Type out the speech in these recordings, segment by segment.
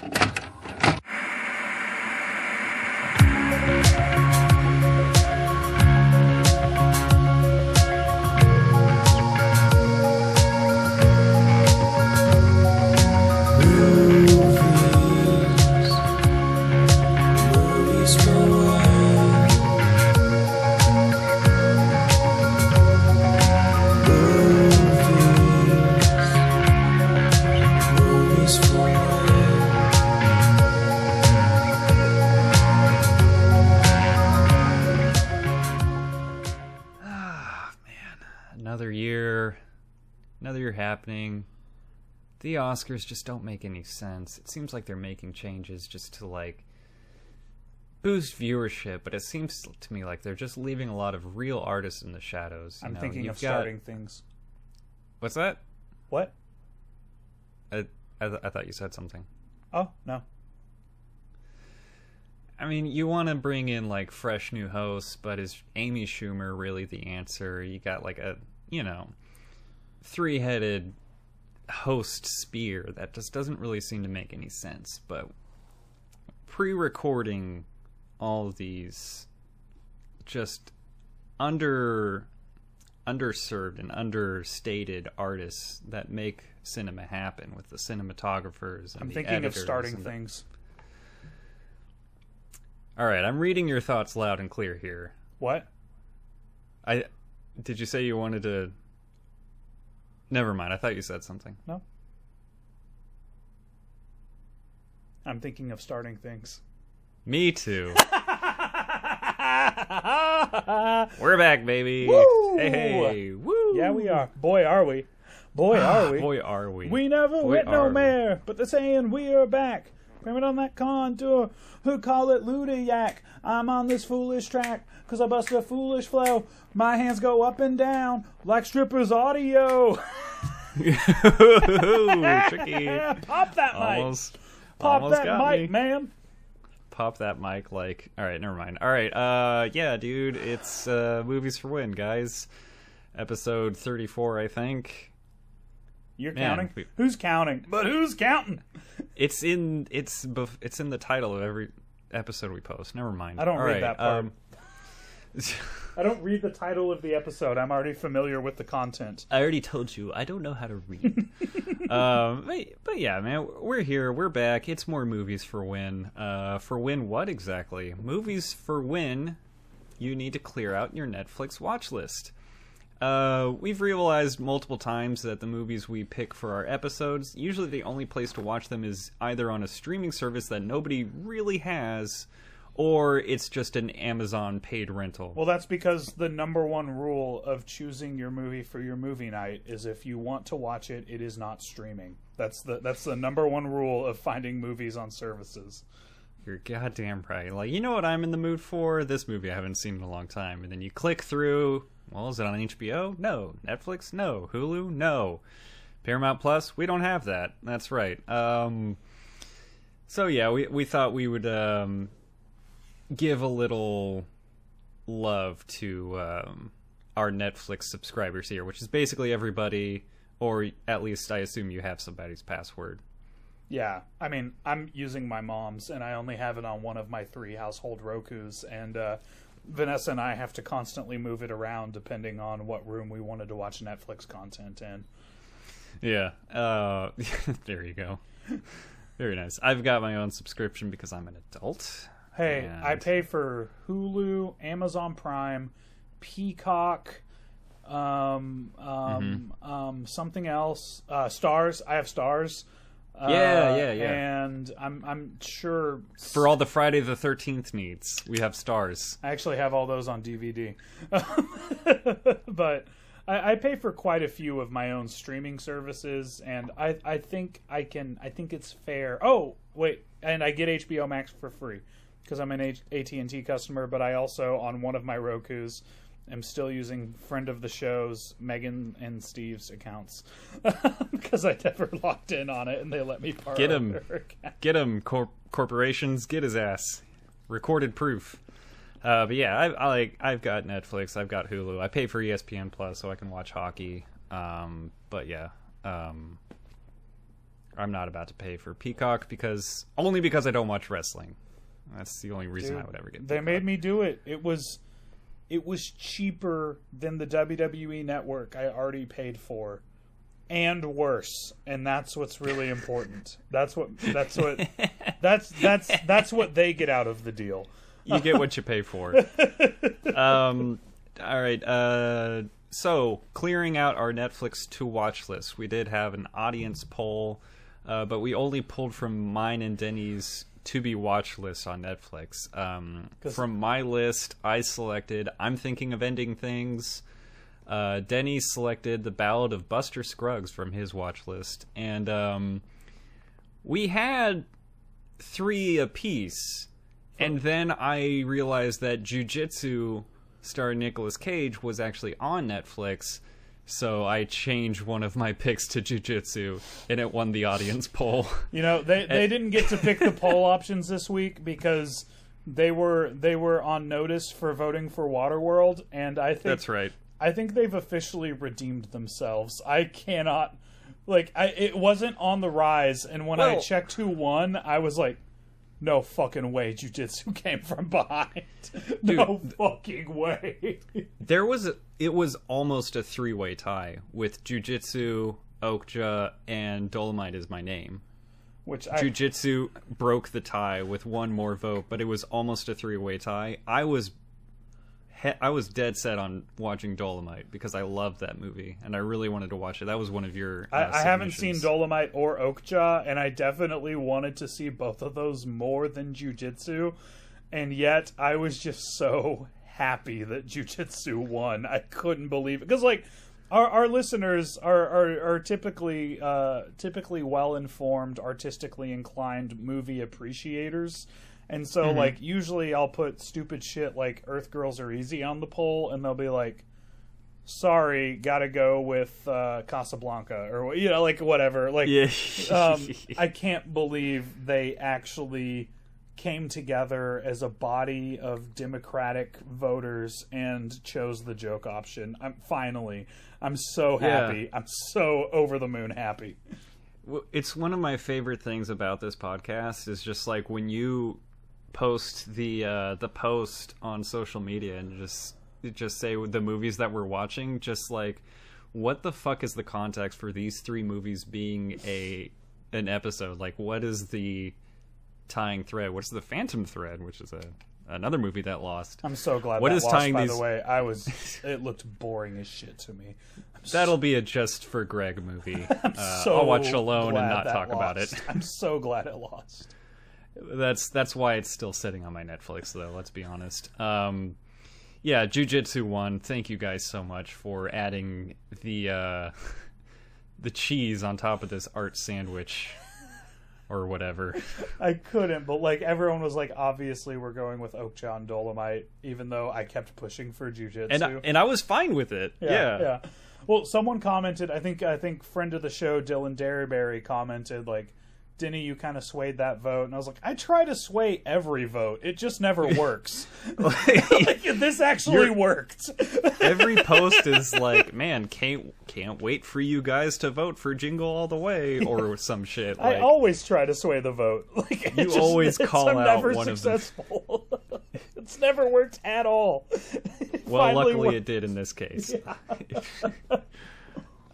Another happening. The Oscars just don't make any sense. It seems like they're making changes just to like boost viewership, but it seems to me like they're just leaving a lot of real artists in the shadows. you I'm know? thinking You've of got- starting things. What's that? What? I, I, th- I thought you said something. Oh no. I mean, you want to bring in like fresh new hosts, but is Amy Schumer really the answer? You got like a, you know, three headed host spear that just doesn't really seem to make any sense. But pre recording all of these just under underserved and understated artists that make cinema happen with the cinematographers and I'm the thinking of starting the- things. all right, I'm reading your thoughts loud and clear here. What? I did you say you wanted to? Never mind. I thought you said something. No. I'm thinking of starting things. Me too. We're back, baby. Woo! Hey, hey, woo! Yeah, we are. Boy, are we. Boy, are we. Boy, are we? We never Boy, went no are we. more, but they're saying we are back. Remember on that contour, who call it Ludiac. I'm on this foolish track, cause I bust a foolish flow. My hands go up and down, like strippers audio. Tricky. Pop that mic. Pop almost that mic, me. man. Pop that mic. Like, all right, never mind. All right, uh, yeah, dude, it's uh, movies for win, guys. Episode thirty-four, I think. You're Man, counting? we- Who's counting? But who's counting? It's in it's it's in the title of every episode we post. Never mind. I don't All read right, that part. um, I don't read the title of the episode. I'm already familiar with the content. I already told you I don't know how to read. um, but, but yeah, man, we're here. We're back. It's more movies for when. Uh, for when what exactly? Movies for when You need to clear out your Netflix watch list. Uh, we've realized multiple times that the movies we pick for our episodes, usually the only place to watch them is either on a streaming service that nobody really has, or it's just an Amazon paid rental. Well, that's because the number one rule of choosing your movie for your movie night is if you want to watch it, it is not streaming. That's the that's the number one rule of finding movies on services. You're goddamn right. Like, you know what I'm in the mood for? This movie I haven't seen in a long time. And then you click through. Well, is it on HBO? No. Netflix? No. Hulu? No. Paramount Plus? We don't have that. That's right. Um, so yeah, we we thought we would um, give a little love to um, our Netflix subscribers here, which is basically everybody, or at least I assume you have somebody's password. Yeah, I mean, I'm using my mom's, and I only have it on one of my three household Roku's, and uh, Vanessa and I have to constantly move it around depending on what room we wanted to watch Netflix content in. Yeah. Uh, there you go. Very nice. I've got my own subscription because I'm an adult. Hey, I pay for Hulu, Amazon Prime, Peacock, um, um, Mm-hmm. um, something else. Uh, stars. I have stars. Uh, Yeah, yeah, yeah. And I'm I'm sure For all the Friday the 13th needs, we have stars. I actually have all those on DVD. but I, I pay for quite a few of my own streaming services, and I, I think I can. I think it's fair. Oh wait, and I get HBO Max for free because I'm an AT and T customer. But I also on one of my Roku's am still using friend of the shows Megan and Steve's accounts because I never logged in on it, and they let me borrow Get account. Get him, cor- corporations. Get his ass. Recorded proof. Uh, but yeah, I, I like. I've got Netflix. I've got Hulu. I pay for ESPN Plus so I can watch hockey. Um, but yeah, um, I'm not about to pay for Peacock because only because I don't watch wrestling. That's the only reason I would ever get. They Peacock. made me do it. It was it was cheaper than the WWE network I already paid for. And worse. And that's what's really important. that's what that's what that's that's that's what they get out of the deal. you get what you pay for. um, all right. Uh, so clearing out our Netflix to watch list, we did have an audience poll, uh, but we only pulled from mine and Denny's to be watch list on Netflix. Um, from my list, I selected "I'm Thinking of Ending Things." Uh, Denny selected "The Ballad of Buster Scruggs" from his watch list, and um, we had three apiece. And then I realized that Jujitsu starring Nicolas Cage was actually on Netflix. So I changed one of my picks to Jujitsu, and it won the audience poll. You know, they they didn't get to pick the poll options this week because they were they were on notice for voting for Waterworld and I think That's right. I think they've officially redeemed themselves. I cannot like I it wasn't on the rise and when I checked who won, I was like no fucking way Jujitsu came from behind. no fucking way. There was a, it was almost a three-way tie with Jujitsu, Okja, and Dolemite is my name. Which I Jujitsu broke the tie with one more vote, but it was almost a three-way tie. I was I was dead set on watching Dolemite because I loved that movie and I really wanted to watch it. That was one of your. Uh, I, I haven't seen. Dolemite or Okja, and I definitely wanted to see both of those more than Jujitsu, and yet I was just so happy that Jujitsu won. I couldn't believe it because, like, our our listeners are are, are typically uh, typically well informed, artistically inclined movie appreciators. And so, like, usually I'll put stupid shit like Earth Girls Are Easy on the poll, and they'll be like, sorry, gotta go with uh, Casablanca or you know, like whatever. Like, Yeah. um, I can't believe they actually came together as a body of democratic voters and chose the joke option. I'm finally, I'm so Yeah. happy. I'm so over the moon happy. It's one of my favorite things about this podcast is just like when you post the uh, the post on social media and just just say the movies that we're watching just like what the fuck is the context for these three movies being a an episode like what is the tying thread what's the phantom thread which is a another movie that lost I'm so glad What that is lost, tying by these- the way. I was it looked boring as shit to me. I'm that'll be a just for greg movie uh, so i'll watch alone and not talk about it. I'm so glad it lost. That's that's why it's still sitting on my Netflix though, let's be honest. Um yeah, Jujitsu one, thank you guys so much for adding the uh the cheese on top of this art sandwich or whatever. I couldn't, but like everyone was like, obviously we're going with Okja and Dolemite, even though I kept pushing for Jujitsu. And I, and I was fine with it. Yeah. yeah. Well, someone commented. I think I think friend of the show Dylan Derryberry commented like, "Denny, you kind of swayed that vote," and I was like, "I try to sway every vote. It just never works. like, this actually worked." Every post is like, man, can't can't wait for you guys to vote for Jingle All the Way or some shit. I always try to sway the vote. Like You just- always call I'm out never one of them. it's never worked at all. Well, luckily worked. it did in this case.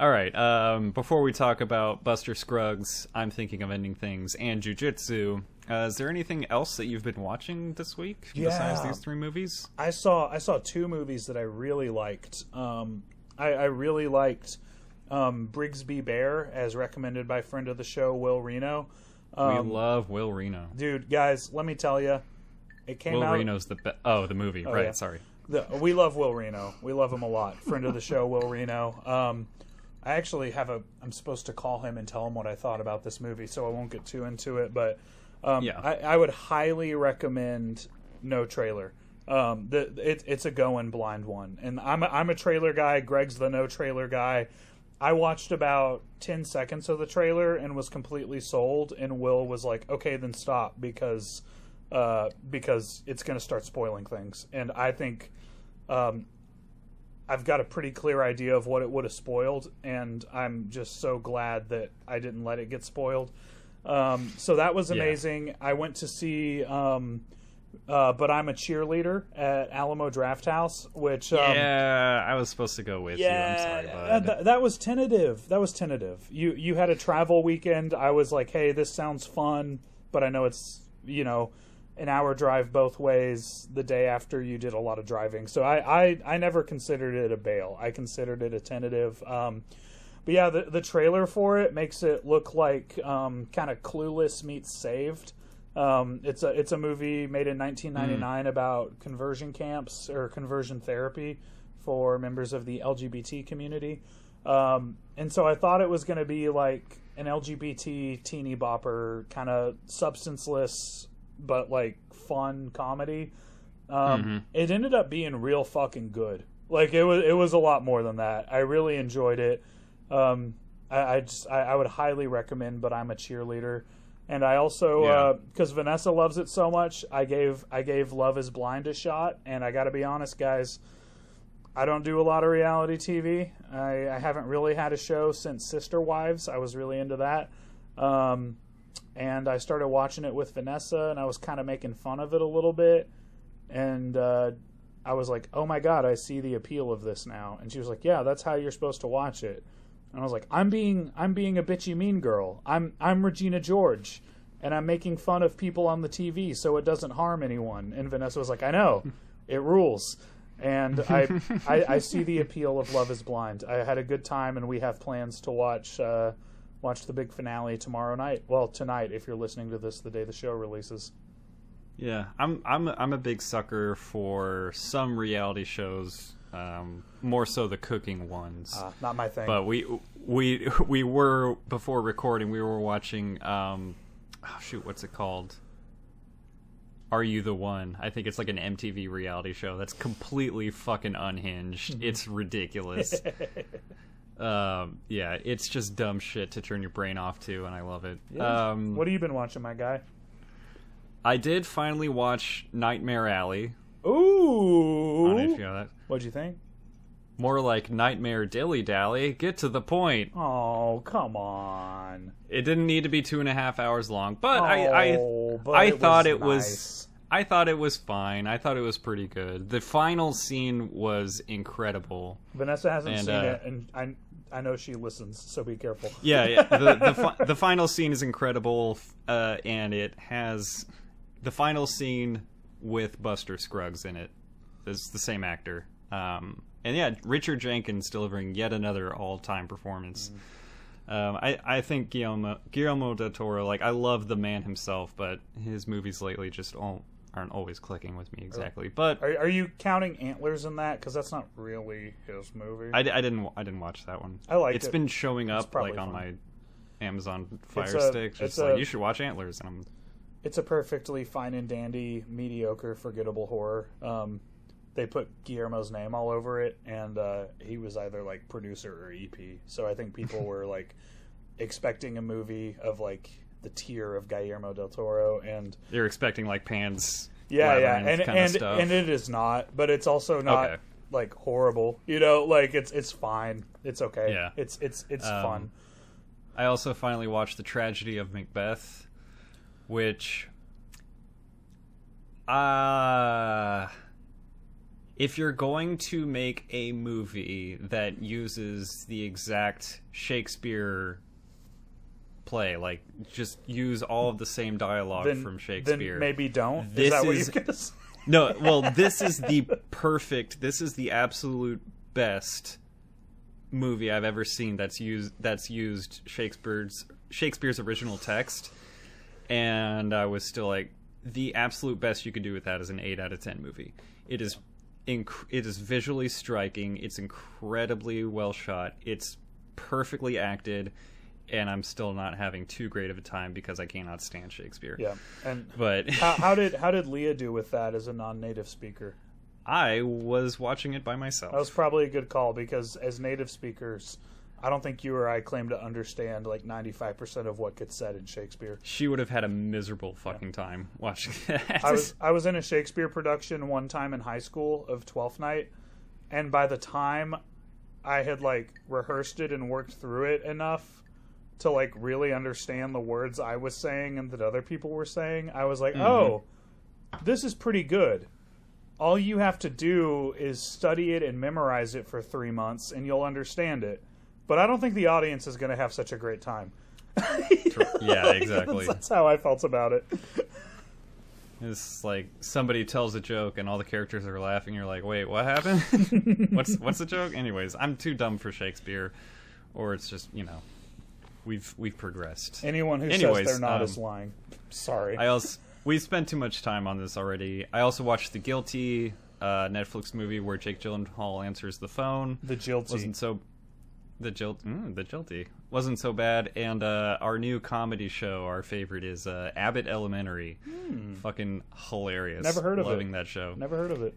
All right. Um, before we talk about Buster Scruggs, I'm thinking of ending things and Jujitsu. Uh, is there anything else that you've been watching this week besides these three movies? I saw I saw two movies that I really liked. Um, I, I really liked um, Brigsby Bear, as recommended by friend of the show Will Reno. Um, we love Will Reno. dude, guys, let me tell you, it came Will out. Reno's the be- oh the movie right? yeah. Sorry. The, we love Will Reno. We love him a lot. Friend of the show, Will Reno. Um, I actually have a. I'm supposed to call him and tell him what I thought about this movie, so I won't get too into it. But um, Yeah. I, I would highly recommend no trailer. Um, the, it, it's a going blind one, and I'm a, I'm a trailer guy. Greg's the no trailer guy. I watched about ten seconds of the trailer and was completely sold. And Will was like, "Okay, then stop," because uh, because it's going to start spoiling things. And I think um, I've got a pretty clear idea of what it would have spoiled, and I'm just so glad that I didn't let it get spoiled. Um, so that was Yeah. amazing. I went to see, um, uh, but I'm a cheerleader at Alamo Draft House, which um, yeah, I was supposed to go with you. I'm sorry, bud. th- that was tentative. That was tentative. You you had a travel weekend. I was like, hey, this sounds fun, but I know it's you know an hour drive both ways the day after you did a lot of driving. So I I, I never considered it a bail. I considered it a tentative. Um, but yeah, the the trailer for it makes it look like um, kind of Clueless meets Saved. Um, it's a it's a movie made in 1999 about conversion camps or conversion therapy for members of the LGBT community. Um, and so I thought it was going to be like an LGBT teeny bopper kind of substanceless but like fun comedy. Um, It ended up being real fucking good. Like it was it was a lot more than that. I really enjoyed it. Um, I, I just I, I would highly recommend. But I'm a cheerleader, and I also Yeah. because Vanessa loves it so much. I gave I gave Love Is Blind a shot, and I got to be honest, guys. I don't do a lot of reality TV. I, I haven't really had a show since Sister Wives. I was really into that. Um, and I started watching it with Vanessa, and I was kind of making fun of it a little bit. And uh, I was like, "Oh my god, I see the appeal of this now." And she was like, "Yeah, that's how you're supposed to watch it." And I was like, "I'm being I'm being a bitchy mean girl. I'm I'm Regina George, and I'm making fun of people on the TV so it doesn't harm anyone." And Vanessa was like, "I know, it rules." And I, I I see the appeal of Love Is Blind. I had a good time, and we have plans to watch uh, watch the big finale tomorrow night. Well, tonight if you're listening to this the day the show releases. Yeah, I'm I'm I'm a big sucker for some reality shows, um, more so the cooking ones. Uh, not my thing. but we we we were before recording. We were watching. Um, oh shoot, what's it called? Are you the one? I think it's like an MTV reality show that's completely fucking unhinged. it's ridiculous. um, yeah, it's just dumb shit to turn your brain off to, and I love it. Um, what have you been watching, my guy? I did finally watch Nightmare Alley Ooh. HBO. That What'd you think? more like Nightmare Dilly Dally. Get to the point. Oh, come on. It didn't need to be two and a half hours long, but I Oh, I, but I it thought was it was. I thought it was fine. I thought it was pretty good. The final scene was incredible. Vanessa hasn't And, seen uh, it, and I I know she listens, so be careful. Yeah, yeah. The the, fi- the final scene is incredible, uh, and it has the final scene with Buster Scruggs in it. It's the same actor. Um, and yeah, Richard Jenkins delivering yet another all-time performance. Um, I, I think Guillermo, Guillermo del Toro, like, I love the man himself, but his movies lately just all, aren't always clicking with me exactly. But Are, are you counting Antlers in that? Because that's not really his movie. I, I didn't I didn't watch that one. I like. It's it. been showing up like on fun. my Amazon Fire It's a- Stick. Just it's like a- you should watch Antlers, and I'm it's a perfectly fine and dandy, mediocre, forgettable horror. Um, they put Guillermo's name all over it, and uh, he was either like producer or EP. So I think people were like expecting a movie of like the tier of Guillermo del Toro, and you're expecting like Pan's yeah, yeah, and and and it is not, but it's also not Okay. like horrible. You know, like it's it's fine. It's okay. Yeah. it's it's it's Um, fun. I also finally watched The Tragedy of Macbeth, which uh if you're going to make a movie that uses the exact Shakespeare play, like just use all of the same dialogue Then from Shakespeare. Then maybe don't. is This that what is- you're gonna say? No, well, this is the perfect. This is the absolute best movie I've ever seen that's used that's used Shakespeare's Shakespeare's original text, and I was still like, the absolute best you could do with that is an eight out of ten movie. It is, inc- it is visually striking. It's incredibly well shot. It's perfectly acted, and I'm still not having too great of a time because I cannot stand Shakespeare. Yeah, and But how, how did how did Leah do with that as a non-native speaker? I was watching it by myself. That was probably a good call because as native speakers, I don't think you or I claim to understand like ninety five percent of what gets said in Shakespeare. she would have had a miserable fucking time watching that. I was I was in a Shakespeare production one time in high school of Twelfth Night, and by the time I had like rehearsed it and worked through it enough to like really understand the words I was saying and that other people were saying, I was like, mm-hmm. "Oh, this is pretty good." All you have to do is study it and memorize it for 3 months and you'll understand it. But I don't think the audience is going to have such a great time. yeah, exactly. That's how I felt about it. It's like somebody tells a joke and all the characters are laughing. You're like, wait, what happened? what's what's the joke? Anyways, I'm too dumb for Shakespeare, or it's just you know, we've we've progressed. Anyone who Anyways, says they're not um, is lying. Sorry. I also we've spent too much time on this already. I also watched the Guilty uh, Netflix movie where Jake Gyllenhaal answers the phone. the Jilty. wasn't so the jilt mm, the jilty wasn't so bad and uh our new comedy show our favorite is uh abbott elementary fucking hilarious Hmm. Never heard of it. loving that show Never heard of it.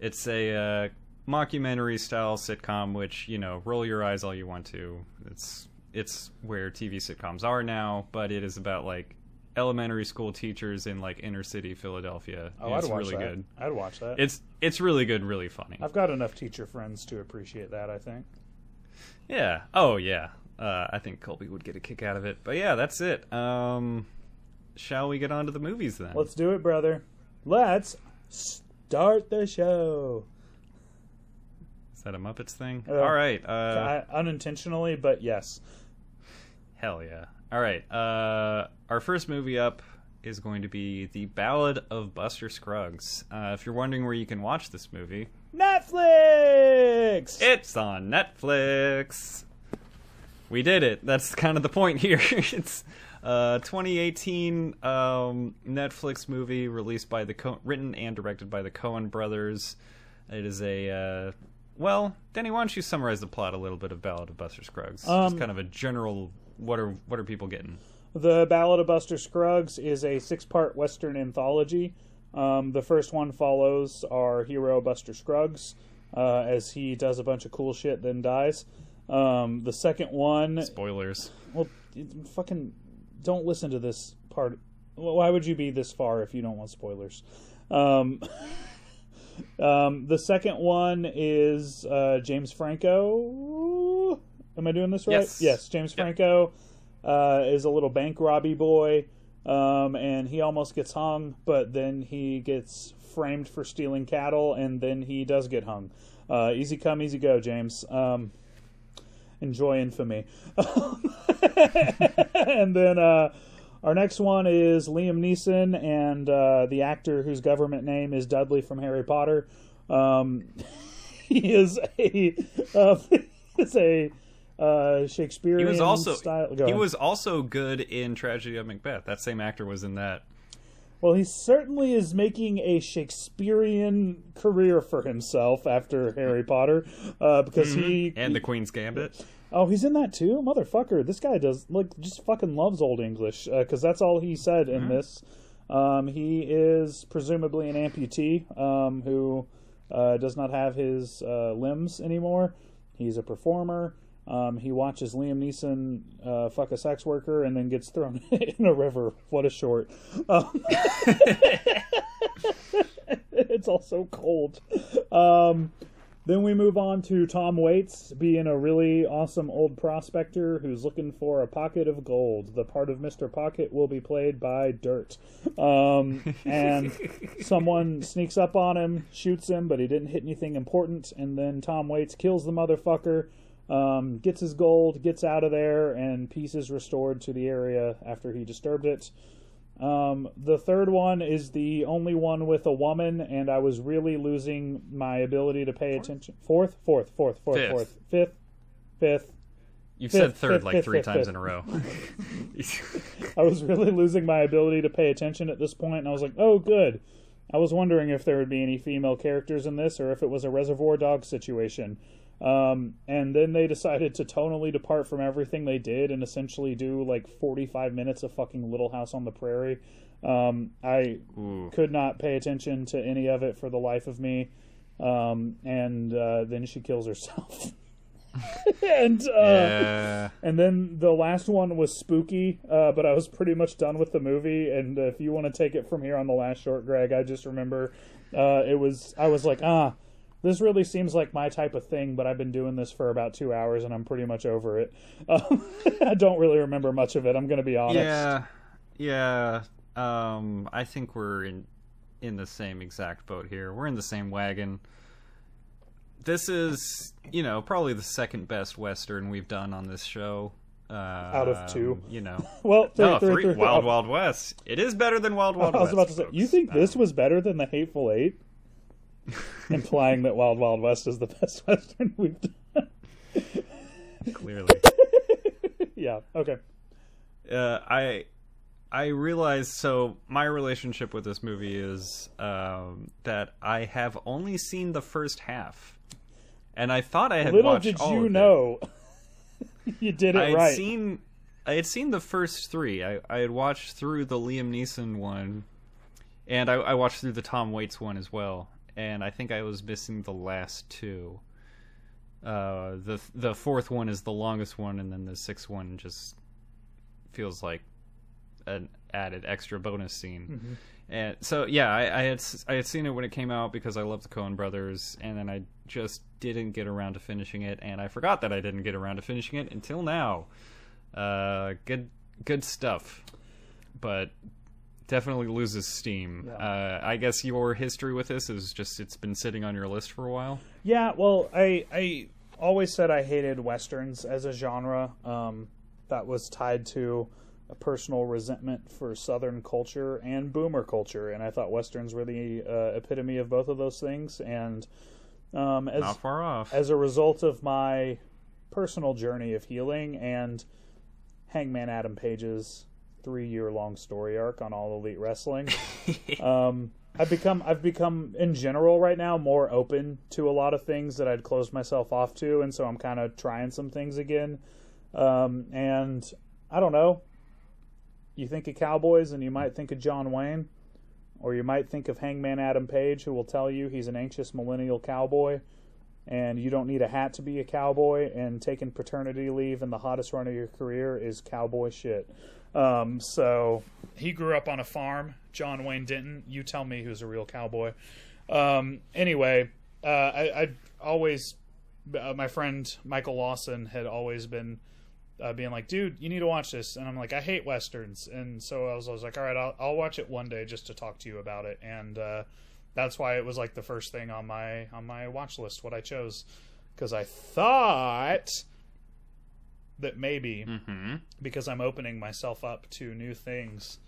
it's a uh mockumentary style sitcom which you know roll your eyes all you want to it's it's where tv sitcoms are now but it is about like elementary school teachers in like inner city philadelphia Oh, it's I'd watch really that. good I'd watch that. it's it's really good really funny I've got enough teacher friends to appreciate that. I think. Yeah. Oh, yeah. Uh, I think Colby would get a kick out of it. But yeah, that's it. Um, shall we get on to the movies then? Let's do it, brother. Let's start the show. That a Muppets thing? Uh, All right. Uh, unintentionally, but yes. hell yeah. All right. Uh, our first movie up is going to be The Ballad of Buster Scruggs. Uh, if you're wondering where you can watch this movie, Netflix. it's on Netflix. We did it. That's kind of the point here. it's a 2018 um, Netflix movie released by the Co- written and directed by the Coen brothers. It is a uh, well, Denny. Why don't you summarize the plot a little bit of Ballad of Buster Scruggs? Just Um, kind of a general. What are what are people getting? The Ballad of Buster Scruggs is a six-part Western anthology. Um, the first one follows our hero Buster Scruggs uh, as he does a bunch of cool shit, then dies. Um, the second one Spoilers. Well, fucking don't listen to this part. Why would you be this far if you don't want spoilers? Um, um, the second one is uh, James Franco. Am I doing this right? Yes. Yes, James Yep. Franco uh, is a little bank robby boy, um, and he almost gets hung, but then he gets framed for stealing cattle, and then he does get hung. Uh, easy come, easy go, James. Um, enjoy infamy. and then uh, our next one is Liam Neeson and uh, the actor whose government name is Dudley from Harry Potter. Um, he is a uh, is a uh, Shakespearean. He was also style. He was also good in Tragedy of Macbeth. That same actor was in that. Well, he certainly is making a Shakespearean career for himself after Harry Potter, uh, because he And the Queen's Gambit. Oh, he's in that too, motherfucker. This guy does like just fucking loves old English because that's all he said in this. Um, he is presumably an amputee um, who uh, does not have his uh, limbs anymore. He's a performer. Um, he watches Liam Neeson uh, fuck a sex worker and then gets thrown in a river. What a short. Um, it's also cold. Um, then we move on to Tom Waits being a really awesome old prospector who's looking for a pocket of gold. The part of Mr. Pocket will be played by Dirt. Um, and someone sneaks up on him, shoots him, but he didn't hit anything important. And then Tom Waits kills the motherfucker, um, gets his gold, gets out of there, and peace is restored to the area after he disturbed it. Um, the third one is the only one with a woman, and I was really losing my ability to pay attention. Fourth, fourth, fourth, fourth, Fifth. fourth, fifth, fifth. You've Fifth, said third fifth, like fifth, three fifth, times fifth. in a row. I was really losing my ability to pay attention at this point, and I was like, "Oh, good." I was wondering if there would be any female characters in this, or if it was a Reservoir Dogs situation. Um, and then they decided to tonally depart from everything they did and essentially do like 45 minutes of fucking Little House on the Prairie. Um, I Ooh. could not pay attention to any of it for the life of me. Um, and uh, then she kills herself. and uh, Yeah. and then the last one was spooky, uh, but I was pretty much done with the movie. And if you want to take it from here on the last short, Greg, I just remember uh, it was I was like, ah, this really seems like my type of thing, but I've been doing this for about two hours and I'm pretty much over it. Um, I don't really remember much of it. I'm going to be honest. Yeah, yeah. Um, I think we're in in the same exact boat here. We're in the same wagon. This is, you know, probably the second best western we've done on this show. Uh, Out of two. you know. Well, three, No, three, three, three, Wild oh, Wild West. It is better than Wild Wild West. I was West. about to say, you folks. think this Um, was better than the Hateful Eight? Implying that Wild Wild West is the best western we've done. clearly? yeah. Okay. uh, I I realized so my relationship with this movie is um, that I have only seen the first half, and I thought I had Little watched did all you of it. know, you did it I had right. seen I had seen the first three. I, I had watched through the Liam Neeson one, and I, I watched through the Tom Waits one as well. And I think I was missing the last two. Uh, the the fourth one is the longest one, and then the sixth one just feels like an added extra bonus scene. Mm-hmm. And so yeah, I, I had I had seen it when it came out because I love the Coen Brothers, and then I just didn't get around to finishing it, and I forgot that I didn't get around to finishing it until now. Uh, good good stuff, but definitely loses steam. Yeah. Uh, I guess your history with this is just it's been sitting on your list for a while. Yeah, well, I I always said I hated westerns as a genre. Um, that was tied to a personal resentment for Southern culture and Boomer culture, and I thought westerns were the uh, epitome of both of those things. And um, as Not far off. as a result of my personal journey of healing and Hangman Adam Page's three year long story arc on All Elite Wrestling, um, I've become I've become in general right now more open to a lot of things that I'd closed myself off to, and so I'm kind of trying some things again. Um, and I don't know. You think of cowboys, and you might think of John Wayne, or you might think of Hangman Adam Page, who will tell you he's an anxious millennial cowboy and you don't need a hat to be a cowboy and taking paternity leave in the hottest run of your career is cowboy shit um, so he grew up on a farm. John wayne didn't you tell me who's a real cowboy. Um, anyway uh, I, I always uh, my friend michael lawson had always been uh, being like dude you need to watch this. And i'm like i hate westerns. And so i was, I was like all right I'll, I'll watch it one day just to talk to you about it. And uh, that's why it was like the first thing on my on my watch list what I chose. Because I thought that maybe hmm because I'm opening myself up to new things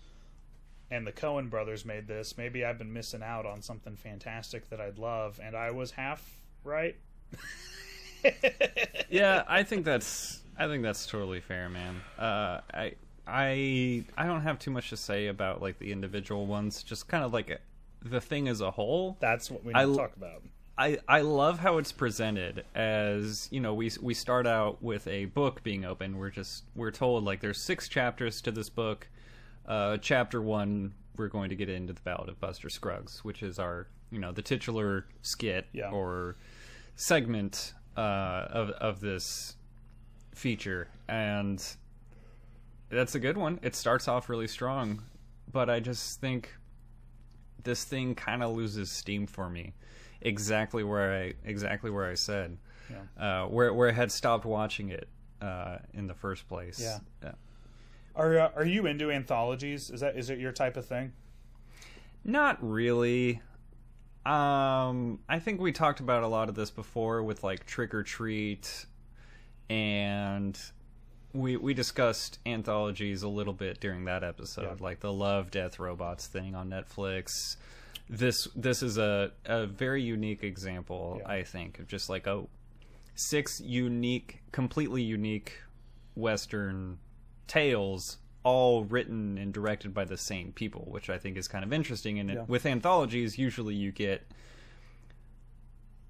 and the Coen brothers made this maybe I've been missing out on something fantastic that I'd love and I was half right yeah, I think that's I think that's totally fair, man. Uh, I I I don't have too much to say about like the individual ones. Just kind of like the thing as a whole. that's what we need I to talk about I, I love how it's presented as you know we we start out with a book being open. We're just we're told like there's six chapters to this book. Uh, chapter one we're going to get into the ballad of Buster Scruggs which is our you know the titular skit Yeah. or segment uh, of of this feature. And that's a good one. It starts off really strong but I just think this thing kind of loses steam for me exactly where I exactly where I said uh, where where I had stopped watching it uh, in the first place. Yeah. Uh, are uh, are you into anthologies is that is it your type of thing not really. Um, I think we talked about a lot of this before with like Trick or Treat, and we we discussed anthologies a little bit during that episode, Yeah. like the Love Death Robots thing on Netflix. This this is a a very unique example, Yeah. I think, of just like a six unique, completely unique Western tales, all written and directed by the same people, which I think is kind of interesting. And it with anthologies, usually you get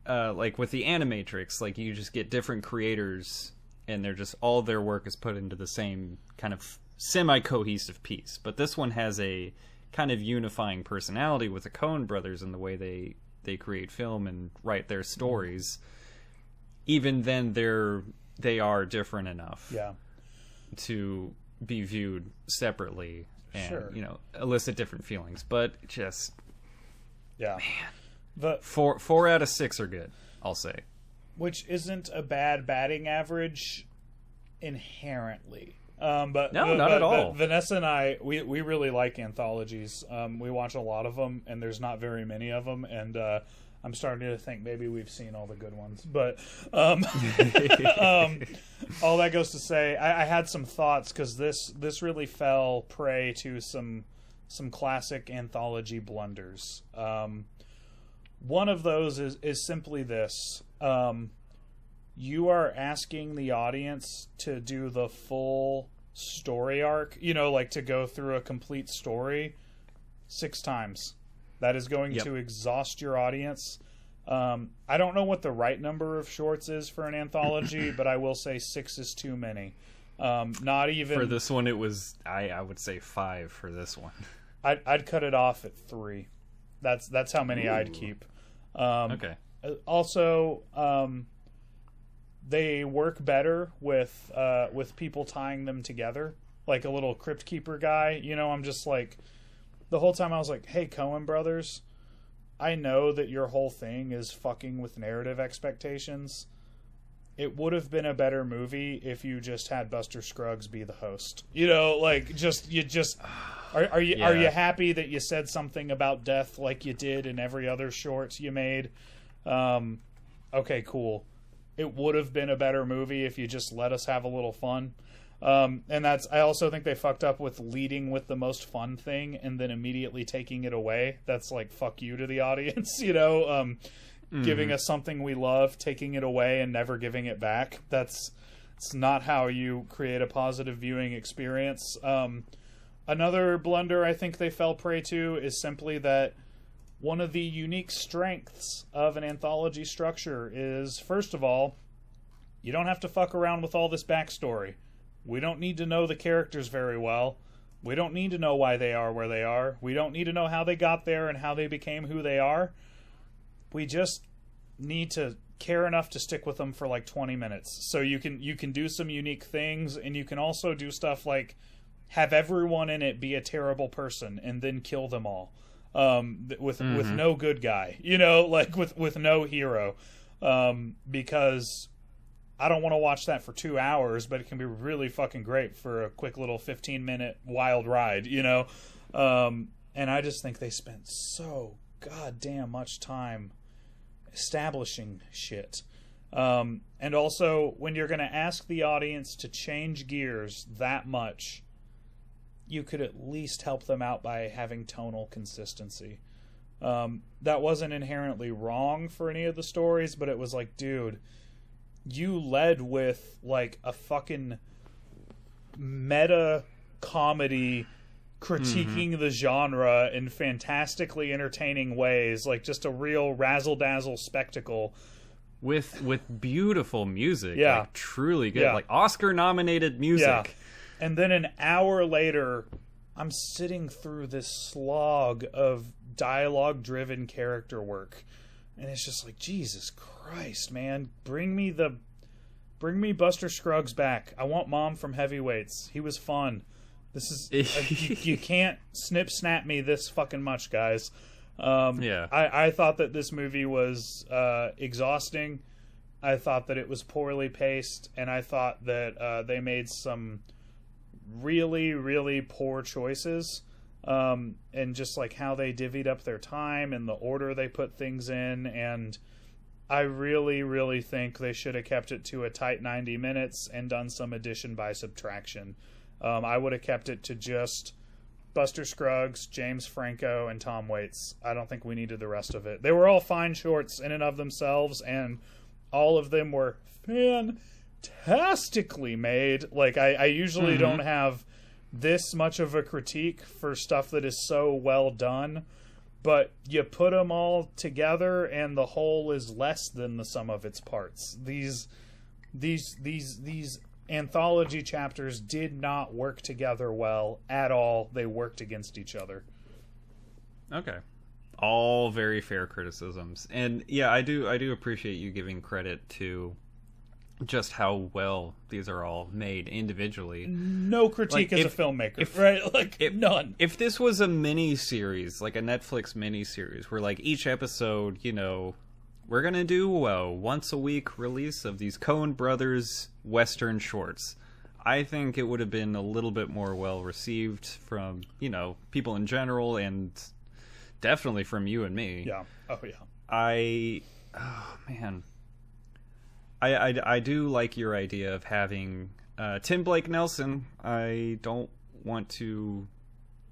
uh, like with the Animatrix, like you just get different creators, and they're just all their work is put into the same kind of semi cohesive piece. But this one has a kind of unifying personality with the Coen brothers and the way they they create film and write their stories. Even then, they're they are different enough yeah to be viewed separately and Sure. you know elicit different feelings. But just Yeah. The Four four out of six are good. I'll say. which isn't a bad batting average inherently. Um, but No, but- not but- at all. Vanessa and I, we we really like anthologies. Um, we watch a lot of them, and there's not very many of them. And uh, I'm starting to think maybe we've seen all the good ones. But um, um, all that goes to say, I, I had some thoughts because this this really fell prey to some some classic anthology blunders. Um, one of those is is simply this. Um, you are asking the audience to do the full story arc, you know, like to go through a complete story six times. That is going Yep. to exhaust your audience. Um, I don't know what the right number of shorts is for an anthology, but I will say six is too many. Um, not even For this one, it was I I would say five for this one. I'd, I'd cut it off at three. That's that's how many I'd keep. Um, Okay. Uh, also um, they work better with uh, with people tying them together like a little crypt keeper guy you know? I'm just like the whole time i was like hey coen brothers i know that your whole thing is fucking with narrative expectations. It would have been a better movie if you just had buster scruggs be the host. You know like just you just are, are you are you happy that you said something about death like you did in every other short you made? Um, okay, cool. It would have been a better movie if you just let us have a little fun. Um, and that's I also think they fucked up with leading with the most fun thing and then immediately taking it away. That's like fuck you to the audience, you know. Um, Giving us something we love, taking it away, and never giving it back. That's it's not how you create a positive viewing experience. Um, another blunder I think they fell prey to is simply that one of the unique strengths of an anthology structure is first of all you don't have to fuck around with all this backstory. We don't need to know the characters very well. We don't need to know why they are where they are. We don't need to know how they got there and how they became who they are. We just need to care enough to stick with them for like 20 minutes. So you can you can do some unique things and you can also do stuff like have everyone in it be a terrible person and then kill them all um, th- with with no good guy, you know, like with with no hero, um, because I don't want to watch that for two hours, but it can be really fucking great for a quick little fifteen minute wild ride, you know. Um, and I just think they spent so goddamn much time establishing shit. Um, and also, when you're going to ask the audience to change gears that much, you could at least help them out by having tonal consistency. Um, that wasn't inherently wrong for any of the stories, but it was like, dude, you led with like a fucking meta comedy critiquing the genre in fantastically entertaining ways, like just a real razzle dazzle spectacle. With with beautiful music. Yeah. Like truly good. Yeah. Like Oscar nominated music. Yeah. And then an hour later, I'm sitting through this slog of dialogue driven character work. And it's just like, Jesus Christ, man. Bring me the. Bring me Buster Scruggs back. I want Mom from Heavyweights. He was fun. This is. you, you can't snip snap me this fucking much, guys. Um, Yeah. I, I thought that this movie was uh, exhausting. I thought that it was poorly paced, and I thought that uh, they made some really, really poor choices. Um, and just like how they divvied up their time and the order they put things in. And I really, really think they should have kept it to a tight 90 minutes and done some addition by subtraction. Um, I would have kept it to just Buster Scruggs, James Franco, and Tom Waits. I don't think we needed the rest of it. They were all fine shorts in and of themselves, and all of them were fantastically made. Like I, I usually mm-hmm. don't have this much of a critique for stuff that is so well done, but you put them all together, and the whole is less than the sum of its parts. These, these, these, these anthology chapters did not work together well at all. They worked against each other. Okay. All very fair criticisms. And yeah, I do I do appreciate you giving credit to just how well these are all made individually. No critique Like, as if- a filmmaker, if- right? Like if- none. If this was a mini series, like a Netflix mini series, where like each episode, you know, we're gonna do a once a week release of these Coen Brothers Western shorts. I think it would have been a little bit more well received from you know people in general, and definitely from you and me. Yeah. Oh yeah. I, oh man, I, I, I do like your idea of having uh, Tim Blake Nelson. I don't want to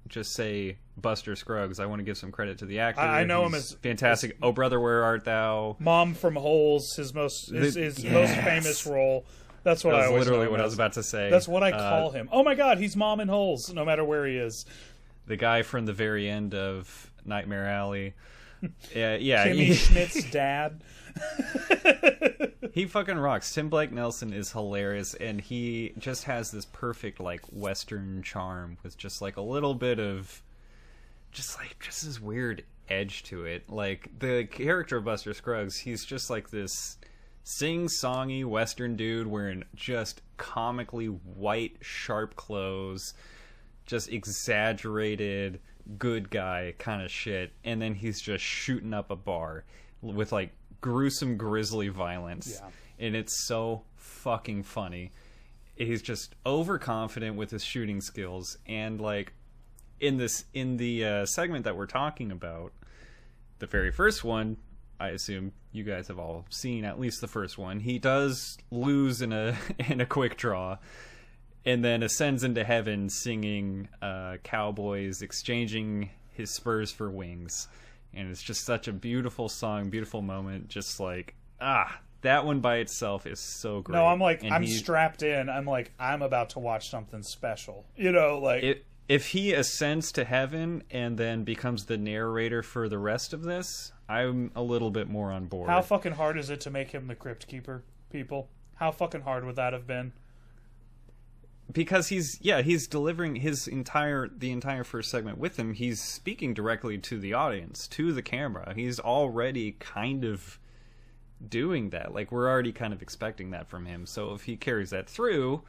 just say Buster Scruggs. I want to give some credit to the actor. I- I know him as- fantastic. oh brother, where art thou? Mom from Holes, his most his, his yes. most famous role. That's what That I was literally what I was about to say. That's what I Uh, call him. Oh my god, he's Mom in Holes, no matter where he is. the guy from the very end of Nightmare Alley. Yeah, yeah. Kimmy Schmidt's dad. he fucking rocks. Tim Blake Nelson is hilarious, and he just has this perfect like Western charm with just like a little bit of, just like just this weird edge to it. Like the character of Buster Scruggs, he's just like this sing-songy Western dude wearing just comically white, sharp clothes, just exaggerated good guy kind of shit, and then he's just shooting up a bar with like gruesome, grisly violence, Yeah. and it's so fucking funny. He's just overconfident with his shooting skills, and like in this in the uh, segment that we're talking about, the very first one, I assume you guys have all seen at least the first one. He does lose in a in a quick draw, and then ascends into heaven singing uh, "Cowboys," exchanging his spurs for wings, and it's just such a beautiful song, beautiful moment. Just like ah, that one by itself is so great. No, I'm like And I'm he- strapped in. I'm like I'm about to watch something special. You know, like it, if he ascends to heaven and then becomes the narrator for the rest of this, I'm a little bit more on board. how fucking hard is it to make him the crypt keeper, people? How fucking hard would that have been? Because he's yeah he's delivering his entire the entire first segment with him he's speaking directly to the audience to the camera he's already kind of doing that like we're already kind of expecting that from him so if he carries that through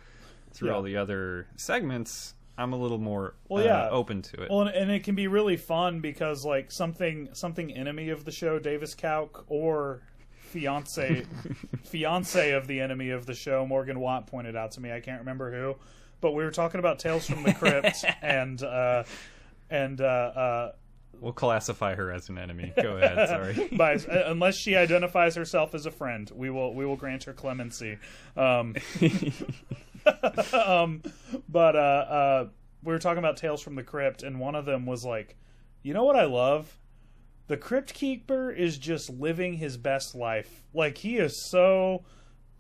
through Yeah. all the other segments i'm a little more Well, uh, yeah. open to it Well, and, and it can be really fun because like something something enemy of the show, Davis kalk or fiance fiance of the enemy of the show, Morgan Watt pointed out to me. I can't remember who, but we were talking about Tales from the Crypt and uh, and uh, uh, we'll classify her as an enemy go ahead sorry by, uh, unless she identifies herself as a friend, we will we will grant her clemency. Um, um, but uh, uh, we were talking about Tales from the Crypt, and one of them was like, "You know what I love? The Crypt Keeper is just living his best life. Like he is so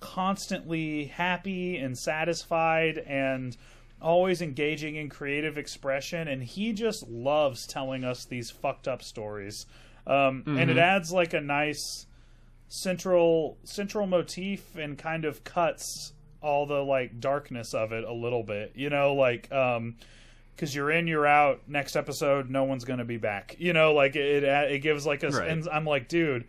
constantly happy and satisfied and." Always engaging in creative expression, and he just loves telling us these fucked up stories. Um, And it adds like a nice central central motif and kind of cuts all the like darkness of it a little bit you know like um because you're in you're out next episode no one's gonna be back you know like it it, gives like a Right. and i'm like dude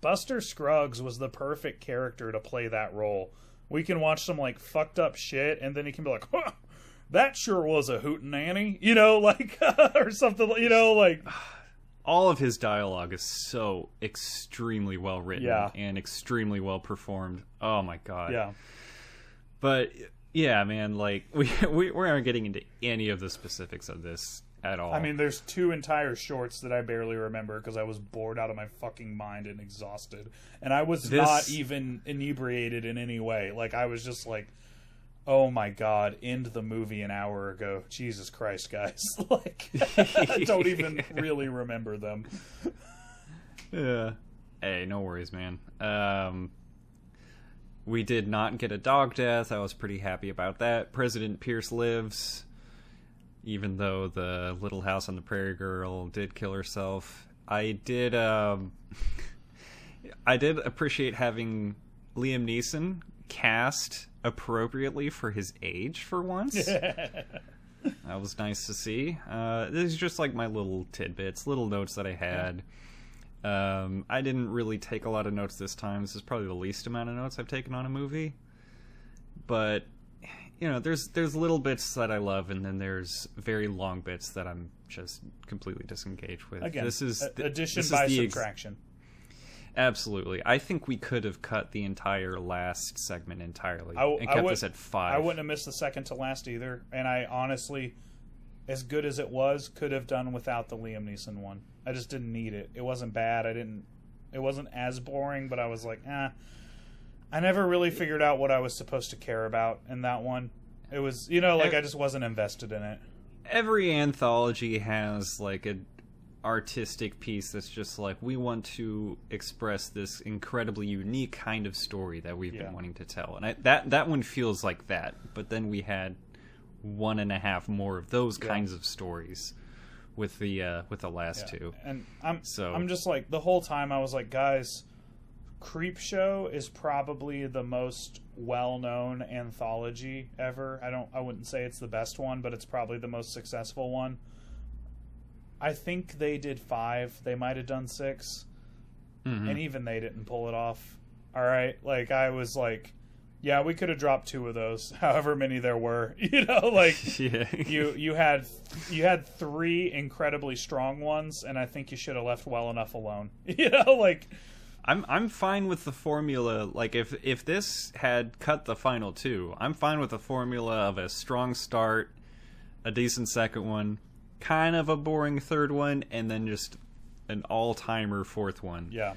buster scruggs was the perfect character to play that role we can watch some like fucked up shit and then he can be like huh, that sure was a hootenanny you know like or something you know like all of his dialogue is so extremely well written Yeah. and extremely well performed. Oh my god. yeah But yeah, man, like we we, we aren't getting into any of the specifics of this at all. I mean, there's two entire shorts that I barely remember because I was bored out of my fucking mind and exhausted, and I was This- not even inebriated in any way. Like I was just like, "Oh my god!" End the movie an hour ago. Jesus Christ, guys! like, I don't even really remember them. yeah. Hey, no worries, man. Um we did not get a dog death. I was pretty happy about that. President Pierce lives, even though the Little House on the Prairie Girl did kill herself. I did. Um, I did appreciate having Liam Neeson cast appropriately for his age for once. that was nice to see. Uh, this is just like my little tidbits, little notes that I had. Um, I didn't really take a lot of notes this time. This is probably the least amount of notes I've taken on a movie. But you know, there's there's little bits that I love, and then there's very long bits that I'm just completely disengaged with. Again, this is a- th- addition this is by the ex- subtraction. Absolutely, I think we could have cut the entire last segment entirely I, and I kept would- this at five. I wouldn't have missed the second to last either, and I honestly, as good as it was, could have done without the Liam Neeson one. I just didn't need it. It wasn't bad. I didn't. It wasn't as boring, but I was like, eh. I never really figured out what I was supposed to care about in that one. It was, you know, like I just wasn't invested in it. every anthology has like a artistic piece that's just like we want to express this incredibly unique kind of story that we've Yeah. been wanting to tell and I, that that one feels like that but then we had one and a half more of those Yeah. kinds of stories with the uh with the last Yeah. two And I'm So- I'm just like the whole time I was like, guys, Creepshow is probably the most well-known anthology ever. I don't I wouldn't say it's the best one, but it's probably the most successful one. I think they did 5. They might have done 6, Mhm. and even they didn't pull it off. All right? Like I was like, yeah, we could have dropped two of those, however many there were. You know, like yeah you you had you had three incredibly strong ones, and I think you should have left well enough alone. You know, like I'm I'm fine with the formula. Like if if this had cut the final two, I'm fine with the formula of a strong start, a decent second one, kind of a boring third one, and then just an all timer fourth one. yeah.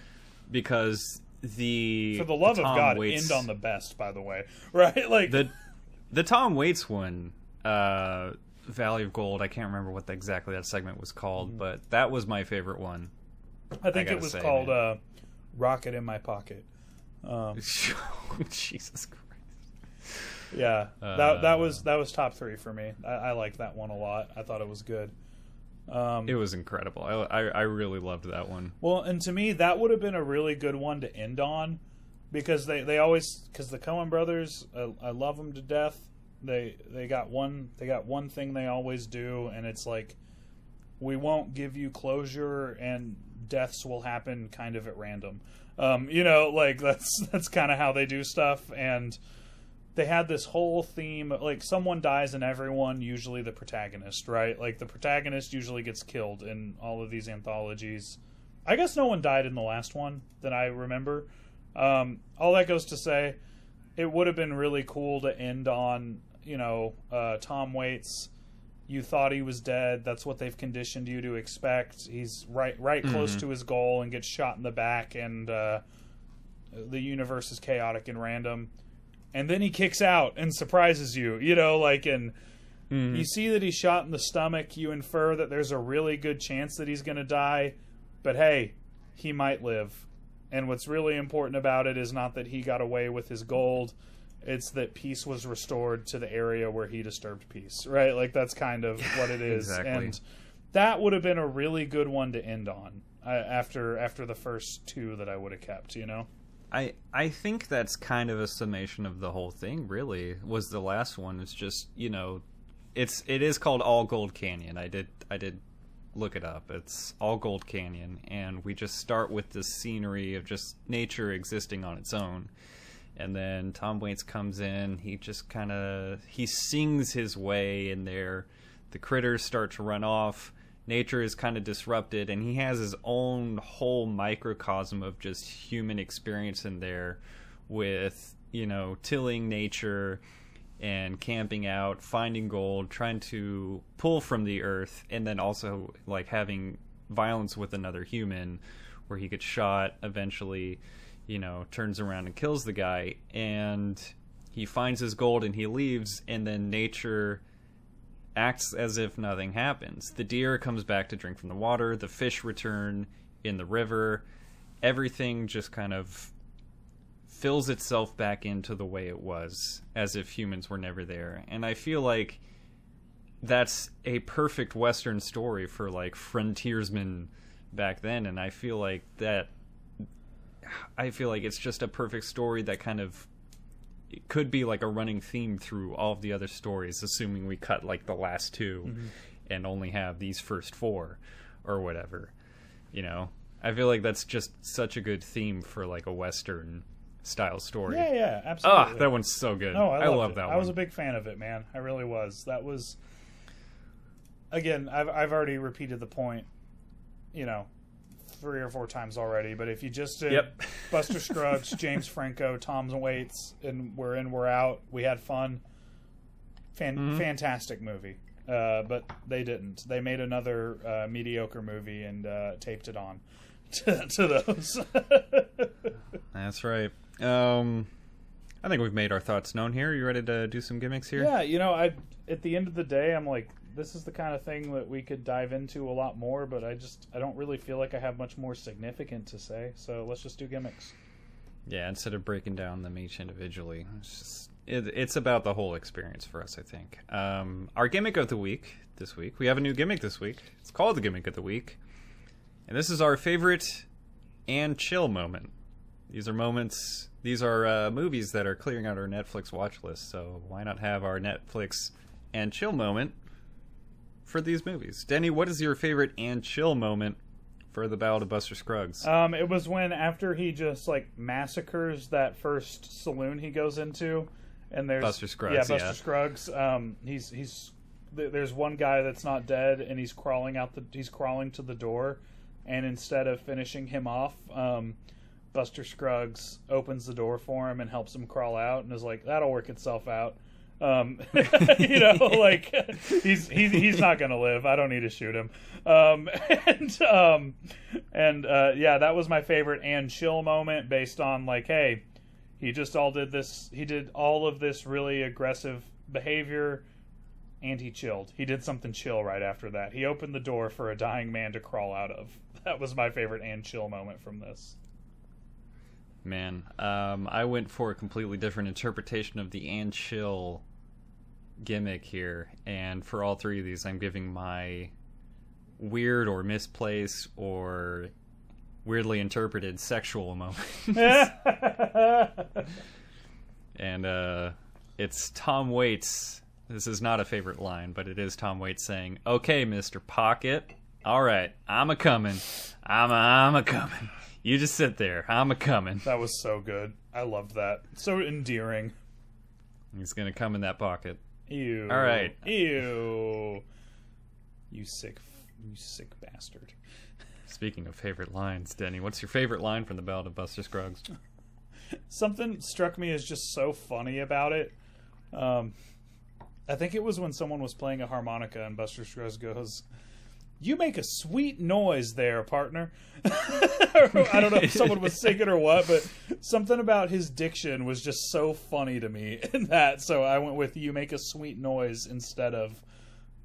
Because the For the love of God, Waits, end on the best. By the way, right? Like the the Tom Waits one, uh, Valley of Gold. I can't remember what exactly that segment was called, Mm-hmm. but that was my favorite one. I think gotta it was say, called uh, "Rocket in My Pocket." Um, Jesus Christ. yeah, that Uh. that was that was top three for me. I, I liked that one a lot. I thought it was good. Um, It was incredible. I, I I really loved that one. Well, and to me, that would have been a really good one to end on, because they they always because the Coen Brothers, I, I love them to death. They they got one they got one thing they always do, and it's like we won't give you closure, and deaths will happen kind of at random. Um, you know, like that's that's kind of how they do stuff, and they had this whole theme like someone dies and everyone usually the protagonist right? Like the protagonist usually gets killed in all of these anthologies. I guess no one died in the last one that i remember. Um, all that goes to say it would have been really cool to end on you know uh, tom waits you thought he was dead. That's what they've conditioned you to expect. He's right right close to his goal and gets shot in the back and uh, the universe is chaotic and random and then he kicks out and surprises you you know like and you see that he's shot in the stomach you infer that there's a really good chance that he's going to die but hey he might live. And what's really important about it is not that he got away with his gold it's that peace was restored to the area where he disturbed peace right? Like that's kind of what it is. Exactly. and that would have been a really good one to end on uh, after after the first two that i would have kept you know I I think that's kind of a summation of the whole thing. Really, was the last one. It's just you know, it's it is called All Gold Canyon. I did I did look it up. It's All Gold Canyon, and we just start with this scenery of just nature existing on its own. And then Tom Waits comes in. He just kind of he sings his way in there. The critters start to run off. Nature is kind of disrupted, and he has his own whole microcosm of just human experience in there, with you know tilling nature and camping out, finding gold, trying to pull from the earth, and then also like having violence with another human, where he gets shot eventually you know, turns around and kills the guy, and he finds his gold and he leaves, and then nature acts as if nothing happens. The deer comes back to drink from the water, the fish return in the river, everything just kind of fills itself back into the way it was, as if humans were never there. And I feel like that's a perfect Western story for like frontiersmen back then, and I feel like that I feel like it's just a perfect story that kind of it could be like a running theme through all of the other stories, assuming we cut like the last 2 and only have these first four or whatever. You know, I feel like that's just such a good theme for like a western style story. Yeah, yeah, absolutely. Ah, that one's so good. No, I, I love that I was a big fan of it, man. I really was. That was again. I've I've already repeated the point, you know, three or four times already. But if you just did Yep. Buster Scruggs, James Franco, Tom Waits, and we're in, we're out. We had fun. Fan- Mm-hmm. Fantastic movie. Uh, but they didn't. They made another uh, mediocre movie and uh, taped it on to, to those. That's right. Um, I think we've made our thoughts known here. You ready to do some gimmicks here? Yeah, you know, I at the end of the day, I'm like, this is the kind of thing that we could dive into a lot more, but I just I don't really feel like I have much more significant to say. So let's just do gimmicks. Yeah, instead of breaking down them each individually, it's just it, it's about the whole experience for us. I think. Um, our gimmick of the week this week. We have a new gimmick this week. It's called the gimmick of the week, and this is our favorite and chill moment. These are moments. These are uh, movies that are clearing out our Netflix watch list. So why not have our Netflix and chill moment for these movies? Denny, what is your favorite and chill moment for the Ballad of Buster Scruggs? Um, it was when after he just like massacres that first saloon he goes into, and there's Buster Scruggs, Yeah, Buster yeah. Scruggs. Um, he's he's there's one guy that's not dead, and he's crawling out the he's crawling to the door, and instead of finishing him off, um, Buster Scruggs opens the door for him and helps him crawl out, and is like, "That'll work itself out." Um, you know, like he's he's he's not gonna live. I don't need to shoot him. Um, and um, and uh, yeah, that was my favorite and chill moment based on like, hey, he just all did this. He did all of this really aggressive behavior, and he chilled. He did something chill right after that. He opened the door for a dying man to crawl out of. That was my favorite and chill moment from this. Man, um, I went for a completely different interpretation of the and chill gimmick here, and for all three of these, I'm giving my weird or misplaced or weirdly interpreted sexual moment. and uh, it's Tom Waits. This is not a favorite line, but it is Tom Waits saying, "Okay, Mister Pocket, all right, I'm a coming, I'm a, I'm a coming. You just sit there, I'm a coming." that was so good. I loved that. So endearing. He's gonna come in that pocket. Ew. All right. Ew. You sick, you sick bastard. Speaking of favorite lines, Denny, what's your favorite line from the Ballad of Buster Scruggs? Something struck me as just so funny about it. Um, I think it was when someone was playing a harmonica and Buster Scruggs goes, "You make a sweet noise there, partner." I don't know if someone was singing or what, but something about his diction was just so funny to me in that. So I went with "You make a sweet noise" instead of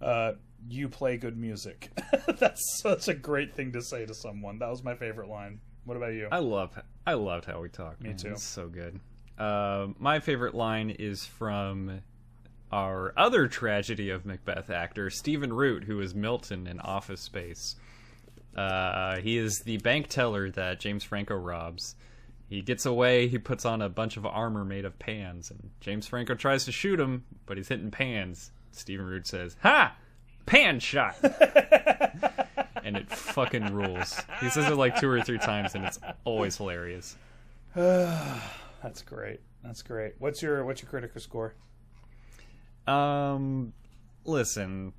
uh, "You play good music." That's such a great thing to say to someone. That was my favorite line. What about you? I love, I loved how we talk. Me too. It's so good. Uh, my favorite line is from our other tragedy of Macbeth actor Stephen Root, who is Milton in Office Space. Uh, he is the bank teller that James Franco robs. He gets away. He puts on a bunch of armor made of pans, and James Franco tries to shoot him, but he's hitting pans. Stephen Root says, "Ha, pan shot." and it fucking rules. He says it like two or three times, and it's always hilarious. That's great. That's great. What's your what's your critical score? Um, listen,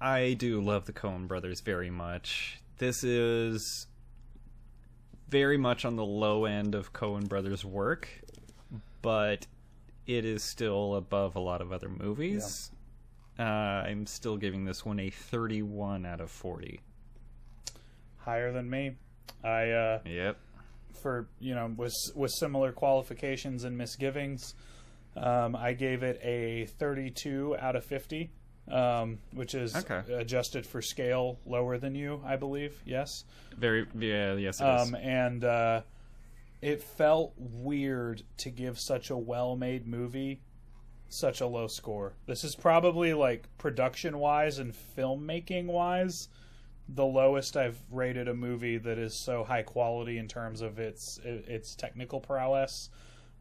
I do love the Coen brothers very much. This is very much on the low end of Coen brothers' work, but it is still above a lot of other movies. Uh, I'm still giving this one a 31 out of 40. Higher than me. I uh Yep. for you know with with similar qualifications and misgivings, um, I gave it a 32 out of 50, um, which is Okay. adjusted for scale lower than you, I believe. Yes. Very, yeah, yes, it is. Um, and uh, it felt weird to give such a well-made movie such a low score. This is probably like production-wise and filmmaking-wise the lowest I've rated a movie that is so high quality in terms of its its technical prowess.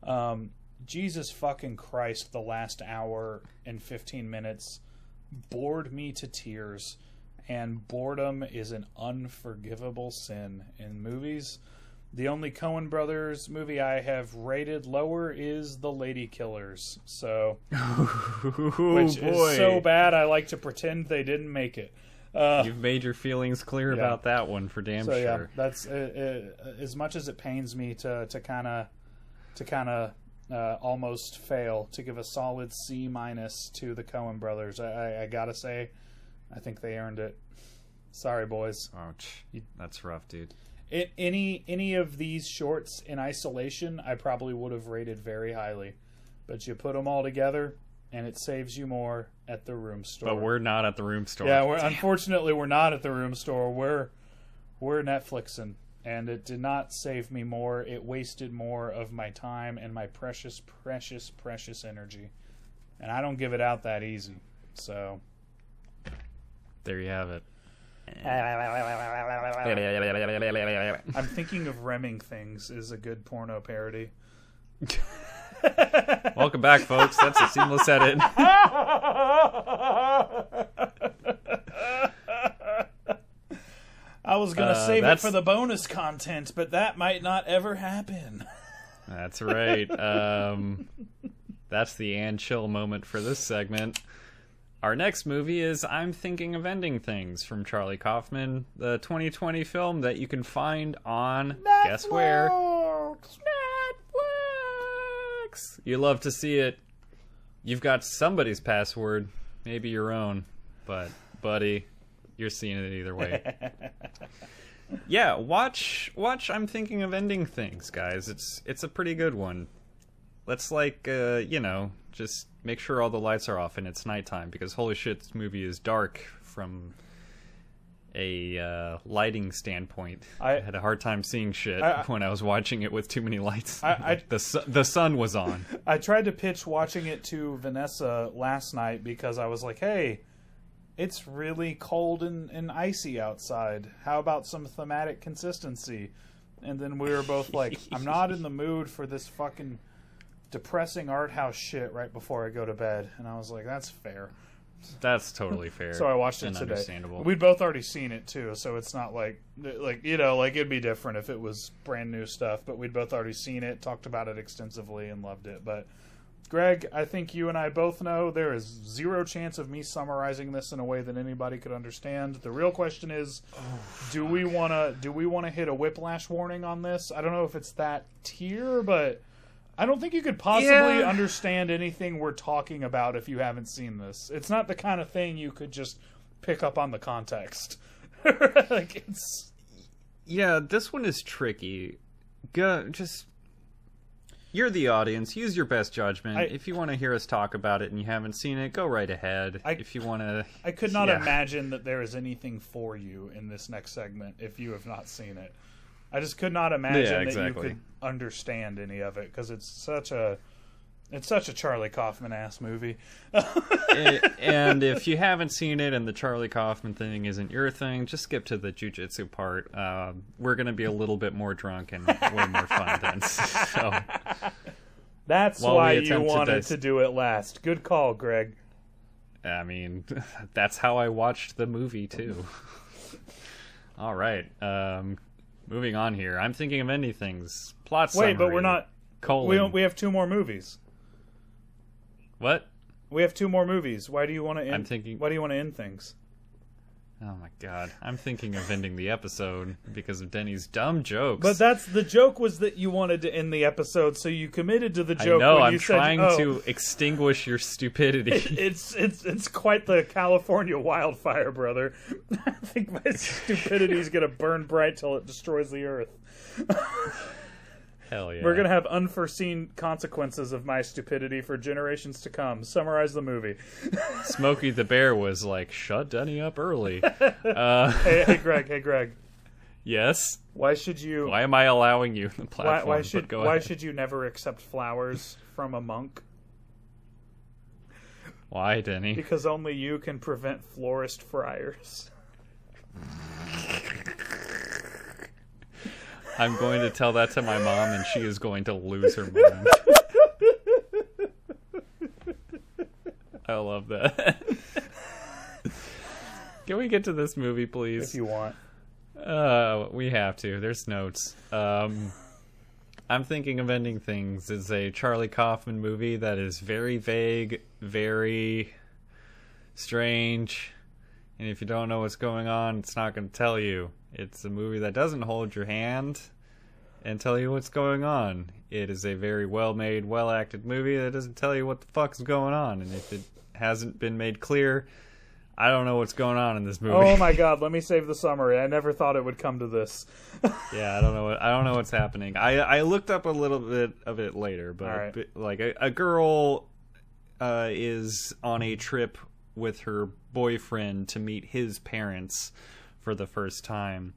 Um, Jesus fucking Christ! The last hour and fifteen minutes bored me to tears, and boredom is an unforgivable sin in movies. The only Coen Brothers movie I have rated lower is The Ladykillers. So, which is so bad I like to pretend they didn't make it. Uh, You've made your feelings clear Yeah. about that one for damn so yeah, sure. that's uh, uh, as much as it pains me to to kind of to kind of uh, almost fail to give a solid C minus to the Coen Brothers. I, I, I gotta say, I think they earned it. Sorry, boys. Ouch. That's rough, dude. It, any any of these shorts in isolation, I probably would have rated very highly, but you put them all together, and it saves you more at the room store. But we're not at the room store. yeah, we're unfortunately we're not at the room store. We're we're Netflixing, and it did not save me more. It wasted more of my time and my precious, precious, precious energy, and I don't give it out that easy. So There you have it. I'm thinking of Remming Things is a good porno parody. Welcome back, folks. That's a seamless edit. I was gonna Uh, save it for the bonus content, but that might not ever happen. That's right. Um, that's the and chill moment for this segment. Our next movie is I'm Thinking of Ending Things from Charlie Kaufman, the 2020 film that you can find on guess where? Netflix. You love to see it. You've got somebody's password, maybe your own, but buddy, you're seeing it either way. yeah, watch watch I'm thinking of ending things, guys. It's it's a pretty good one. Let's like uh, you know, just make sure all the lights are off and it's nighttime because holy shit, this movie is dark from a uh, lighting standpoint. I- I had a hard time seeing shit I- I- when I was watching it with too many lights. The su- the sun was on. I tried to pitch watching it to Vanessa last night because I was like, hey, it's really cold and, and icy outside. How about some thematic consistency? And then we were both like, I'm not in the mood for this fucking depressing art house shit right before I go to bed. And I was like, that's fair. That's totally fair. So I watched it and today. Understandable. We'd both already seen it too, so it's not like like you know like it'd be different if it was brand new stuff. But we'd both already seen it, talked about it extensively, and loved it. But Greg, I think you and I both know there is zero chance of me summarizing this in a way that anybody could understand. The real question is, do we want to do we want to hit a whiplash warning on this? I don't know if it's that tier, but I don't think you could possibly Yeah. understand anything we're talking about if you haven't seen this. It's not the kind of thing you could just pick up on the context. like it's Yeah, this one is tricky. Go just you're the audience. Use your best judgment. I- if you want to hear us talk about it and you haven't seen it, go right ahead. I- if you want to, I could not Yeah. imagine that there is anything for you in this next segment if you have not seen it. I just could not imagine Yeah, that you could understand any of it because it's such a it's such a Charlie Kaufman ass movie. and if you haven't seen it and the Charlie Kaufman thing isn't your thing, just skip to the jujitsu part. Um, we're gonna be a little bit more drunk and way more fun then. So That's why you attempt to wanted to do it last. Good call, Greg. I mean, that's how I watched the movie too. All right. Um, moving on here. I'm thinking of ending things. Plot Wait, but we're not. Colon. We we have two more movies. What? We have two more movies. Why do you want to end? I'm thinking- Why do you want to end things? Oh my god. I'm thinking of ending the episode because of Denny's dumb jokes. But that's the joke was that you wanted to end the episode, so you committed to the joke. I know. I'm you said, trying "Oh, to extinguish your stupidity. It's it's it's quite the California wildfire, brother. I think my stupidity is gonna burn bright till it destroys the earth. Hell yeah. We're gonna have unforeseen consequences of my stupidity for generations to come. Summarize the movie. Smokey the Bear was like, "Shut Denny up early." uh, hey, hey, Greg. Hey, Greg. yes. Why should you? Why am I allowing you the Why, platform? why But should go why ahead. should you never accept flowers from a monk? Why, Denny? Because only you can prevent florist friars. I'm going to tell that to my mom, and she is going to lose her mind. I love that. Can we get to this movie, please? if you want. Uh, we have to. There's notes. Um, I'm thinking of ending things. It's a Charlie Kaufman movie that is very vague, very strange, and if you don't know what's going on, it's not going to tell you. It's a movie that doesn't hold your hand and tell you what's going on. It is a very well made, well acted movie that doesn't tell you what the fuck's going on, and if it hasn't been made clear, I don't know what's going on in this movie. Oh my god, let me save the summary. I never thought it would come to this. yeah, I don't know what I don't know what's happening. I I looked up a little bit of it later, but, right. like a, a girl uh, is on a trip with her boyfriend to meet his parents for the first time.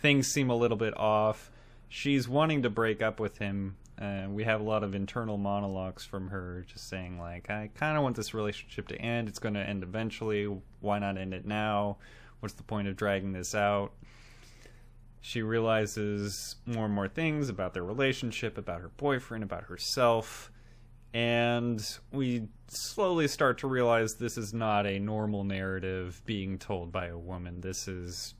Things seem a little bit off. She's wanting to break up with him. Uh, we have a lot of internal monologues from her, just saying like, "I kind of want this relationship to end. It's going to end eventually. Why not end it now? What's the point of dragging this out?" she realizes more and more things about their relationship, about her boyfriend, about herself, and we slowly start to realize this is not a normal narrative being told by a woman. This is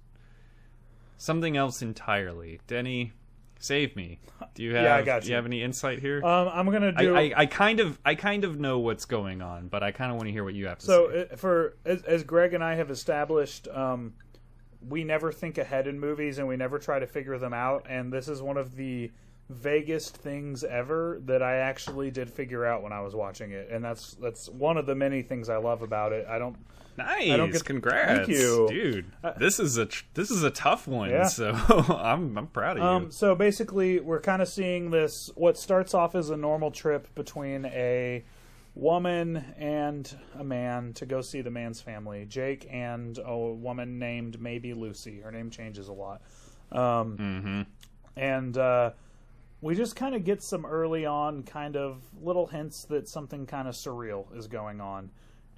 something else entirely. Denny, save me. Do you have Yeah, I got you. do you. have any insight here? Um, I'm gonna do. I, I kind of I kind of know what's going on, but I kind of want to hear what you have to so say. So for as, as Greg and I have established, um, we never think ahead in movies and we never try to figure them out. And this is one of the vaguest things ever that I actually did figure out when I was watching it, and that's that's one of the many things I love about it. I don't. Nice, I don't get- congrats, Thank you. dude. This is a this is a tough one. Yeah. So I'm I'm proud of you. Um, so basically, we're kind of seeing this. What starts off as a normal trip between a woman and a man to go see the man's family, Jake, and a woman named maybe Lucy. Her name changes a lot. Um, mm-hmm. and uh, we just kind of get some early on kind of little hints that something kind of surreal is going on.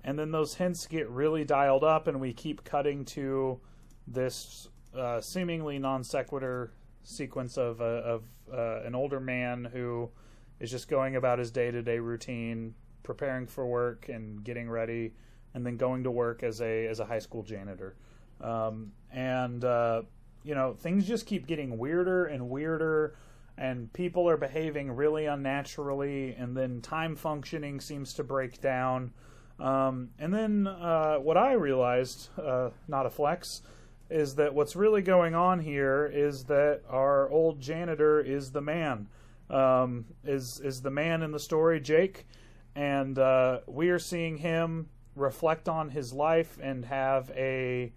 And then those hints get really dialed up and we keep cutting to this uh, seemingly non sequitur sequence of, uh, of uh, an older man who is just going about his day-to-day routine preparing for work and getting ready and then going to work as a as a high school janitor. Um, and uh, you know things just keep getting weirder and weirder and people are behaving really unnaturally and then time functioning seems to break down. Um, and then uh, what i realized uh, not a flex is that what's really going on here is that our old janitor is the man. Um, is is the man in the story jake. And uh, we are seeing him reflect on his life and have a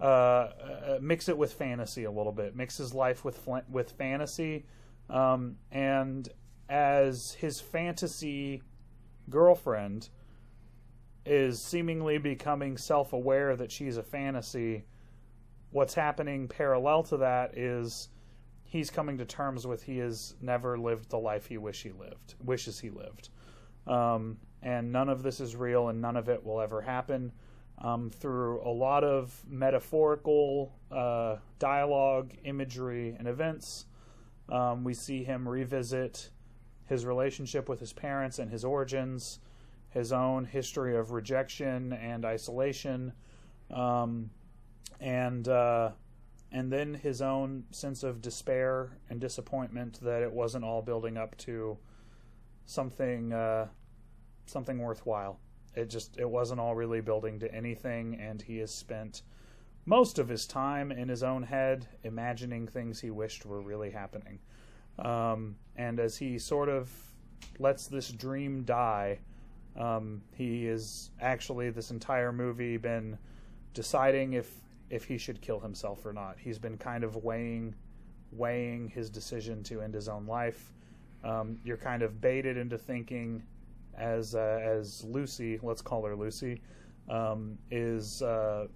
uh, uh, mix it with fantasy a little bit, mix his life with with fantasy, um, and as his fantasy girlfriend is seemingly becoming self-aware that she's a fantasy. What's happening parallel to that is he's coming to terms with he has never lived the life he wish he lived, wishes he lived, um, and none of this is real, and none of it will ever happen um, through a lot of metaphorical uh, dialogue, imagery, and events. Um, we see him revisit his relationship with his parents and his origins, his own history of rejection and isolation, um, and uh, and then his own sense of despair and disappointment that it wasn't all building up to something uh, something worthwhile. It just it wasn't all really building to anything and he has spent most of his time in his own head imagining things he wished were really happening. Um, and as he sort of lets this dream die um, he is actually this entire movie been deciding if if he should kill himself or not. He's been kind of weighing weighing his decision to end his own life. Um, you're kind of baited into thinking as uh, as Lucy, let's call her Lucy, um, is uh,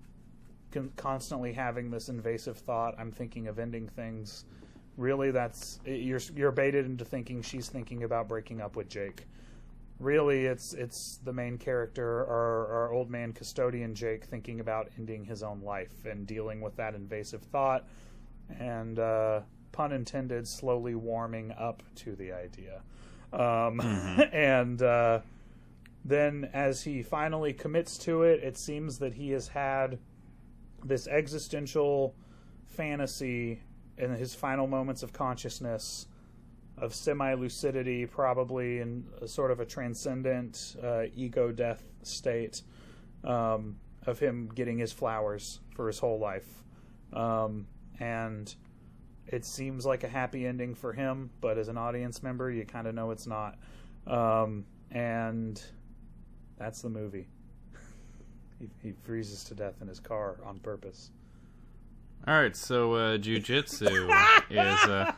constantly having this invasive thought. I'm thinking of ending things. Really, that's you're you're baited into thinking she's thinking about breaking up with Jake. Really, it's it's the main character, our, our old man custodian Jake, thinking about ending his own life and dealing with that invasive thought, and uh, pun intended, slowly warming up to the idea. Um, and uh, then, as he finally commits to it, it seems that he has had this existential fantasy in his final moments of consciousness of semi lucidity, probably in a sort of a transcendent uh, ego death state um, of him getting his flowers for his whole life. Um, and it seems like a happy ending for him, but as an audience member, you kind of know it's not. Um, and that's the movie. He, he freezes to death in his car on purpose. All right, so uh, jujitsu is. Uh,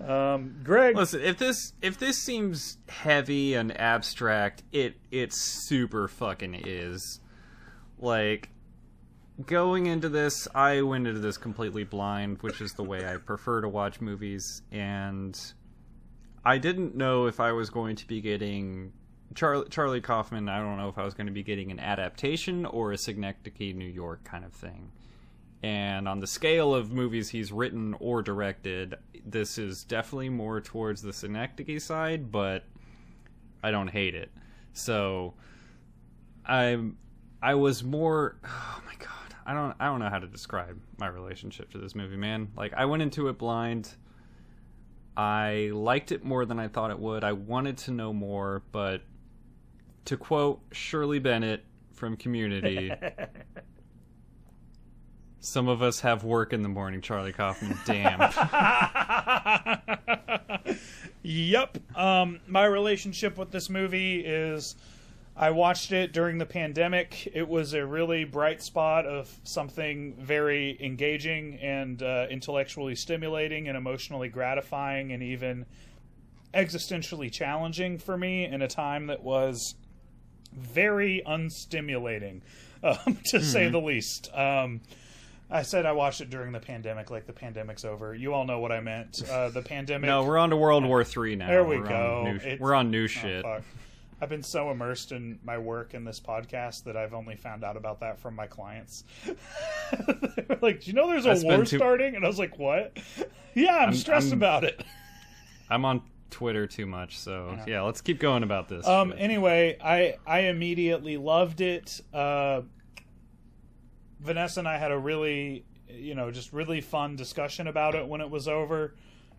Um, Greg, listen, if this if this seems heavy and abstract, it it super fucking is. Like going into this, I went into this completely blind, which is the way I prefer to watch movies, and I didn't know if I was going to be getting Charlie Charlie Kaufman. I don't know if I was going to be getting an adaptation or a Synecdoche, New York kind of thing. And on the scale of movies he's written or directed, this is definitely more towards the Synecdoche side, but I don't hate it. So I I was more oh my god. I don't I don't know how to describe my relationship to this movie, man. Like I went into it blind. I liked it more than I thought it would. I wanted to know more, but to quote Shirley Bennett from Community, some of us have work in the morning, Charlie Kaufman. Damn. yep. Um, my relationship with this movie is I watched it during the pandemic. It was a really bright spot of something very engaging and uh, intellectually stimulating and emotionally gratifying and even existentially challenging for me in a time that was very unstimulating, um, to say the least. Um, I said I watched it during the pandemic, like the pandemic's over. You all know what I meant. Uh, the pandemic. no, we're on to World War Three now. There we we're go. On new, we're on new Oh, shit. fuck. I've been so immersed in my work in this podcast that I've only found out about that from my clients. like, "Do you know there's a That's war too- starting?" And I was like, "What?" yeah, I'm, I'm- stressed I'm- about it. I'm on Twitter too much, so Yeah. yeah, let's keep going about this. Um. shit. Anyway, I I immediately loved it. Uh, Vanessa and I had a really, you know, just really fun discussion about it when it was over,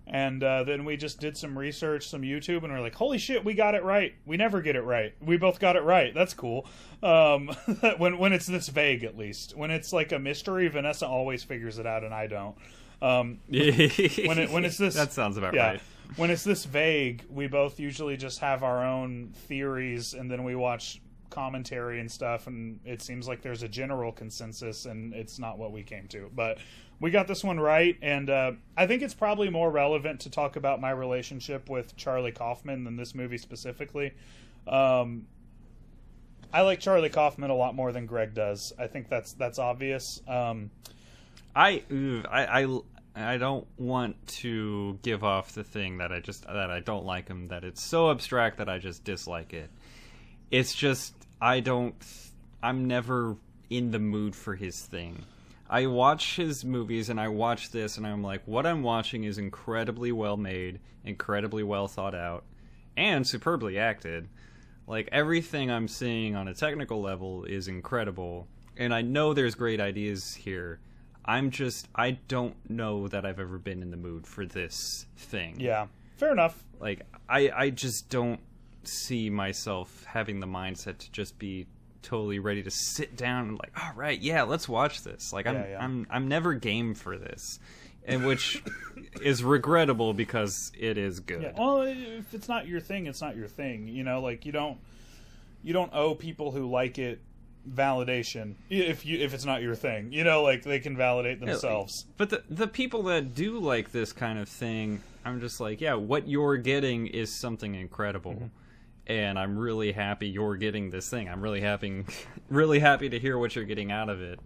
and uh, then we just did some research, some YouTube, and we're like, "Holy shit, we got it right! We never get it right. We both got it right. That's cool." Um, when when it's this vague, at least when it's like a mystery, Vanessa always figures it out, and I don't. Um, when it- when it's this- that sounds about yeah. right. When it's this vague, we both usually just have our own theories and then we watch commentary and stuff and it seems like there's a general consensus and it's not what we came to. But we got this one right and uh, I think it's probably more relevant to talk about my relationship with Charlie Kaufman than this movie specifically. Um, I like Charlie Kaufman a lot more than Greg does. I think that's that's obvious. Um, I, I I I don't want to give off the thing that I just that I don't like him. That it's so abstract that I just dislike it. It's just I don't. I'm never in the mood for his thing. I watch his movies and I watch this and I'm like, what I'm watching is incredibly well made, incredibly well thought out, and superbly acted. Like everything I'm seeing on a technical level is incredible, and I know there's great ideas here. I'm just I don't know that I've ever been in the mood for this thing. yeah, fair enough. Like I I just don't see myself having the mindset to just be totally ready to sit down and like, all right, yeah, let's watch this. Like I'm Yeah, yeah. I'm I'm never game for this. And which is regrettable because it is good. Yeah. Well, if it's not your thing, it's not your thing. You know, like you don't you don't owe people who like it validation if you if it's not your thing. You know, like they can validate themselves. But the the people that do like this kind of thing, I'm just like, yeah, what you're getting is something incredible. Mm-hmm. And I'm really happy you're getting this thing. I'm really happy really happy to hear what you're getting out of it.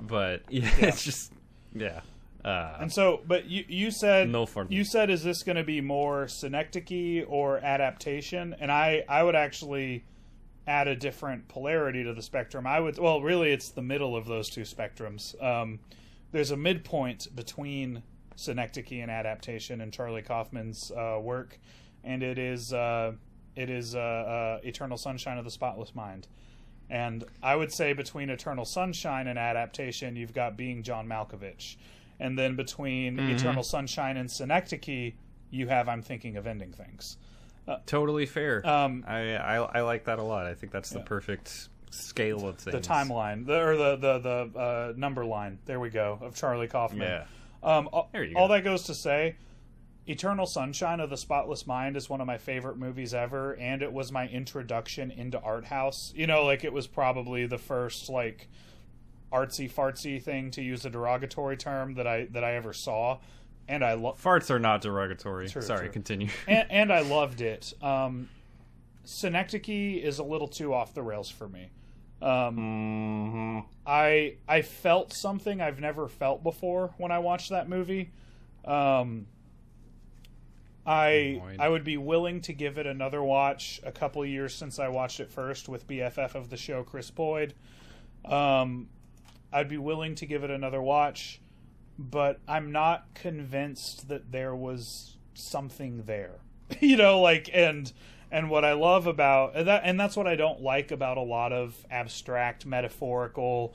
But yeah, it's just yeah. Uh, And so, but you you said No fun. you said is this going to be more synecdoche or adaptation? And I I would actually add a different polarity to the spectrum. I would well, really, it's the middle of those two spectrums. Um, there's a midpoint between synecdoche and adaptation in Charlie Kaufman's uh, work, and it is uh, it is uh, uh, Eternal Sunshine of the Spotless Mind. And I would say between Eternal Sunshine and adaptation, you've got being John Malkovich. And then between Eternal Sunshine and Synecdoche, you have I'm thinking of ending things. Totally fair. Um, I, I I like that a lot. I think that's the perfect scale of things. the timeline, the, or the the the uh, number line. There we go of Charlie Kaufman. Yeah. Um, all, There you go. all that goes to say, Eternal Sunshine of the Spotless Mind is one of my favorite movies ever, and it was my introduction into art house. You know, like it was probably the first like artsy fartsy thing to use a derogatory term that I that I ever saw, and I love Farts are not derogatory. True, Sorry, true. continue. and, and I loved it. Um, Synecdoche is a little too off the rails for me. Um, hmm I I felt something I've never felt before when I watched that movie. Um, I Annoyed. I would be willing to give it another watch. A couple years since I watched it first with BFF of the show Chris Boyd. Um, I'd be willing to give it another watch, but I'm not convinced that there was something there. you know, like and and what I love about and that and that's what I don't like about a lot of abstract metaphorical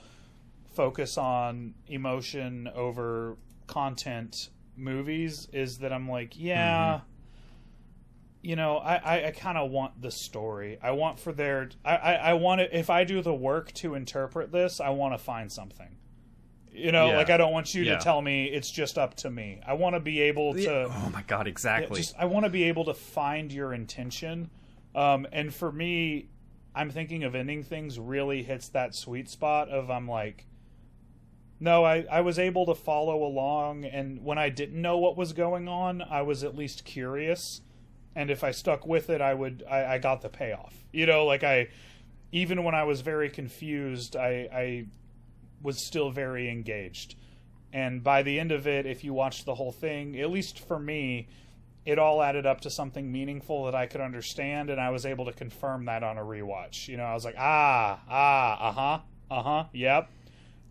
focus on emotion over content movies is that I'm like, yeah, mm-hmm. you know, I, I, I kind of want the story. I want for their, I, I, I want to, if I do the work to interpret this, I want to find something. You know, Yeah. like I don't want you Yeah. to tell me it's just up to me. I want to be able to. oh my god, exactly. Just I want to be able to find your intention. Um, and for me, I'm thinking of ending things really hits that sweet spot of I'm like, no, I, I was able to follow along, and when I didn't know what was going on, I was at least curious, and if I stuck with it, I would I, I got the payoff. You know, like I, even when I was very confused, I I was still very engaged. And by the end of it, if you watched the whole thing, at least for me, it all added up to something meaningful that I could understand, and I was able to confirm that on a rewatch. You know, I was like, ah, ah, uh huh, uh huh, yep,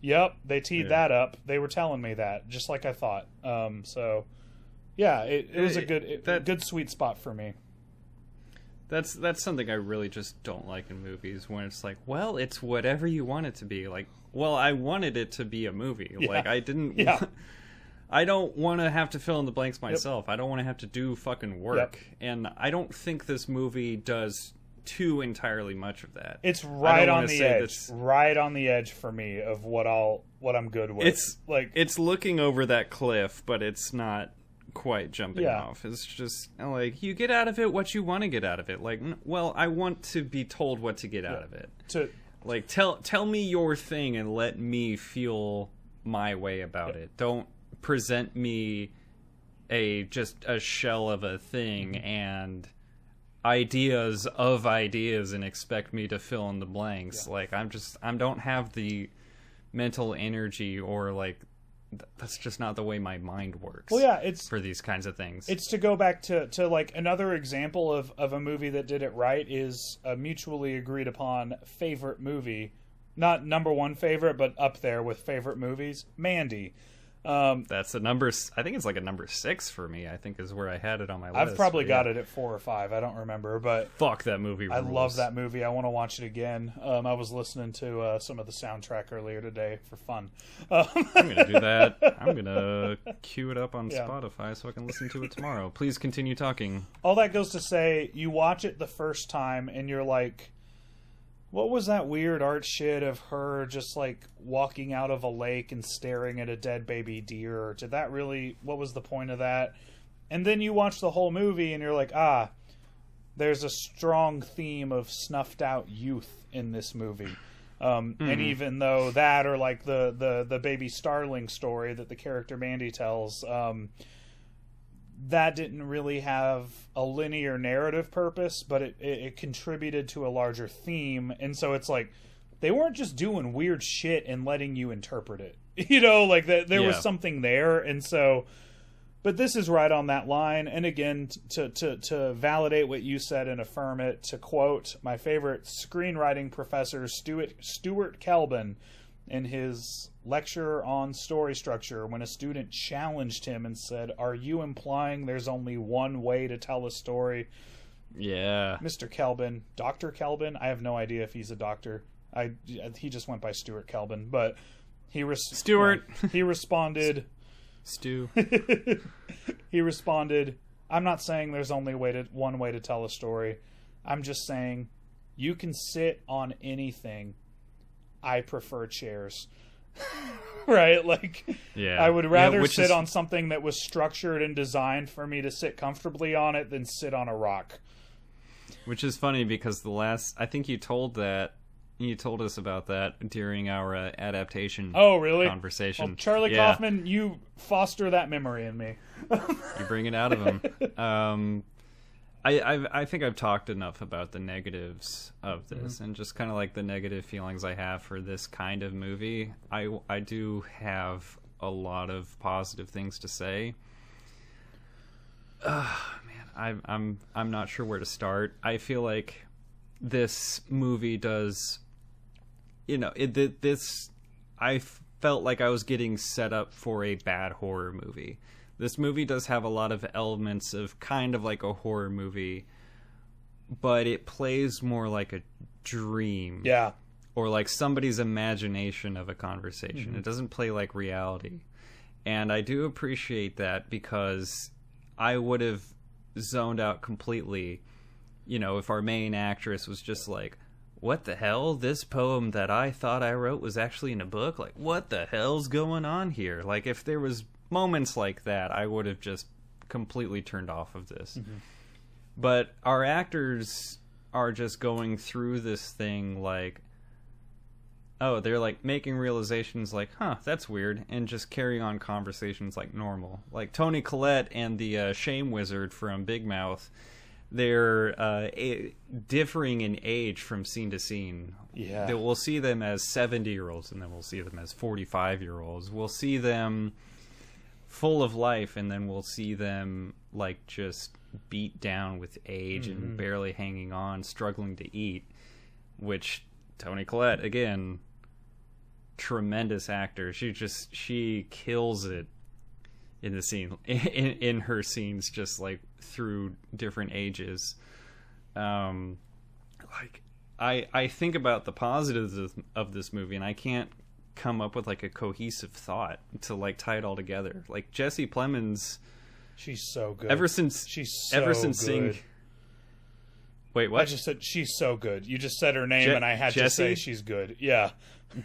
yep. They teed Yeah. that up. They were telling me that, just like I thought. Um, so, yeah, it, it was a good, it, that- good sweet spot for me. That's that's something I really just don't like in movies when it's like, well, it's whatever you want it to be. Like, well, I wanted it to be a movie. Like, I didn't. Yeah. wa- I don't want to have to fill in the blanks myself. I don't want to have to do fucking work. And I don't think this movie does too entirely much of that. It's right on the edge, that's- right on the edge for me of what I'll, what I'm good with. It's like it's looking over that cliff, but it's not quite jumping Yeah. off. It's just like you get out of it what you want to get out of it. Like, well, I want to be told what to get out of it. to Like, tell tell me your thing and let me feel my way about it. Don't present me a just a shell of a thing Mm-hmm. and ideas of ideas and expect me to fill in the blanks. Like I'm just I don't have the mental energy or like that's just not the way my mind works. well, yeah, it's for these kinds of things. it's to go back to, to like another example of, of a movie that did it right is a mutually agreed upon favorite movie not number one favorite but up there with favorite movies mandy um, that's a number. I think it's like a number six for me. I think is where I had it on my list. i've probably got yeah. it at four or five i don't remember but Fuck that movie. i rules. love that movie i want to watch it again um, i was listening to uh, some of the soundtrack earlier today for fun um, I'm gonna do that. I'm gonna queue it up on Yeah. Spotify so I can listen to it tomorrow. Please continue talking. all that goes to say you watch it the first time and you're like what was that weird art shit of her just like walking out of a lake and staring at a dead baby deer? Did that really what was the point of that? And then you watch the whole movie and you're like ah there's a strong theme of snuffed out youth in this movie. Um, and even though that or like the, the the baby starling story that the character mandy tells um, that didn't really have a linear narrative purpose, but it, it, it contributed to a larger theme. And so it's like they weren't just doing weird shit and letting you interpret it. You know, like that there was something there. And so, but this is right on that line. And again, to, to, to validate what you said and affirm it, to quote my favorite screenwriting professor, Stuart, Stuart Kelbin, in his lecture on story structure when a student challenged him and said, Are you implying there's only one way to tell a story? Yeah. Mr. Kelbin, Dr. Kelbin, I have no idea if he's a doctor. I he just went by Stuart Kelvin, but he res- Stuart. he responded. Stu. he responded, "I'm not saying there's only way to one way to tell a story. I'm just saying you can sit on anything. I prefer chairs." right? Like Yeah. I would rather which sit is- on something that was structured and designed for me to sit comfortably on it than sit on a rock. Which is funny because the last I think you told that you told us about that during our uh, adaptation Oh, really? conversation. Well, Charlie Yeah. Kaufman, you foster that memory in me. You bring it out of him. um, I, I I think I've talked enough about the negatives of this Mm-hmm. and just kind of like the negative feelings I have for this kind of movie. I I do have a lot of positive things to say. Ah, man, I'm I'm I'm not sure where to start. I feel like this movie does you know, it th- this I felt like I was getting set up for a bad horror movie. This movie does have a lot of elements of kind of like a horror movie, but it plays more like a dream Yeah. or like somebody's imagination of a conversation. Mm-hmm. It doesn't play like reality. And I do appreciate that because I would have zoned out completely, you know, if our main actress was just like, what the hell? This poem that I thought I wrote was actually in a book? Like, what the hell's going on here? Like, if there was moments like that, I would have just completely turned off of this. But our actors are just going through this thing like, oh, they're like making realizations like, huh, that's weird, and just carrying on conversations like normal. Like Toni Collette and the uh, Shame Wizard from Big Mouth, they're uh, a- differing in age from scene to scene. Yeah. We'll see them as 70 year olds, and then we'll see them as 45 year olds. We'll see them full of life, and then we'll see them like just beat down with age and barely hanging on, struggling to eat. Which Toni Collette again, tremendous actor. She just she kills it in the scene in, in her scenes, just like through different ages. Um, like I I think about the positives of, of this movie, and I can't come up with like a cohesive thought to like tie it all together. Like Jesse Plemons, She's so good. ever since She's so ever since seeing. good. Wait, I just said she's so good. You just said her name, Je- and I had to Jessie? say she's good. Yeah.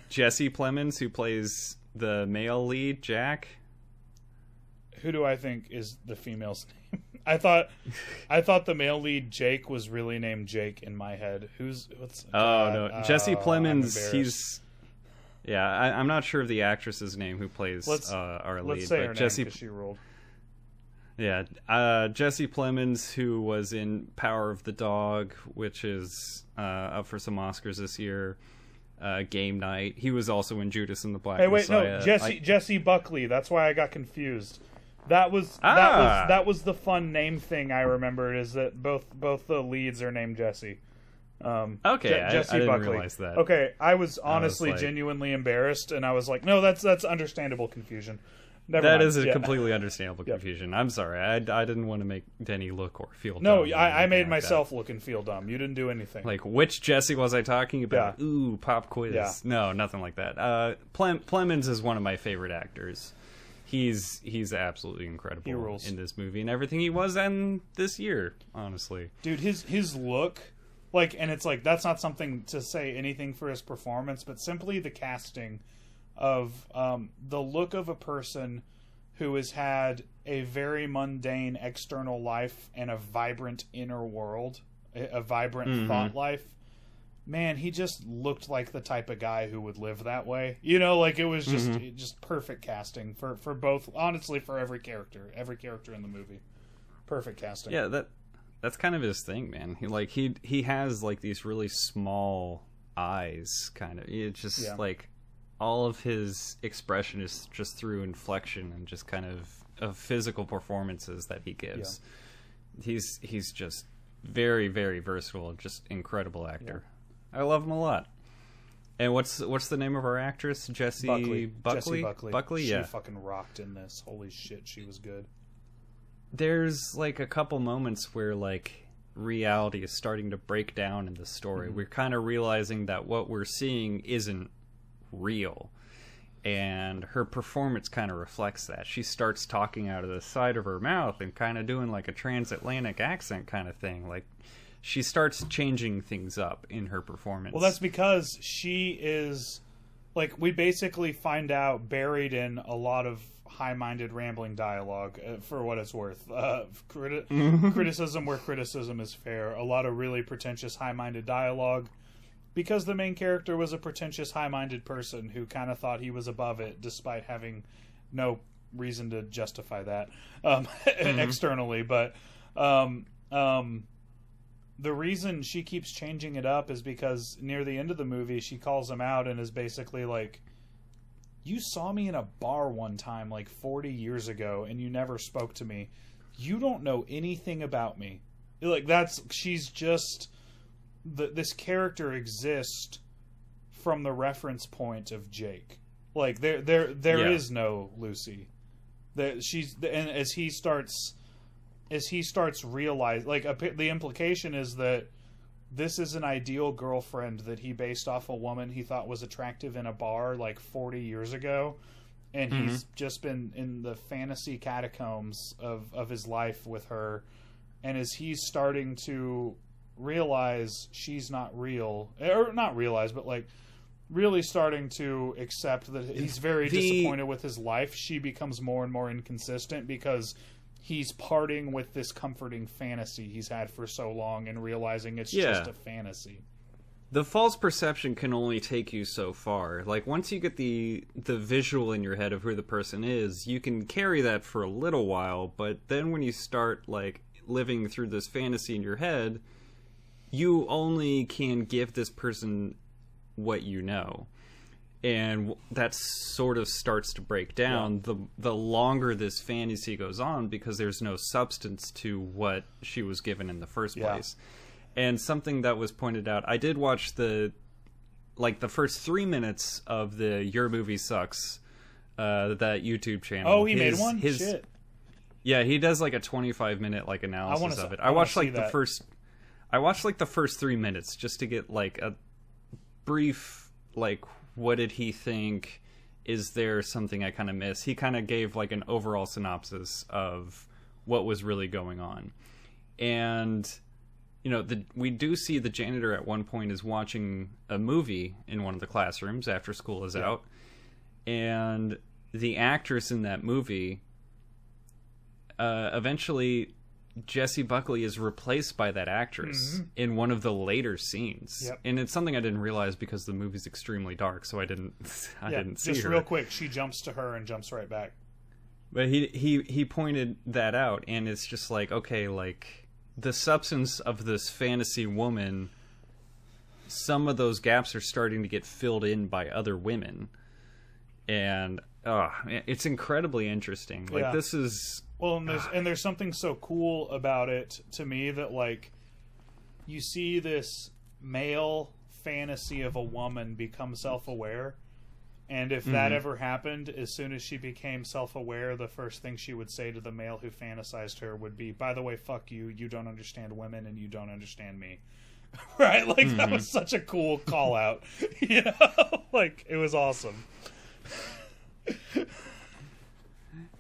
Jesse Plemons, who plays the male lead, Jack. Who do I think is the female's name? I thought, I thought the male lead Jake was really named Jake in my head. Who's what's? Oh God, no, uh, Jesse Plemons. embarrassed. He's yeah. I, I'm not sure of the actress's name who plays Let's- uh, our Let's lead, say but her Jesse. name she ruled. Yeah, uh, Jesse Plemons, who was in Power of the Dog, which is uh, up for some Oscars this year. Uh, Game Night. He was also in Judas and the Black Hey, wait, Messiah. no, Jesse I- Jessie Buckley. That's why I got confused. That was that Ah. was that was the fun name thing I remembered is that both both the leads are named Jesse. Um, Okay, Je- I- I Jesse didn't Buckley. realize that. Okay, I was honestly like- genuinely embarrassed, and I was like, no, that's that's understandable confusion. Never that mind. is a Yeah. completely understandable Yep. confusion. I'm sorry. I, I didn't want to make Denny look or feel No, I, I made like that. myself look and feel dumb. You didn't do anything. Like which Jesse was I talking about? Yeah. Ooh, pop quiz. Yeah. No, nothing like that. Uh, Plem- Plemons is one of my favorite actors. He's he's absolutely incredible He in this movie and everything he was in this year. Honestly, dude his his look like and it's like that's not something to say anything for his performance but simply the casting of um, the look of a person who has had a very mundane external life and a vibrant inner world a, vibrant thought life man he just looked like the type of guy who would live that way. You know like it was just it- just perfect casting for for both honestly for every character every character in the movie. Perfect casting. Yeah, that that's kind of his thing, man. He like he he has like these really small eyes, kind of. It's just Yeah. like all of his expression is just through inflection and just kind of of physical performances that he gives. Yeah. He's he's just very very versatile, just incredible actor. Yeah. I love him a lot. And what's what's the name of our actress? Jessie Buckley. Buckley. Jessie Buckley. Buckley, She yeah. fucking rocked in this. Holy shit, she was good. There's like a couple moments where like reality is starting to break down in the story. Mm-hmm. We're kind of realizing that what we're seeing isn't real. And her performance kind of reflects that. She starts talking out of the side of her mouth and kind of doing like a transatlantic accent kind of thing. Like she starts changing things up in her performance. Well, that's because she is like we basically find out buried in a lot of high-minded rambling dialogue uh, for what it's worth. Uh, criti- criticism where criticism is fair. A lot of really pretentious high-minded dialogue because the main character was a pretentious high-minded person who kind of thought he was above it despite having no reason to justify that um, externally but um, um, the reason she keeps changing it up is because near the end of the movie she calls him out and is basically like you saw me in a bar one time like 40 years ago and you never spoke to me. You don't know anything about me. Like that's she's just the, this character exists from the reference point of Jake. Like there there there is Yeah. no Lucy. That she's and as he starts as he starts realize like a, the implication is that this is an ideal girlfriend that he based off a woman he thought was attractive in a bar like 40 years ago. And mm-hmm. he's just been in the fantasy catacombs of of his life with her. And as he's starting to realize she's not real or not realize but like really starting to accept that he's very The- disappointed with his life she becomes more and more inconsistent because he's parting with this comforting fantasy he's had for so long and realizing it's Yeah. just a fantasy the false perception can only take you so far. Like once you get the the visual in your head of who the person is, you can carry that for a little while, but then when you start like living through this fantasy in your head, you only can give this person what you know. And that sort of starts to break down the the longer this fantasy goes on because there's no substance to what she was given in the first Yeah. place. And something that was pointed out i did watch the like the first three minutes of the your movie sucks uh that youtube channel. Oh he made one? his shit. Yeah he does like a 25 minute like analysis wanna of it. I i watched like the that. first i watched like the first three minutes just to get like a brief like what did he think? Is there something i kind of miss? He kind of gave like an overall synopsis of what was really going on. And you know the we do see the janitor at one point is watching a movie in one of the classrooms after school is out. And the actress in that movie uh, eventually Jessie Buckley is replaced by that actress in one of the later scenes, Mm-hmm. Yep. and it's something I didn't realize because the movie's extremely dark, so I didn't I yeah, didn't see it. just her. real quick she jumps to her and jumps right back But he he he pointed that out, and it's just like okay, like the substance of this fantasy woman. Some of those gaps are starting to get filled in by other women, and uh, it's incredibly interesting. Like Yeah. this is Well, and there's and there's something so cool about it to me that like you see this male fantasy of a woman become self-aware. And if that Mm-hmm. ever happened, as soon as she became self-aware, the first thing she would say to the male who fantasized her would be, "By the way, fuck you. You don't understand women, and you don't understand me." right? Like that Mm-hmm. was such a cool call out. you know, like it was awesome.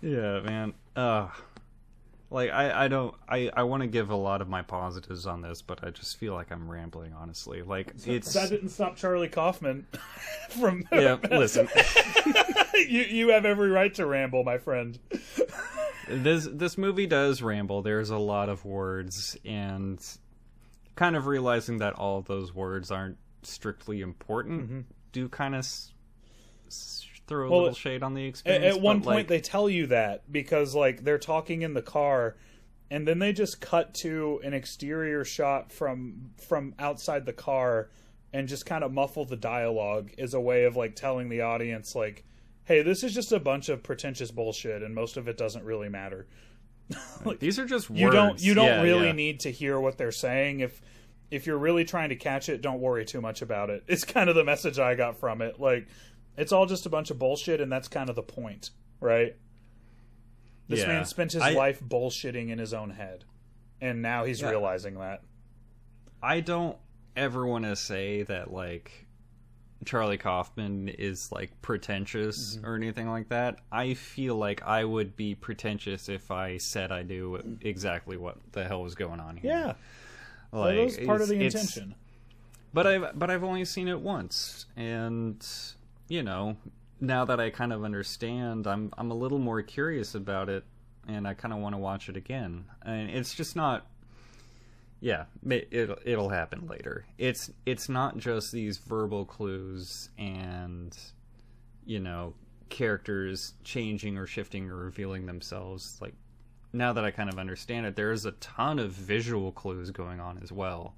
Yeah, man. Uh like I I don't I I want to give a lot of my positives on this, but I just feel like I'm rambling honestly. Like it's That didn't stop Charlie Kaufman from Yeah, listen. you you have every right to ramble, my friend. this this movie does ramble. There's a lot of words and kind of realizing that all of those words aren't strictly important do kind of s- throw a. Well, little shade on the At, experience. at one point, like, they tell you that because like they're talking in the car, and then they just cut to an exterior shot from from outside the car, and just kind of muffle the dialogue as a way of like telling the audience like, "Hey, this is just a bunch of pretentious bullshit, and most of it doesn't really matter." these are just words. you don't you don't Yeah, really yeah. need to hear what they're saying if if you're really trying to catch it don't worry too much about it it's kind of the message i got from it like it's all just a bunch of bullshit and that's kind of the point right this Yeah. man spent his I- life bullshitting in his own head and now he's Yeah. realizing that. I don't ever want to say that like Charlie Kaufman is like pretentious Mm-hmm. or anything like that. I feel like I would be pretentious if I said I knew exactly what the hell was going on here. Yeah, like that was part of the intention. But I've but I've only seen it once, and you know, now that I kind of understand, I'm I'm a little more curious about it, and I kind of want to watch it again. And it's just not. Yeah, it, it'll it'll happen later. It's it's not just these verbal clues and, you know, characters changing or shifting or revealing themselves. Like now that I kind of understand it, there is a ton of visual clues going on as well.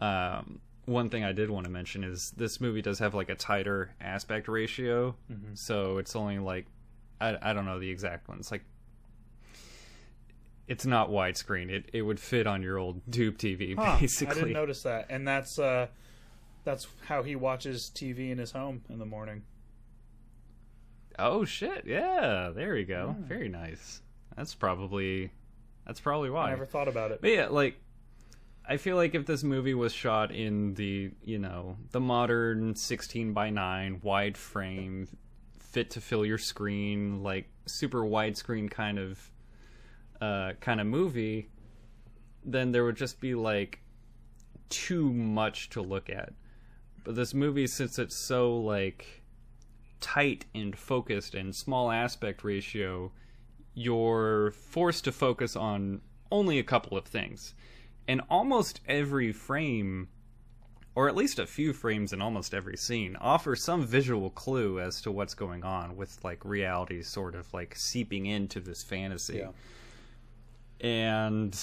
Um, one thing I did want to mention is this movie does have like a tighter aspect ratio, so it's only like I, I don't know the exact one. It's like it's not widescreen. It it would fit on your old tube TV Huh, I didn't notice that, and that's uh, that's how he watches TV in his home in the morning. Oh shit! Yeah, there you go. Very nice. That's probably that's probably why. I never thought about it. But yeah, like I feel like if this movie was shot in the you know the modern sixteen by nine wide frame, fit to fill your screen, like super widescreen kind of uh, kind of movie, then there would just be like too much to look at. But this movie, since it's so like tight and focused and small aspect ratio, you're forced to focus on only a couple of things. And almost every frame, or at least a few frames in almost every scene, offer some visual clue as to what's going on, with like reality sort of like seeping into this fantasy. Yeah. And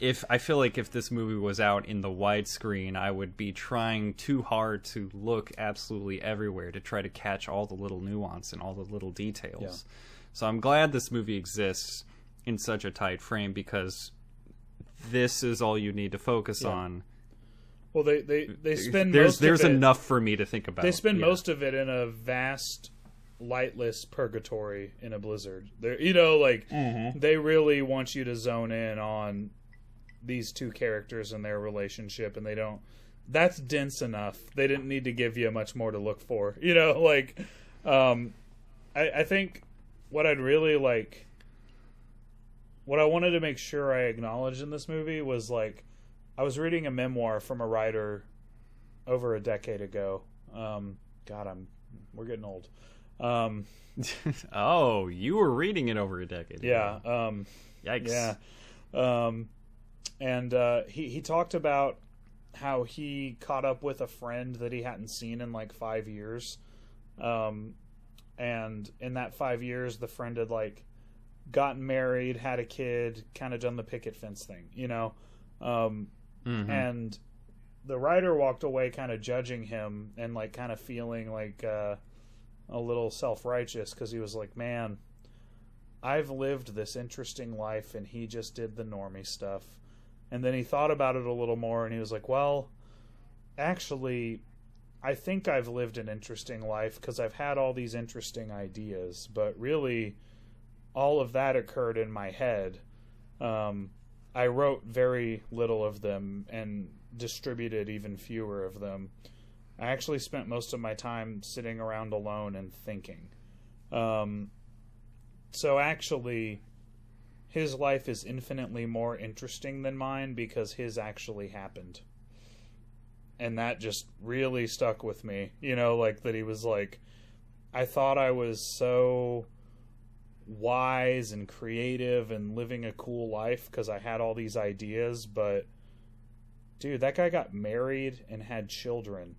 if I feel like if this movie was out in the widescreen, I would be trying too hard to look absolutely everywhere to try to catch all the little nuance and all the little details. Yeah. So I'm glad this movie exists in such a tight frame because this is all you need to focus Yeah. on. Well, they they they spend there's most there's of it, enough for me to think about. They spend Yeah. most of it in a vast, lightless purgatory in a blizzard. They're, you know, like Mm-hmm. they really want you to zone in on these two characters and their relationship, and they don't. That's dense enough. They didn't need to give you much more to look for. You know, like, um, I, I think what I'd really like, what I wanted to make sure I acknowledged in this movie was like, I was reading a memoir from a writer over a decade ago. Um, God, I'm we're getting old. Um, oh, you were reading it over a decade. yeah. ago. Um, Yikes. yeah. Um, and uh, he he talked about how he caught up with a friend that he hadn't seen in like five years. Um, and in that five years, the friend had like gotten married, had a kid, kind of done the picket fence thing, you know. Um, Mhm. and the writer walked away kind of judging him and like kind of feeling like uh, a little self-righteous because he was like man i've lived this interesting life and he just did the normie stuff and then he thought about it a little more and he was like well actually i think i've lived an interesting life because i've had all these interesting ideas but really all of that occurred in my head um, I wrote very little of them and distributed even fewer of them. I actually spent most of my time sitting around alone and thinking. Um, so actually, his life is infinitely more interesting than mine because his actually happened. And that just really stuck with me. You know, like that he was like, I thought I was so wise and creative and living a cool life because I had all these ideas, but dude, that guy got married and had children.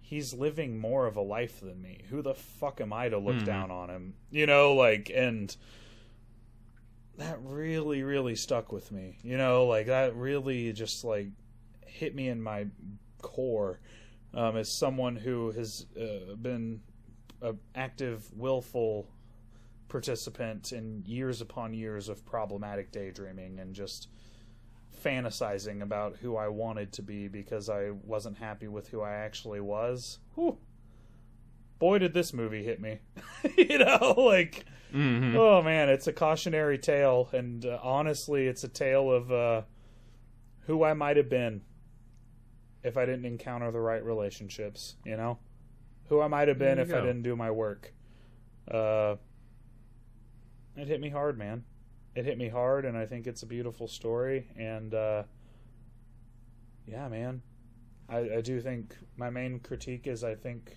He's living more of a life than me. Who the fuck am I to look Mhm. down on him? You know, like, and that really, really stuck with me. You know, like, that really just, like, hit me in my core um, as someone who has uh, been an active, willful participant in years upon years of problematic daydreaming and just fantasizing about who I wanted to be because I wasn't happy with who I actually was. Whew. Boy, did this movie hit me. you know, like Mhm. Oh man, it's a cautionary tale, and uh, honestly, it's a tale of uh, who I might have been if I didn't encounter the right relationships. You know, who I might have been if you I didn't do my work. Uh, it hit me hard, man. It hit me hard, and I think it's a beautiful story. And uh, yeah, man, I, I do think my main critique is I think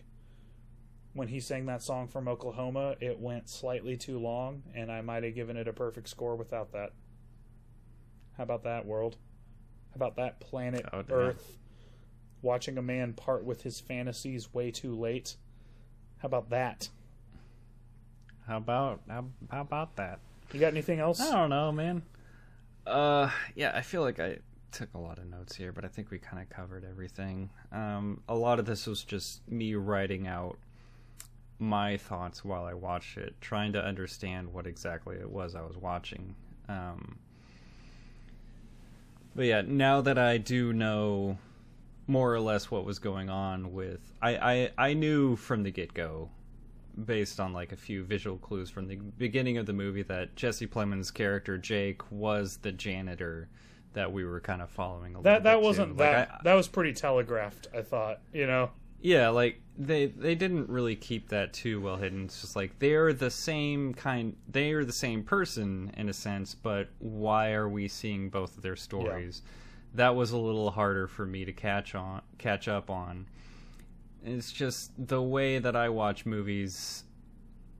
when he sang that song from Oklahoma, it went slightly too long, and I might have given it a perfect score without that. How about that, world? How about that planet Oh. Earth? Watching a man part with his fantasies way too late. How about that? How about how, how about that? You got anything else? I don't know, man. Uh, yeah, I feel like I took a lot of notes here, but I think we kind of covered everything. Um, a lot of this was just me writing out my thoughts while I watched it, trying to understand what exactly it was I was watching. Um, but yeah, now that I do know more or less what was going on with, I I, I knew from the get go based on like a few visual clues from the beginning of the movie that Jesse Plemons' character Jake was the janitor that we were kind of following a little that that wasn't Like, that I- that was pretty telegraphed. I thought, you know. yeah, like they they didn't really keep that too well hidden. It's just like they're the same kind they are the same person in a sense, but why are we seeing both of their stories? That was a little harder for me to catch on catch up on. It's just the way that I watch movies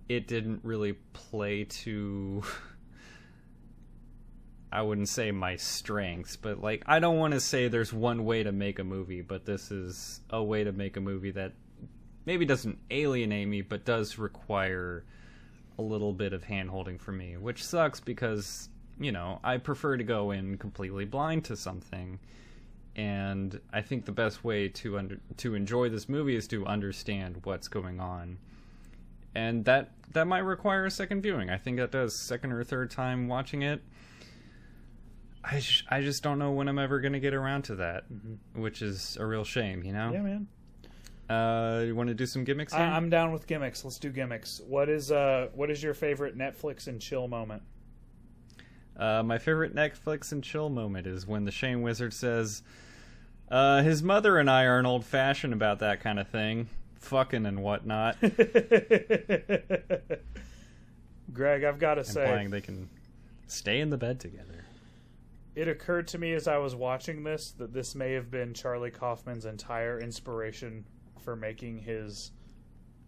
it didn't really play to I wouldn't say my strengths, but like I don't want to say there's one way to make a movie, but this is a way to make a movie that maybe doesn't alienate me, but does require a little bit of hand holding for me, which sucks because, you know, I prefer to go in completely blind to something. And I think the best way to under, to enjoy this movie is to understand what's going on. And that that might require a second viewing. I think that does second or third time watching it. I, sh- I just don't know when I'm ever going to get around to that, which is a real shame, you know? Yeah, man. Uh, you want to do some gimmicks? I, here? I'm down with gimmicks. Let's do gimmicks. What is uh what is your favorite Netflix and chill moment? Uh, my favorite Netflix and chill moment is when the Shame Wizard says, uh, his mother and I are an old fashioned about that kind of thing, fucking and whatnot, Greg, I've got to say, they can stay in the bed together. it occurred to me as I was watching this that this may have been Charlie Kaufman's entire inspiration for making his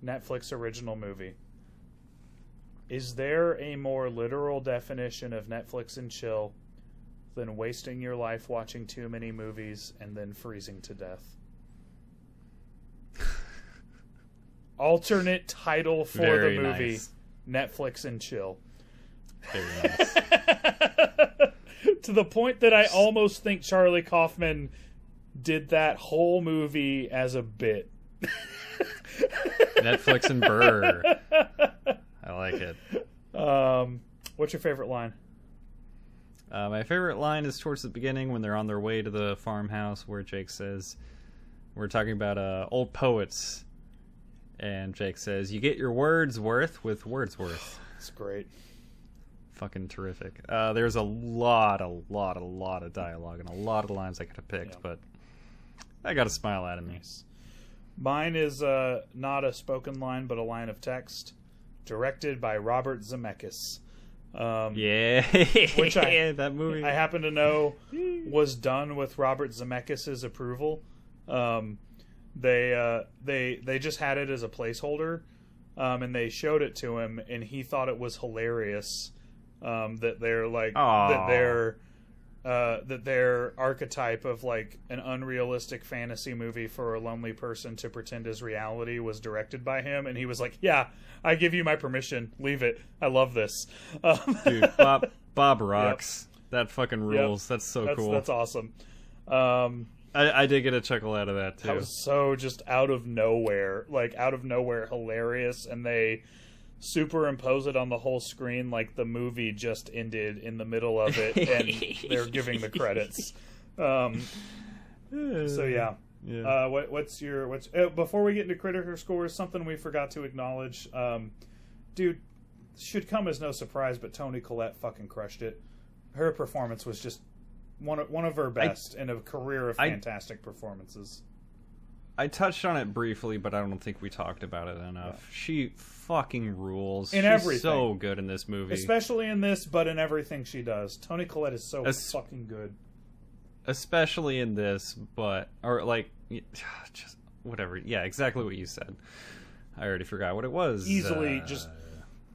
Netflix original movie. Is there a more literal definition of Netflix and chill than wasting your life watching too many movies and then freezing to death? Alternate title for Very the movie nice. Netflix and chill. Very nice. to the point that I almost think Charlie Kaufman did that whole movie as a bit. Netflix and Burr. I like it. Um, what's your favorite line? Uh, my favorite line is towards the beginning when they're on their way to the farmhouse where Jake says, We're talking about uh, old poets. And Jake says, You get your words worth with Wordsworth. It's great. Fucking terrific. Uh, there's a lot, a lot, a lot of dialogue and a lot of lines I could have picked, Yeah. but I got a smile out of me. Mine is uh, not a spoken line, but a line of text, directed by Robert Zemeckis. Um, Yeah, Which I- that movie. I happen to know was done with Robert Zemeckis' approval. Um, they uh, they they just had it as a placeholder, um, and they showed it to him, and he thought it was hilarious um, that they're like that Aw. Uh, that their archetype of like an unrealistic fantasy movie for a lonely person to pretend is reality was directed by him, and he was like, "Yeah, I give you my permission. Leave it. I love this." Um, Dude, Bob, Bob rocks. That fucking rules. That's so that's, cool. That's awesome. Um, I, I did get a chuckle out of that too. that was so just out of nowhere, like out of nowhere, hilarious, and they superimpose it on the whole screen like the movie just ended in the middle of it, and they're giving the credits. Um, so yeah. Yeah. Uh, what, what's your what's uh, before we get into critical scores? Something we forgot to acknowledge, um, dude. should come as no surprise, but Toni Collette fucking crushed it. Her performance was just one of, one of her best in a career of I- fantastic performances. I touched on it briefly, but I don't think we talked about it enough. She fucking rules. In She's everything. so good in this movie. Especially in this, but in everything she does. Toni Collette is so Es- fucking good. especially in this, but or like just whatever. Yeah, exactly what you said. I already forgot what it was. Easily Uh, just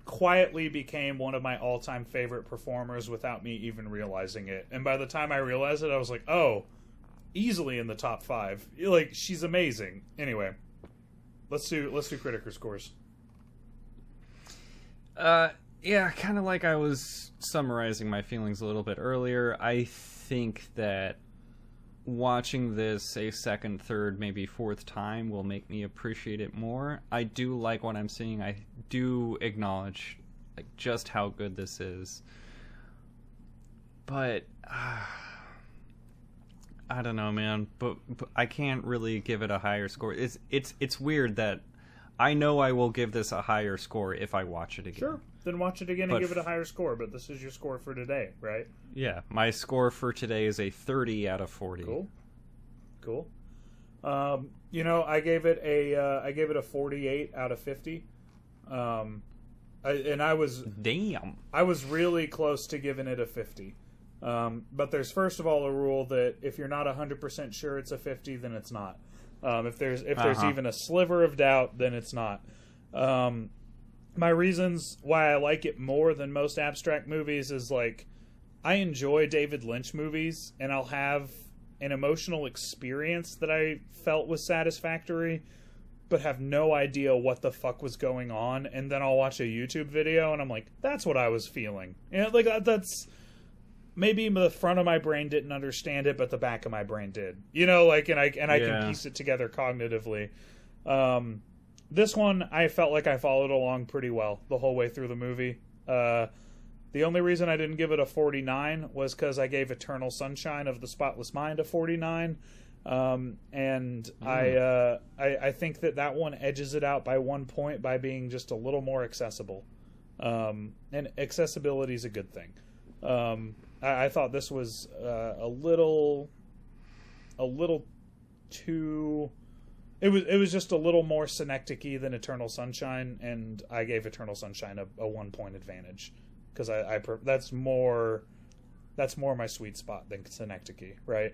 quietly became one of my all-time favorite performers without me even realizing it. And by the time I realized it, I was like, "Oh, easily in the top 5." Like she's amazing. Anyway, let's do let's do critiker scores. Uh, yeah, kind of like I was summarizing my feelings a little bit earlier. I think that watching this a second, third, maybe fourth time will make me appreciate it more. I do like what I'm seeing. I do acknowledge like just how good this is. But uh, I don't know, man. But, but I can't really give it a higher score. It's it's it's weird that I know I will give this a higher score if I watch it again. Sure. Then watch it again But and give it a higher score, but this is your score for today, right? Yeah, my score for today is a 30 out of 40. Cool. Cool. Um, you know, I gave it a uh, I gave it a 48 out of 50. Um, I, and I was Damn. I was really close to giving it a 50. Um, but there's first of all a rule that if you're not 100% sure it's a 50, then it's not. Um, if there's if there's Uh-huh. even a sliver of doubt, then it's not. Um, my reasons why I like it more than most abstract movies is like I enjoy David Lynch movies and I'll have an emotional experience that I felt was satisfactory but have no idea what the fuck was going on and then I'll watch a YouTube video and I'm like that's what I was feeling. You know, like that, that's maybe the front of my brain didn't understand it but the back of my brain did. You know, like and I and I Yeah. can piece it together cognitively. Um this one I felt like I followed along pretty well the whole way through the movie. Uh the only reason I didn't give it a 49 was because I gave Eternal Sunshine of the Spotless Mind a 49. Um, and I, uh, I I think that that one edges it out by one point by being just a little more accessible. Um, and accessibility is a good thing. Um, I, I thought this was uh, a little, a little too. It was it was just a little more synecdoche than Eternal Sunshine, and I gave Eternal Sunshine a, a one point advantage because I, I that's more that's more my sweet spot than synecdoche, right?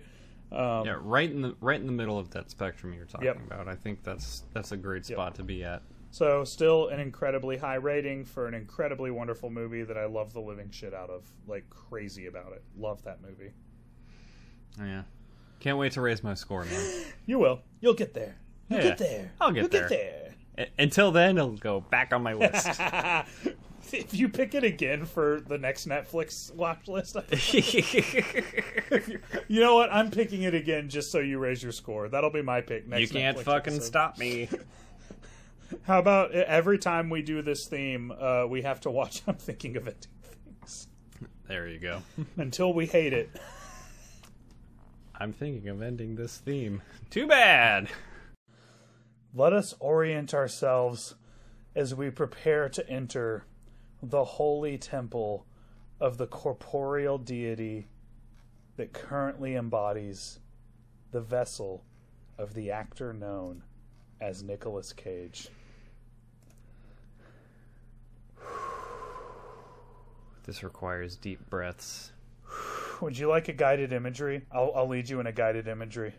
Um, Yeah, right in the right in the middle of that spectrum you're talking Yep. about. I think that's that's a great spot to be at. So still an incredibly high rating for an incredibly wonderful movie that I love the living shit out of, like crazy about it. Love that movie. Oh, yeah. Can't wait to raise my score, man. You will. You'll get there. You'll Yeah, get there. I'll get You'll there. get A- Until then, it'll go back on my list. if you pick it again for the next Netflix watch list, you know what? I'm picking it again just so you raise your score. That'll be my pick next. you can't Netflix fucking episode. stop me. How about every time we do this theme, uh, we have to watch I'm Thinking of Ending Things There you go. until we hate it. I'm thinking of ending this theme. Too bad. Let us orient ourselves as we prepare to enter the holy temple of the corporeal deity that currently embodies the vessel of the actor known as Nicolas Cage. This requires deep breaths. Would you like a guided imagery? I'll, I'll lead you in a guided imagery.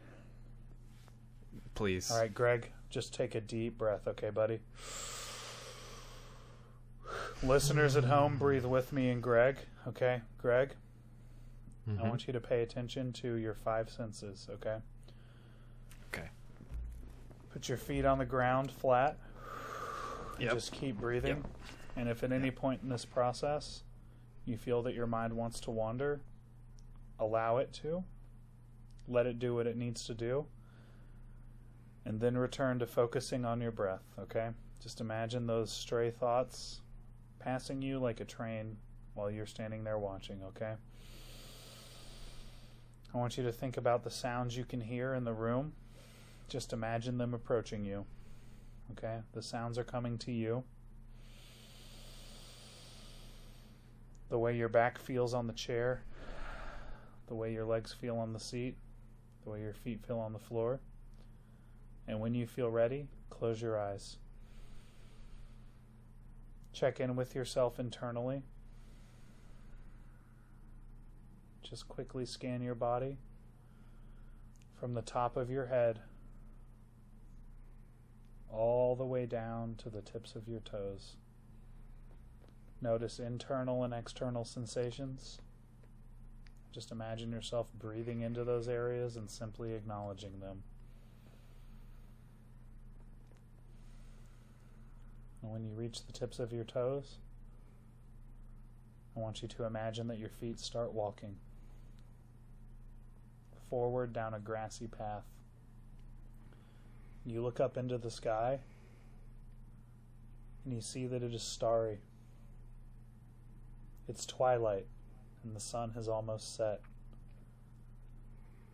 Please. All right, Greg, just take a deep breath, okay, buddy? Listeners at home, breathe with me and Greg, okay? Greg, I mm-hmm. want you to pay attention to your five senses, okay? Okay. Put your feet on the ground flat. Yep. Just keep breathing. Yep. And if at any point in this process you feel that your mind wants to wander, allow it to. Let it do what it needs to do. And then return to focusing on your breath, okay? Just imagine those stray thoughts passing you like a train while you're standing there watching, okay? I want you to think about the sounds you can hear in the room. Just imagine them approaching you. Okay? The sounds are coming to you. The way your back feels on the chair, the way your legs feel on the seat, the way your feet feel on the floor. And when you feel ready, close your eyes. Check in with yourself internally. Just quickly scan your body from the top of your head all the way down to the tips of your toes. Notice internal and external sensations. Just imagine yourself breathing into those areas and simply acknowledging them. And when you reach the tips of your toes, I want you to imagine that your feet start walking forward down a grassy path. You look up into the sky and you see that it is starry. It's twilight and the sun has almost set.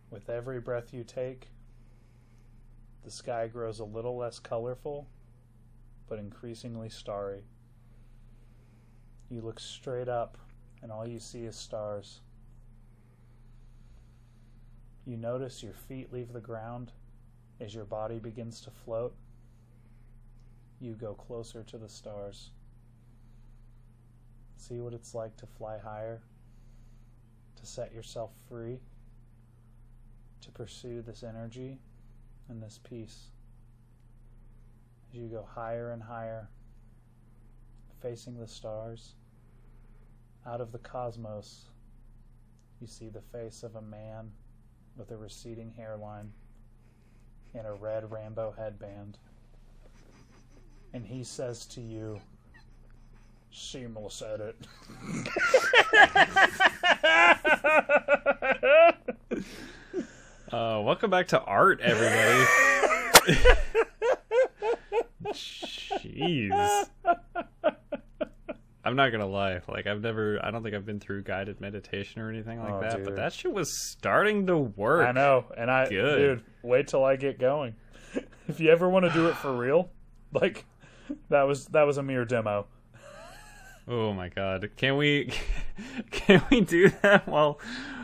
With every breath you take, the sky grows a little less colorful, but increasingly starry. You look straight up, and all you see is stars. You notice your feet leave the ground as your body begins to float. You go closer to the stars. See what it's like to fly higher, to set yourself free, to pursue this energy and this peace. As you go higher and higher, facing the stars, out of the cosmos, you see the face of a man with a receding hairline and a red rainbow headband. And he says to you, seamless edit. Uh, welcome back to art, everybody. Jeez. I'm not gonna lie. Like I've never. I don't think I've been through guided meditation or anything like Oh, that. dude. But that shit was starting to work. I know, and I, Good. dude, wait till I get going. if you ever want to do it for real, like that was that was a mere demo. Oh my god. Can we? Can we do that while?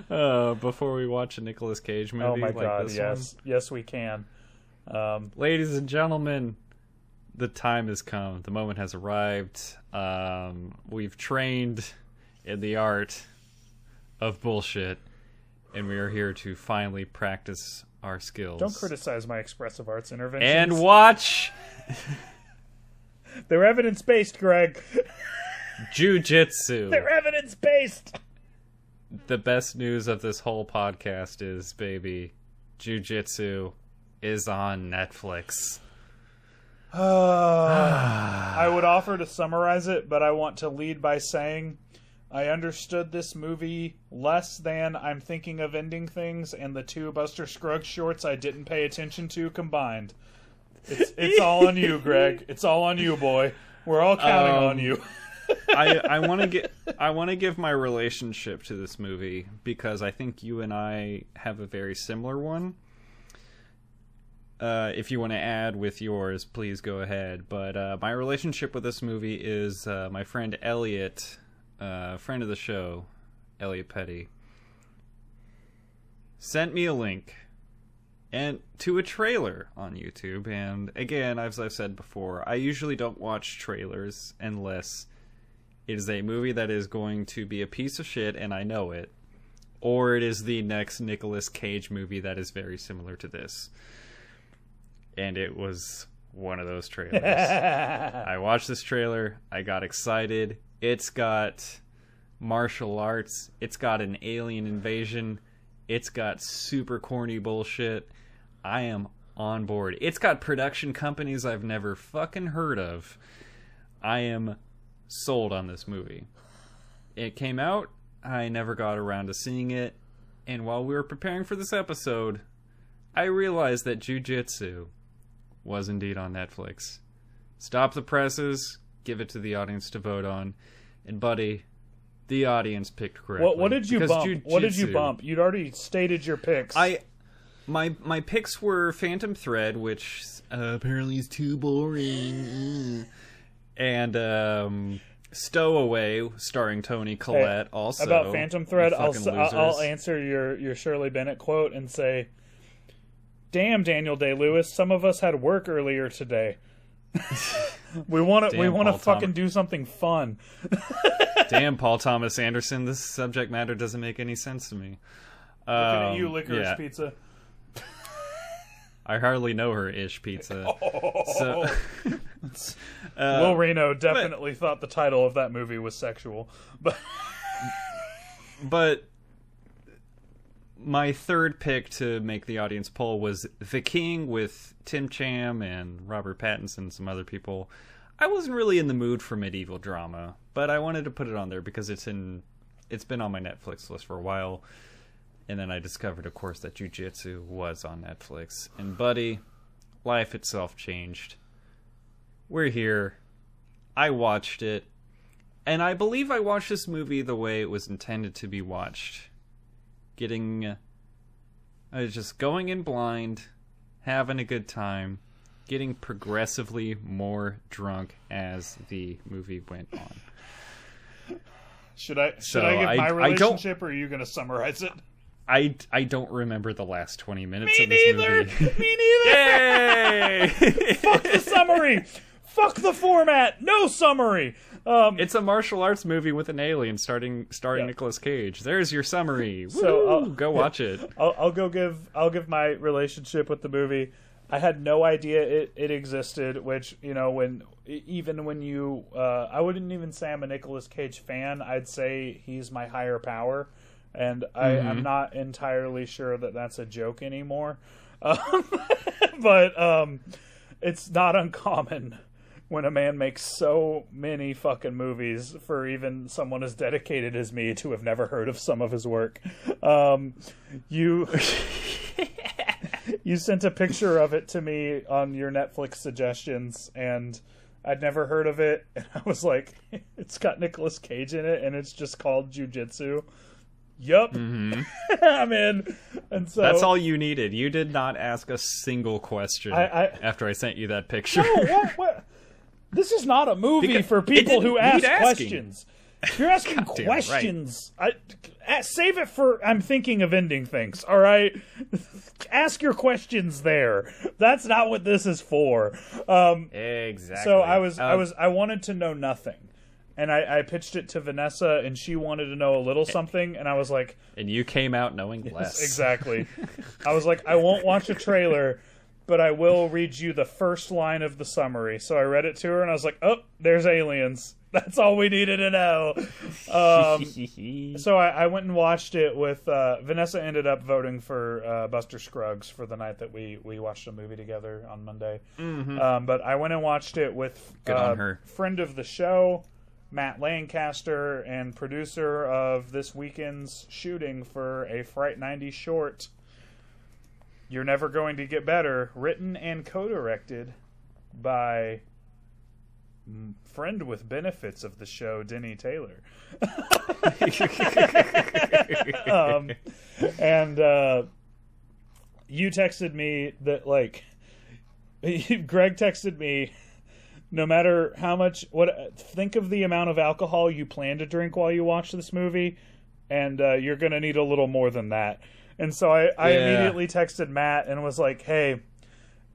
Uh, before we watch a Nicolas Cage movie oh my like god, yes, one? yes, we can. Um, Ladies and gentlemen, the time has come. The moment has arrived. Um, we've trained in the art of bullshit, and we are here to finally practice our skills. don't criticize my expressive arts intervention. And watch they're evidence based, Greg. jujitsu. they're evidence based. the best news of this whole podcast is, baby, jujitsu is on Netflix. I would offer to summarize it, but I want to lead by saying I understood this movie less than I'm thinking of ending things and the two Buster Scruggs shorts I didn't pay attention to combined. It's it's all on you, Greg. It's all on you, boy. We're all counting Um, on you. I I want to get I want to give my relationship to this movie because I think you and I have a very similar one. Uh, if you want to add with yours, please go ahead. But uh, my relationship with this movie is uh, my friend Elliot, uh, friend of the show, Elliot Petty, sent me a link and to a trailer on YouTube. And again, as I've said before, I usually don't watch trailers unless it is a movie that is going to be a piece of shit and I know it, or it is the next Nicolas Cage movie that is very similar to this. And it was one of those trailers. I watched this trailer, I got excited. It's got martial arts, it's got an alien invasion, it's got super corny bullshit. I am on board. It's got production companies I've never fucking heard of. I am sold on this movie. It came out, I never got around to seeing it, and while we were preparing for this episode, I realized that Jujitsu was indeed on Netflix. Stop the presses, give it to the audience to vote on, and buddy, the audience picked correctly. What, what did you because bump? What did you bump? You'd already stated your picks. I my my picks were Phantom Thread, which uh, apparently is too boring, and um, Stowaway, starring Toni Collette. also About Phantom Thread, I'll, fucking s- I'll I'll answer your your Shirley Bennett quote and say, "Damn, Daniel Day Lewis, some of us had work earlier today. we want to we want to fucking Thomas. do something fun." Damn, Paul Thomas Anderson. This subject matter doesn't make any sense to me. Looking at Um, you, licorice yeah, pizza. I hardly know her ish pizza. So, Will uh, Reno definitely thought the title of that movie was sexual, but but my third pick to make the audience poll was The King with Tim Cham and Robert Pattinson and some other people. I wasn't really in the mood for medieval drama, but I wanted to put it on there because it's in it's been on my Netflix list for a while. And then I discovered of course that Jujitsu was on Netflix. And buddy, life itself changed. We're here. I watched it. And I believe I watched this movie the way it was intended to be watched. Getting. Uh, I was just going in blind, having a good time, getting progressively more drunk as the movie went on. should I should So I give I- my relationship, or are you going to summarize it? I, I don't remember the last 20 minutes Me of this neither. movie. Me neither. Yay! Fuck the summary. Fuck the format. No summary. Um, it's a martial arts movie with an alien starting starring Yeah. Nicolas Cage. There's your summary. So, I'll- go watch it. I'll, I'll go give I'll give my relationship with the movie. I had no idea it, it existed. Which you know, when even when you, uh, I wouldn't even say I'm a Nicolas Cage fan. I'd say he's my higher power, and I, Mm-hmm. I'm not entirely sure that that's a joke anymore. Um, but um, it's not uncommon when a man makes so many fucking movies for even someone as dedicated as me to have never heard of some of his work. Um, you you sent a picture of it to me on your Netflix suggestions, and I'd never heard of it, and I was like, "It's got Nicolas Cage in it, and it's just called Jujitsu." Yup, I'm in. And so Mm-hmm. That's all you needed. You did not ask a single question I- I- after I sent you that picture. No, what, what? This is not a movie Because for people who ask questions. If you're asking Goddamn right. questions, I, save it for. I'm thinking of ending things. All right, ask your questions there. That's not what this is for. Um, exactly. so I was, I Uh, was, I wanted to know nothing, and I, I pitched it to Vanessa, and she wanted to know a little something, and I was like, and you came out knowing less. Exactly. I was like, I won't watch a trailer, but I will read you the first line of the summary. So I read it to her, and I was like, oh, there's aliens. That's all we needed to know. Um, so I, I went and watched it with uh, Vanessa. Ended up voting for uh, Buster Scruggs for the night that we we watched a movie together on Monday. Um, but I went and watched it with Mm-hmm. Uh, her. friend of the show, Matt Lancaster, and producer of this weekend's shooting for a Fright 90 short. You're Never Going to Get Better, written and co directed by friend with benefits of the show, Denny Taylor. um, and uh, you texted me that, like, Greg texted me no matter how much what think of the amount of alcohol you plan to drink while you watch this movie and uh, you're gonna need a little more than that. And so I, I Yeah. immediately texted matt and was like hey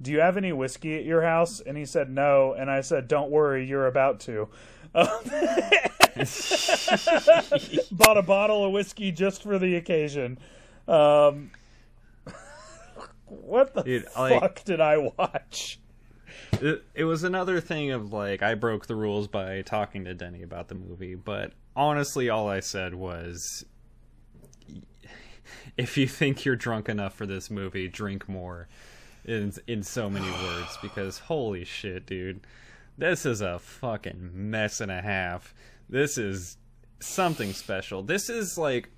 do you have any whiskey at your house? And he said no. And i said don't worry you're about to. Bought a bottle of whiskey just for the occasion. Um, what the Dude, fuck like- did i watch it, it was another thing of like I broke the rules by talking to Denny about the movie, but honestly, all I said was, if you think you're drunk enough for this movie, drink more. In in so many words, because holy shit, dude, this is a fucking mess and a half. This is something special. This is like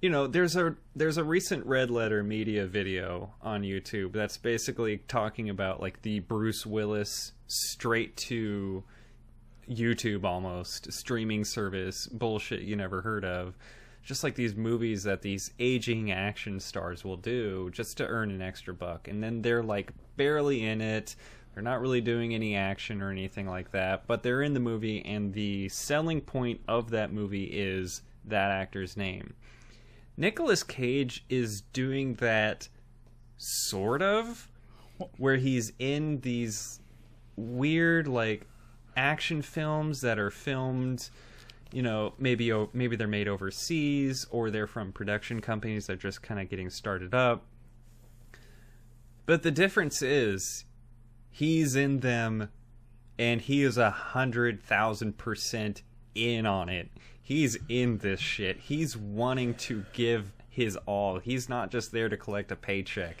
you know there's a there's a recent red letter media video on youtube that's basically talking about like the bruce willis straight to youtube almost streaming service bullshit you never heard of. Just like these movies that these aging action stars will do just to earn an extra buck. And then they're like barely in it. They're not really doing any action or anything like that, but they're in the movie, and the selling point of that movie is that actor's name. Nicolas Cage is doing that sort of, where he's in these weird, like, action films that are filmed you know maybe maybe they're made overseas or they're from production companies that are just kind of getting started up. But the difference is he's in them and he is a hundred thousand percent in on it he's in this shit. He's wanting to give his all. He's not just there to collect a paycheck.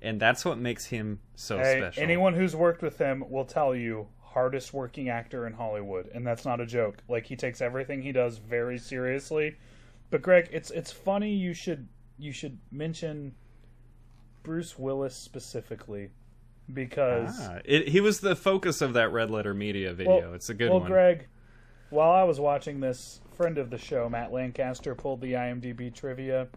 And that's what makes him so Hey, special. anyone who's worked with him will tell you hardest working actor in Hollywood, and that's not a joke. Like he takes everything he does very seriously. But Greg, it's it's funny you should you should mention Bruce Willis specifically because Ah, it, he was the focus of that red letter media video. Well- it's a good well, one. Greg, while I was watching this, friend of the show Matt Lancaster pulled the IMDb trivia.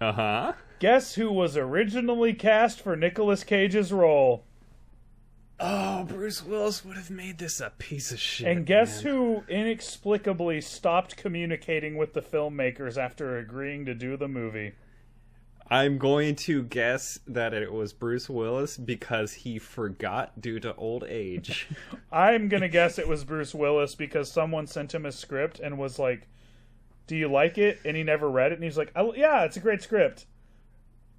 uh-huh Guess who was originally cast for Nicolas Cage's role? Oh, Bruce Willis would have made this a piece of shit. And guess man. who inexplicably stopped communicating with the filmmakers after agreeing to do the movie? I'm going to guess that it was Bruce Willis because he forgot due to old age. I'm gonna guess it was Bruce Willis because someone sent him a script and was like, "Do you like it?" And he never read it, and he's like, oh, "Yeah, it's a great script."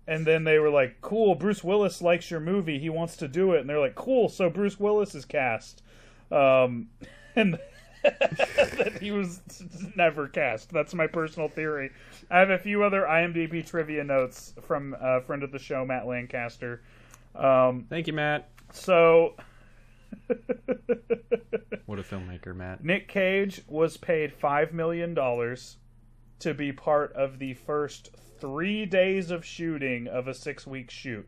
And then they were like, "Cool, Bruce Willis likes your movie. He wants to do it." And they're like, "Cool, so Bruce Willis is cast." Um, and that he was never cast. That's my personal theory. I have a few other IMDb trivia notes from a friend of the show, Matt Lancaster. Um, Thank you, Matt. so What a filmmaker, Matt. Nick Cage was paid five million dollars to be part of the first three days of shooting of a six-week shoot.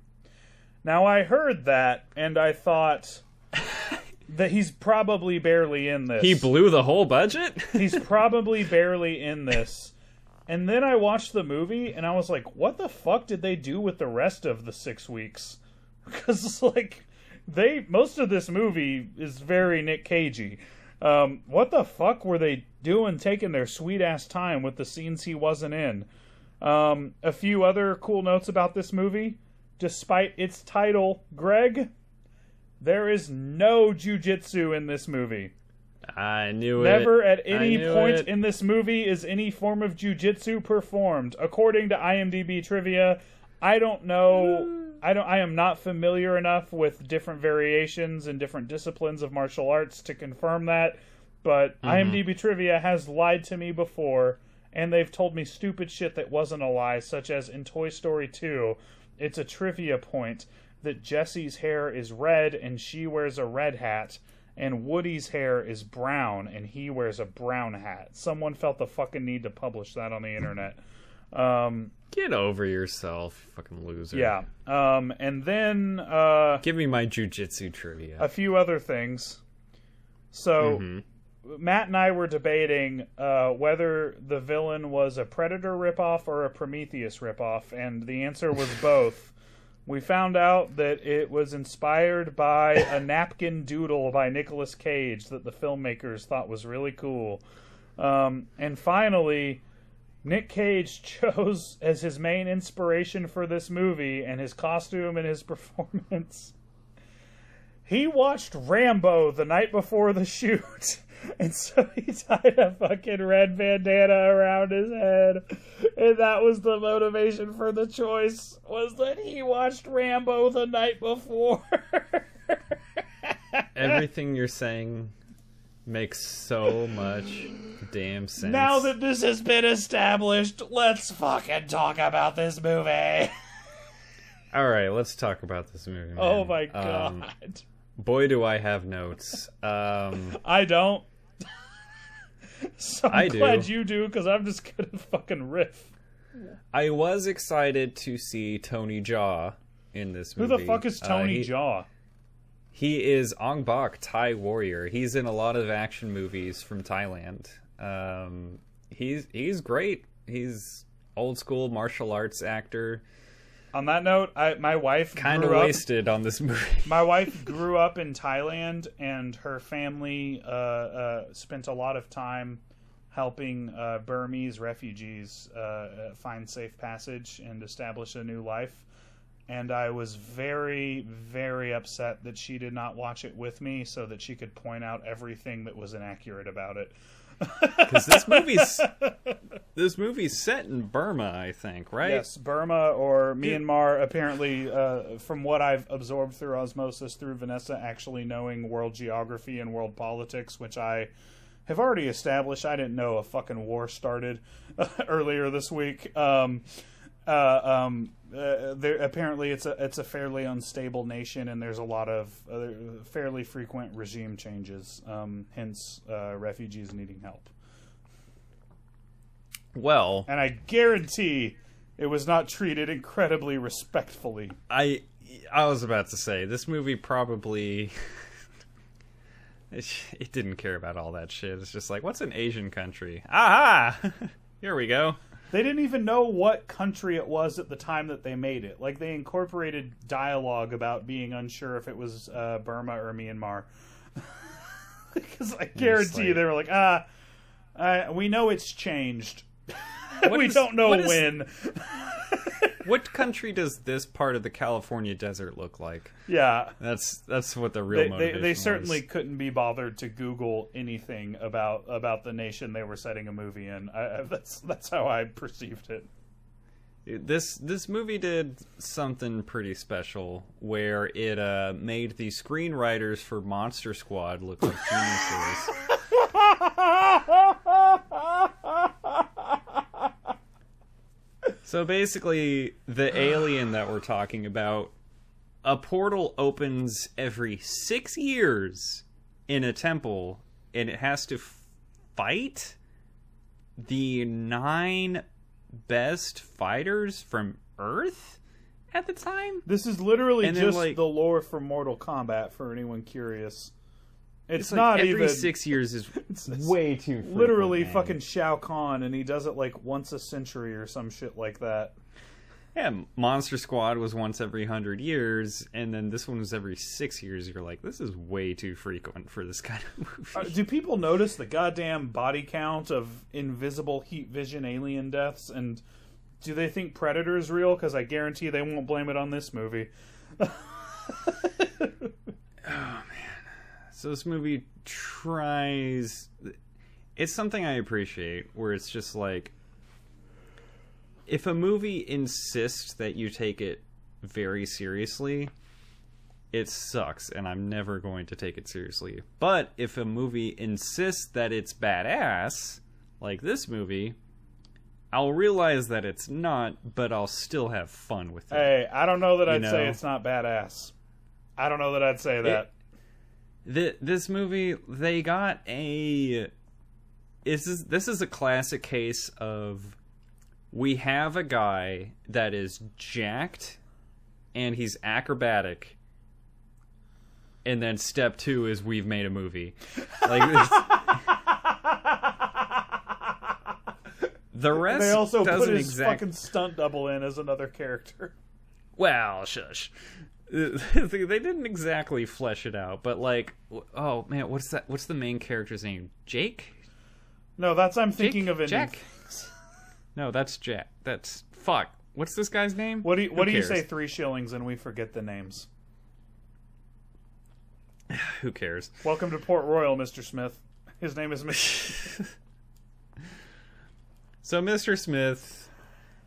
Now I heard that and I thought that he's probably barely in this. He blew the whole budget? he's probably barely in this. And then I watched the movie and I was like, what the fuck did they do with the rest of the six weeks? Because, like, they, most of this movie is very Nick Cagey. Um, what the fuck were they doing taking their sweet ass time with the scenes he wasn't in? Um, a few other cool notes about this movie. Despite its title, Greg, there is no jujitsu in this movie. I knew Never it. Never at any point it. in this movie is any form of jujitsu performed. According to IMDb trivia, I don't know. I don't. I am not familiar enough with different variations and different disciplines of martial arts to confirm that. But Mm-hmm. IMDb trivia has lied to me before, and they've told me stupid shit that wasn't a lie, such as in Toy Story 2, it's a trivia point that Jessie's hair is red and she wears a red hat, and Woody's hair is brown and he wears a brown hat. Someone felt the fucking need to publish that on the internet. Um, Get over yourself, fucking loser. yeah. Um, and then uh, Give me my jujitsu trivia. a few other things. So Mm-hmm. Matt and I were debating uh, whether the villain was a Predator ripoff or a Prometheus ripoff, and the answer was both. We found out that it was inspired by a napkin doodle by Nicolas Cage that the filmmakers thought was really cool. Um, and finally, Nick Cage chose as his main inspiration for this movie and his costume and his performance. He watched Rambo the night before the shoot, and so he tied a fucking red bandana around his head, and that was the motivation for the choice. Was that he watched Rambo the night before? Everything you're saying makes so much damn sense. now that this has been established, let's fucking talk about this movie. All right, let's talk about this movie. Man. Oh my god. Um, boy, do I have notes. Um, I don't. so I'm I do. glad you do, because I'm just gonna fucking riff. I was excited to see Tony Jaa in this movie. Who the fuck is Uh, Tony he- Jaa? He is Ong Bak, Thai warrior. He's in a lot of action movies from Thailand. Um, he's he's great. He's old school martial arts actor. On that note, I, my wife kind of up, wasted on this movie. My wife grew up in Thailand, and her family uh, uh, spent a lot of time helping uh, Burmese refugees uh, uh, find safe passage and establish a new life. And I was very, very upset that she did not watch it with me so that she could point out everything that was inaccurate about it. Because this movie's this movie's set in Burma, I think, right? Yes, Burma or Myanmar. Apparently, uh, from what I've absorbed through osmosis through Vanessa, actually knowing world geography and world politics, which I have already established. I didn't know a fucking war started earlier this week. Um, uh, um, uh, there, apparently, it's a it's a fairly unstable nation, and there's a lot of uh, fairly frequent regime changes. Um, hence, uh, refugees needing help. Well, and I guarantee it was not treated incredibly respectfully. I I was about to say this movie probably it, it didn't care about all that shit. It's just like, what's an Asian country? Aha! Here we go. They didn't even know what country it was at the time that they made it. Like they incorporated dialogue about being unsure if it was uh, Burma or Myanmar. Because I guarantee like, they were like, ah, uh, we know it's changed. we is, don't know when. Is, what country does this part of the California desert look like? Yeah, that's that's what the real they they, they certainly couldn't be bothered to Google anything about about the nation they were setting a movie in. I, that's that's how I perceived it. This this movie did something pretty special where it uh, made the screenwriters for Monster Squad look like geniuses. So basically, the alien that we're talking about, a portal opens every six years in a temple, and it has to fight the nine best fighters from Earth at the time. This is literally and just like, the lore for Mortal Kombat for anyone curious. It's, it's not like every even six years is it's, it's way too literally man. fucking Shao Kahn, and he does it like once a century or some shit like that. Yeah, Monster Squad was once every hundred years, and then this one was every six years. You're like, this is way too frequent for this kind of movie. Uh, do people notice the goddamn body count of invisible heat vision alien deaths, and do they think Predator is real? Because I guarantee they won't blame it on this movie. oh man so this movie tries. It's something I appreciate, where it's just like, if a movie insists that you take it very seriously, it sucks, and I'm never going to take it seriously. But if a movie insists that it's badass, like this movie, I'll realize that it's not, but I'll still have fun with it. Hey, I don't know that I'd know? say it's not badass. I don't know that I'd say that. It, the, this movie they got a this is this is a classic case of we have a guy that is jacked and he's acrobatic and then step two is we've made a movie. Like the rest they also put his exact... fucking stunt double in as another character. Well shush they didn't exactly flesh it out, but like, oh man, what's that? What's the main character's name? Jake? No, that's I'm thinking of it. Jack. No, that's Jack. That's fuck. What's this guy's name? What do you, what do you say? Three shillings, and we forget the names. Who cares? Welcome to Port Royal, Mister Smith. His name is Mr. so, Mr. Smith,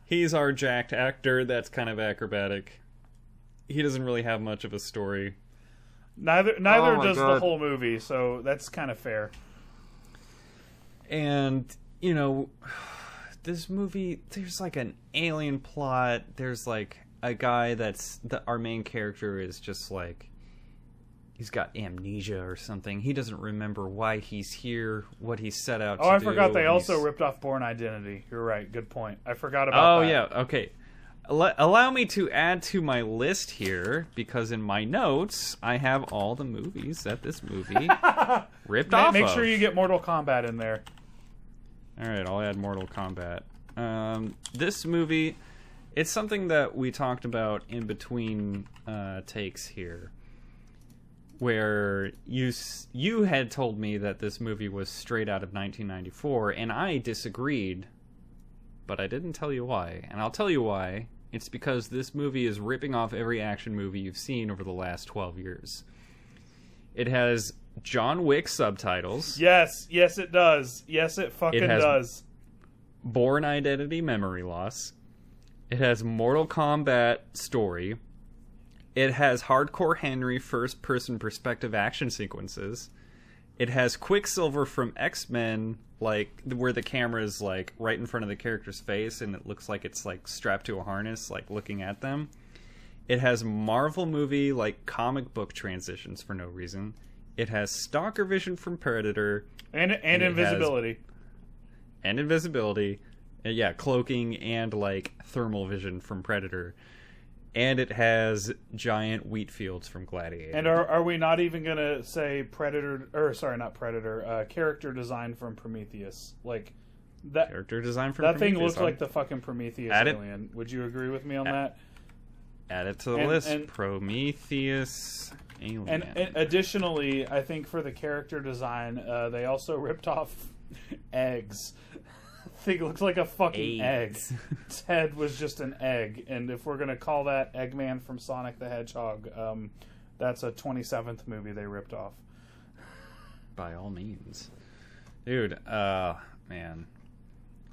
he's our jacked actor that's kind of acrobatic he doesn't really have much of a story. Neither neither oh does God. the whole movie, so that's kind of fair. And you know, this movie there's like an alien plot. There's like a guy that's the our main character is just like he's got amnesia or something. He doesn't remember why he's here, what he set out. Oh, I forgot they also ripped off Born Identity. You're right. Good point. I forgot about. Oh that. yeah. Okay allow me to add to my list here because in my notes I have all the movies that this movie ripped off. Make of. sure you get Mortal Kombat in there. All right, I'll add Mortal Kombat. Um, this movie, it's something that we talked about in between uh, takes here, where you you had told me that this movie was straight out of 1994, and I disagreed, but I didn't tell you why, and I'll tell you why. It's because this movie is ripping off every action movie you've seen over the last 12 years. It has John Wick subtitles, Yes, yes, it does. Yes, it fucking has- does. Born Identity Memory Loss. It has Mortal Kombat Story. It has Hardcore Henry first person perspective action sequences. It has Quicksilver from X Men, like where the camera is like right in front of the character's face and it looks like it's like strapped to a harness, like looking at them. It has Marvel movie like comic book transitions for no reason. It has Stalker Vision from Predator And and, And invisibility. and invisibility. Uh, yeah, cloaking and like thermal vision from Predator. And it has giant wheat fields from Gladiator. And are are we not even gonna say Predator or sorry, not Predator, uh, character design from Prometheus? Like that character design from that thing Prometheus. looks like the fucking Prometheus Add it- alien. Would you agree with me on that? Add it to the and- list. and- Prometheus alien. And, and additionally, I think for the character design, uh, they also ripped off eggs. Thing looks like a fucking Eggs. egg. Ted was just an egg, and if we're gonna call that Eggman from Sonic the Hedgehog, um, that's a 27th movie they ripped off. By all means, dude. Uh, man.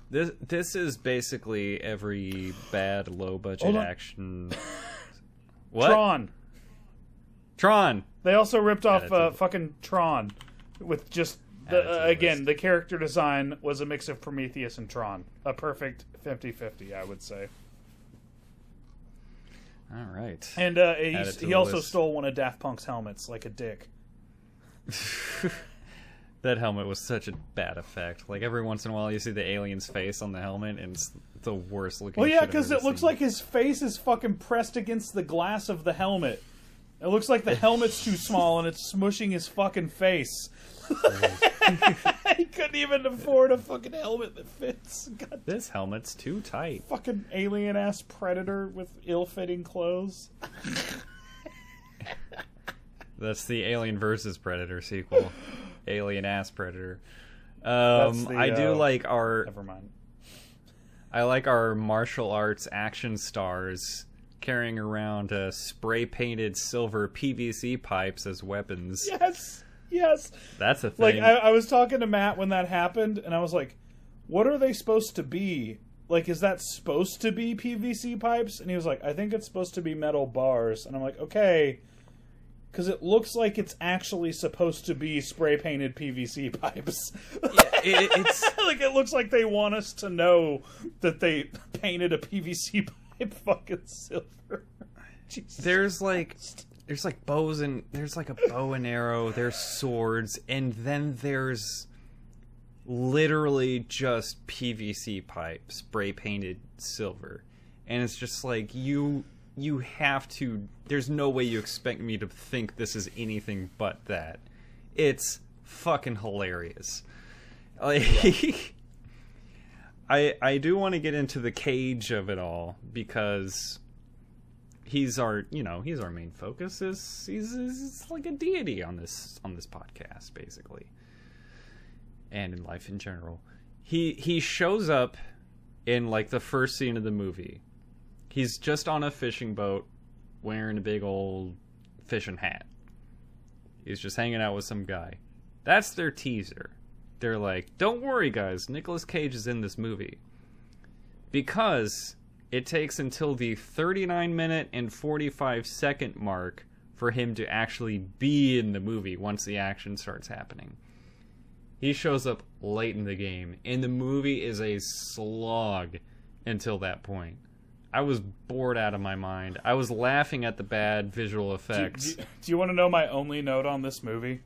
This this is basically every bad low budget action. what? Tron. Tron. They also ripped off uh, fucking Tron with just the, uh, again list. the character design was a mix of Prometheus and Tron, a perfect 50-50, I would say. All right. And uh, he, he also list. stole one of Daft Punk's helmets like a dick. That helmet was such a bad effect. Like every once in a while, you see the alien's face on the helmet, and it's the worst looking. Well, yeah, because it looks seen. like his face is fucking pressed against the glass of the helmet. It looks like the helmet's too small and it's smushing his fucking face. he couldn't even afford a fucking helmet that fits. God, this helmet's too tight. fucking alien ass predator with ill fitting clothes. That's the Alien versus Predator sequel. Alien ass Predator. Um, the, I do uh, like our Never mind. I like our martial arts action stars carrying around uh, spray painted silver PVC pipes as weapons. Yes, yes. That's a Like thing. I, I was talking to Matt when that happened, and I was like, "What are they supposed to be? Like, is that supposed to be PVC pipes?" And he was like, "I think it's supposed to be metal bars." And I'm like, "Okay." Because it looks like it's actually supposed to be spray painted PVC pipes. it- it's like it looks like they want us to know that they painted a PVC pipe fucking silver. Jesus. there's like there's like bows and there's like a bow and arrow there's swords and then there's literally just pvc pipe spray painted silver. And it's just like you you have to there's no way you expect me to think this is anything but that. It's fucking hilarious. Like i i do want to get into the cage of it all because he's our you know he's our main focus is he's, he's like a deity on this on this podcast basically. And in life in general. He he shows up in like the first scene of the movie. He's just on a fishing boat wearing a big old fishing hat. He's just hanging out with some guy. That's their teaser. They're like don't worry guys. Nicolas Cage is in this movie. Because it takes until the 39 minute and 45 second mark for him to actually be in the movie once the action starts happening. He shows up late in the game, and the movie is a slog until that point. I was bored out of my mind. I was laughing at the bad visual effects. do, do you want to know my only note on this movie?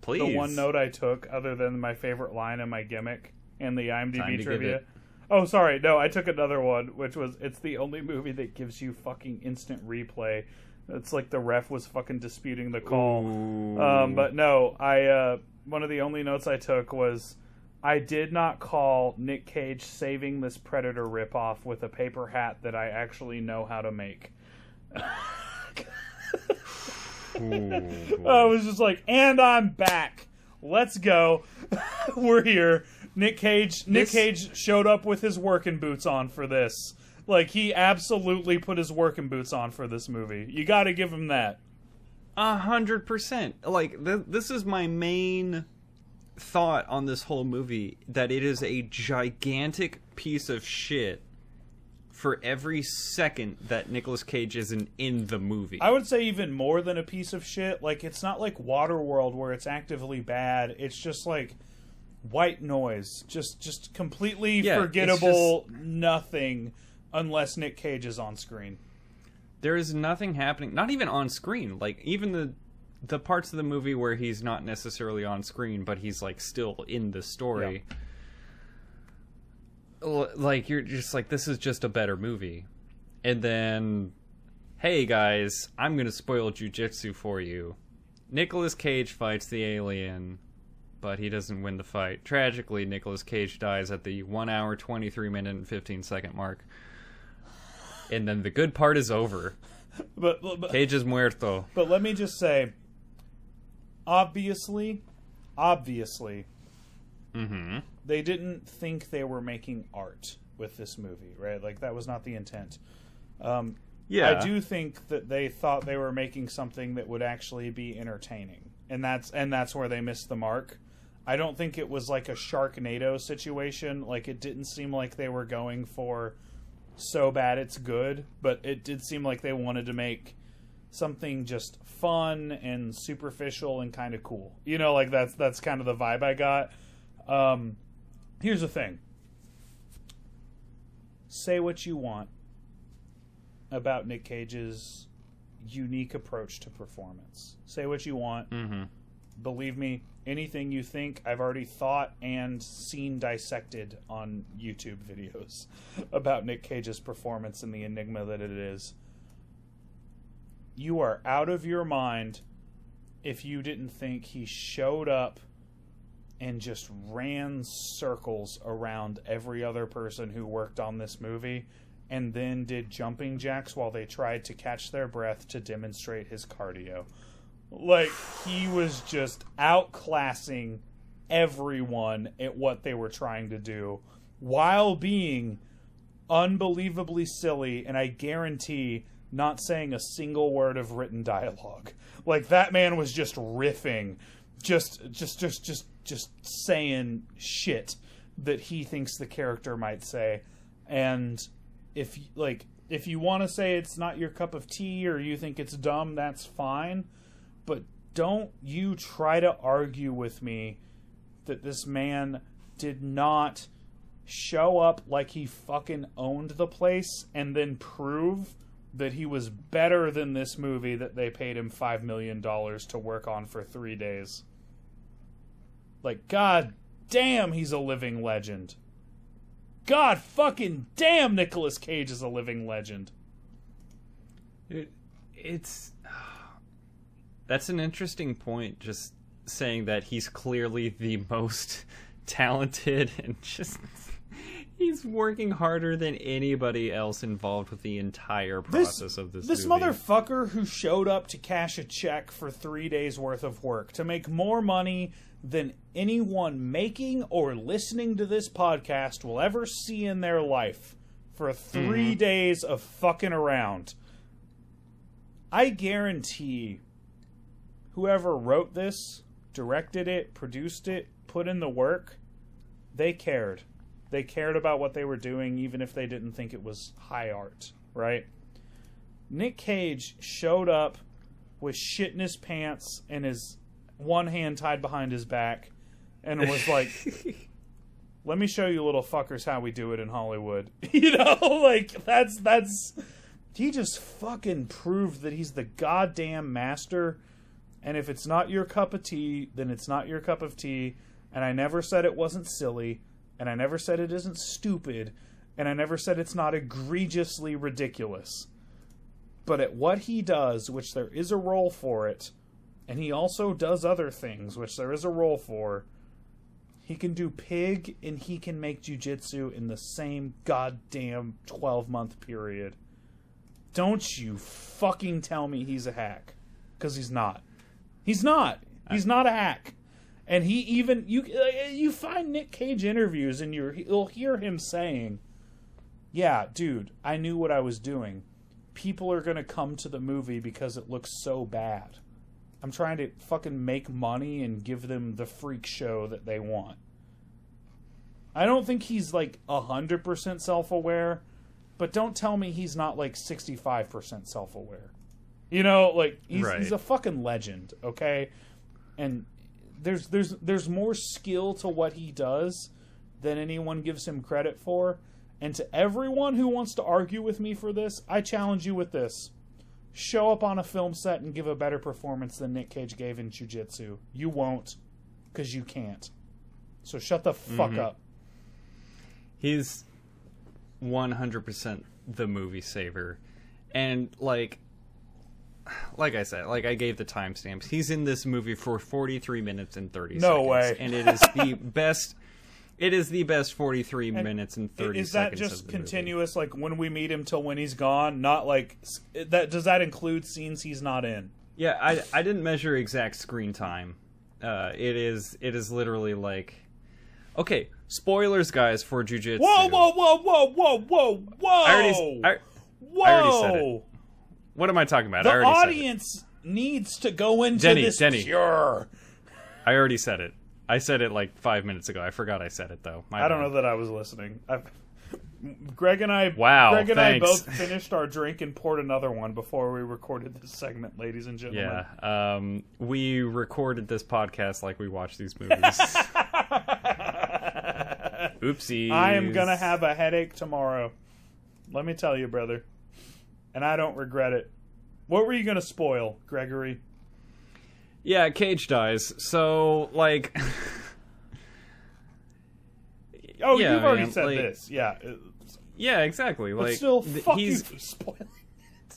Please. The one note I took, other than my favorite line and my gimmick and the IMDb trivia. Oh, sorry. No, I took another one, which was it's the only movie that gives you fucking instant replay. It's like the ref was fucking disputing the call. Um, but no, I uh, one of the only notes I took was I did not call Nick Cage saving this Predator ripoff with a paper hat that I actually know how to make. I was just like, and I'm back. Let's go. We're here. Nick Cage. Nick This- Cage showed up with his working boots on for this. Like he absolutely put his working boots on for this movie. You got to give him that. A hundred percent. Like th- this is my main thought on this whole movie that it is a gigantic piece of shit for every second that Nicolas Cage isn't in the movie. I would say even more than a piece of shit. Like it's not like Waterworld where it's actively bad. It's just like white noise, just just completely Yeah, forgettable nothing unless Nick Cage is on screen. there is nothing happening, not even on screen. Like even the the parts of the movie where he's not necessarily on screen, but he's like still in the story. L- Like you're just like this is just a better movie. And then hey guys, I'm going to spoil jujitsu for you. Nicolas Cage fights the alien, but he doesn't win the fight. Tragically, Nicolas Cage dies at the 1 hour 23 minute and 15 second mark. And then the good part is over. But but, Cage is muerto. but let me just say obviously obviously Mm-hmm. they didn't think they were making art with this movie, right? Like that was not the intent. Um, Yeah. I do think that they thought they were making something that would actually be entertaining, and that's and that's where they missed the mark. I don't think it was like a Sharknado situation. Like it didn't seem like they were going for so bad it's good, but it did seem like they wanted to make something just fun and superficial and kind of cool. You know, like that's that's kind of the vibe I got. Um, here's the thing. Say what you want about Nick Cage's unique approach to performance. Say what you want. Mm-hmm. Believe me, anything you think, I've already thought and seen dissected on YouTube videos about Nick Cage's performance and the enigma that it is. You are out of your mind if you didn't think he showed up and just ran circles around every other person who worked on this movie and then did jumping jacks while they tried to catch their breath to demonstrate his cardio. Like he was just outclassing everyone at what they were trying to do while being unbelievably silly and I guarantee not saying a single word of written dialogue. Like that man was just riffing, just just just just just saying shit that he thinks the character might say. And if like if you want to say it's not your cup of tea or you think it's dumb, that's fine, but don't you try to argue with me that this man did not show up like he fucking owned the place and then prove that he was better than this movie that they paid him $5 million to work on for three days. Like, god damn, he's a living legend. God fucking damn, Nicolas Cage is a living legend. It, it's that's an interesting point. Just saying that he's clearly the most talented and just he's working harder than anybody else involved with the entire process of this. This movie. motherfucker who showed up to cash a check for three days worth of work to make more money than anyone making or listening to this podcast will ever see in their life for 3 mm-hmm. days of fucking around. I guarantee whoever wrote this, directed it, produced it, put in the work, they cared. They cared about what they were doing, even if they didn't think it was high art, right? Nick Cage showed up with shit in his pants and his one hand tied behind his back and was like, let me show you little fuckers how we do it in Hollywood. you know, like that's that's he just fucking proved that he's the goddamn master. And if it's not your cup of tea, then it's not your cup of tea. And I never said it wasn't silly, and I never said it isn't stupid, and I never said it's not egregiously ridiculous. But at what he does, which there is a role for it, and he also does other things, which there is a role for, He can do pig and he can make jujitsu in the same goddamn 12 month period. Don't you fucking tell me he's a hack. Because he's not. He's not. He's not a hack. And he even you uh, you find Nick Cage interviews and you you'll hear him saying, "Yeah, dude, I knew what I was doing. People are going to come to the movie because it looks so bad. I'm trying to fucking make money and give them the freak show that they want." I don't think he's like 100% self-aware, but don't tell me he's not like 65% self-aware. You know, like he's Right. he's a fucking legend, okay? And there's there's there's more skill to what he does than anyone gives him credit for. And to everyone who wants to argue with me for this, I challenge you with this. Show up on a film set and give a better performance than Nick Cage gave in Jiu Jitsu. You won't, because you can't. So shut the fuck Mm-hmm. up. He's 100% the movie saver. And like like I said, like I gave the timestamps. He's in this movie for 43 minutes and 30 No seconds. way. And it is the best it is the best 43 minutes and 30 Is that seconds just of the movie. continuous, like when we meet him till when he's gone? Not like that. Does that include scenes he's not in? Yeah, I I didn't measure exact screen time. Uh, it is it is literally like, okay, spoilers, guys, for jujitsu. Whoa, whoa, whoa, whoa, whoa, whoa, whoa! I already, I, whoa! I already said it. What am I talking about? The I already audience needs to go into Denny, this Denny. cure. said it. I already said it. I said it like five minutes ago. I forgot I said it though. My I don't bad. know that I was listening. I've, Greg and I, Wow, Greg and thanks. I both finished our drink and poured another one before we recorded this segment, ladies and gentlemen. Yeah, um, we recorded this podcast like we watch these movies. Oopsie! I am gonna have a headache tomorrow. Let me tell you, brother. And I don't regret it. What were you gonna spoil, Gregory? Yeah, Cage dies. So like. Oh, Yeah, you've already man, said like- this. Yeah. Yeah, exactly. Like still, fuck he's you for spoiling. It.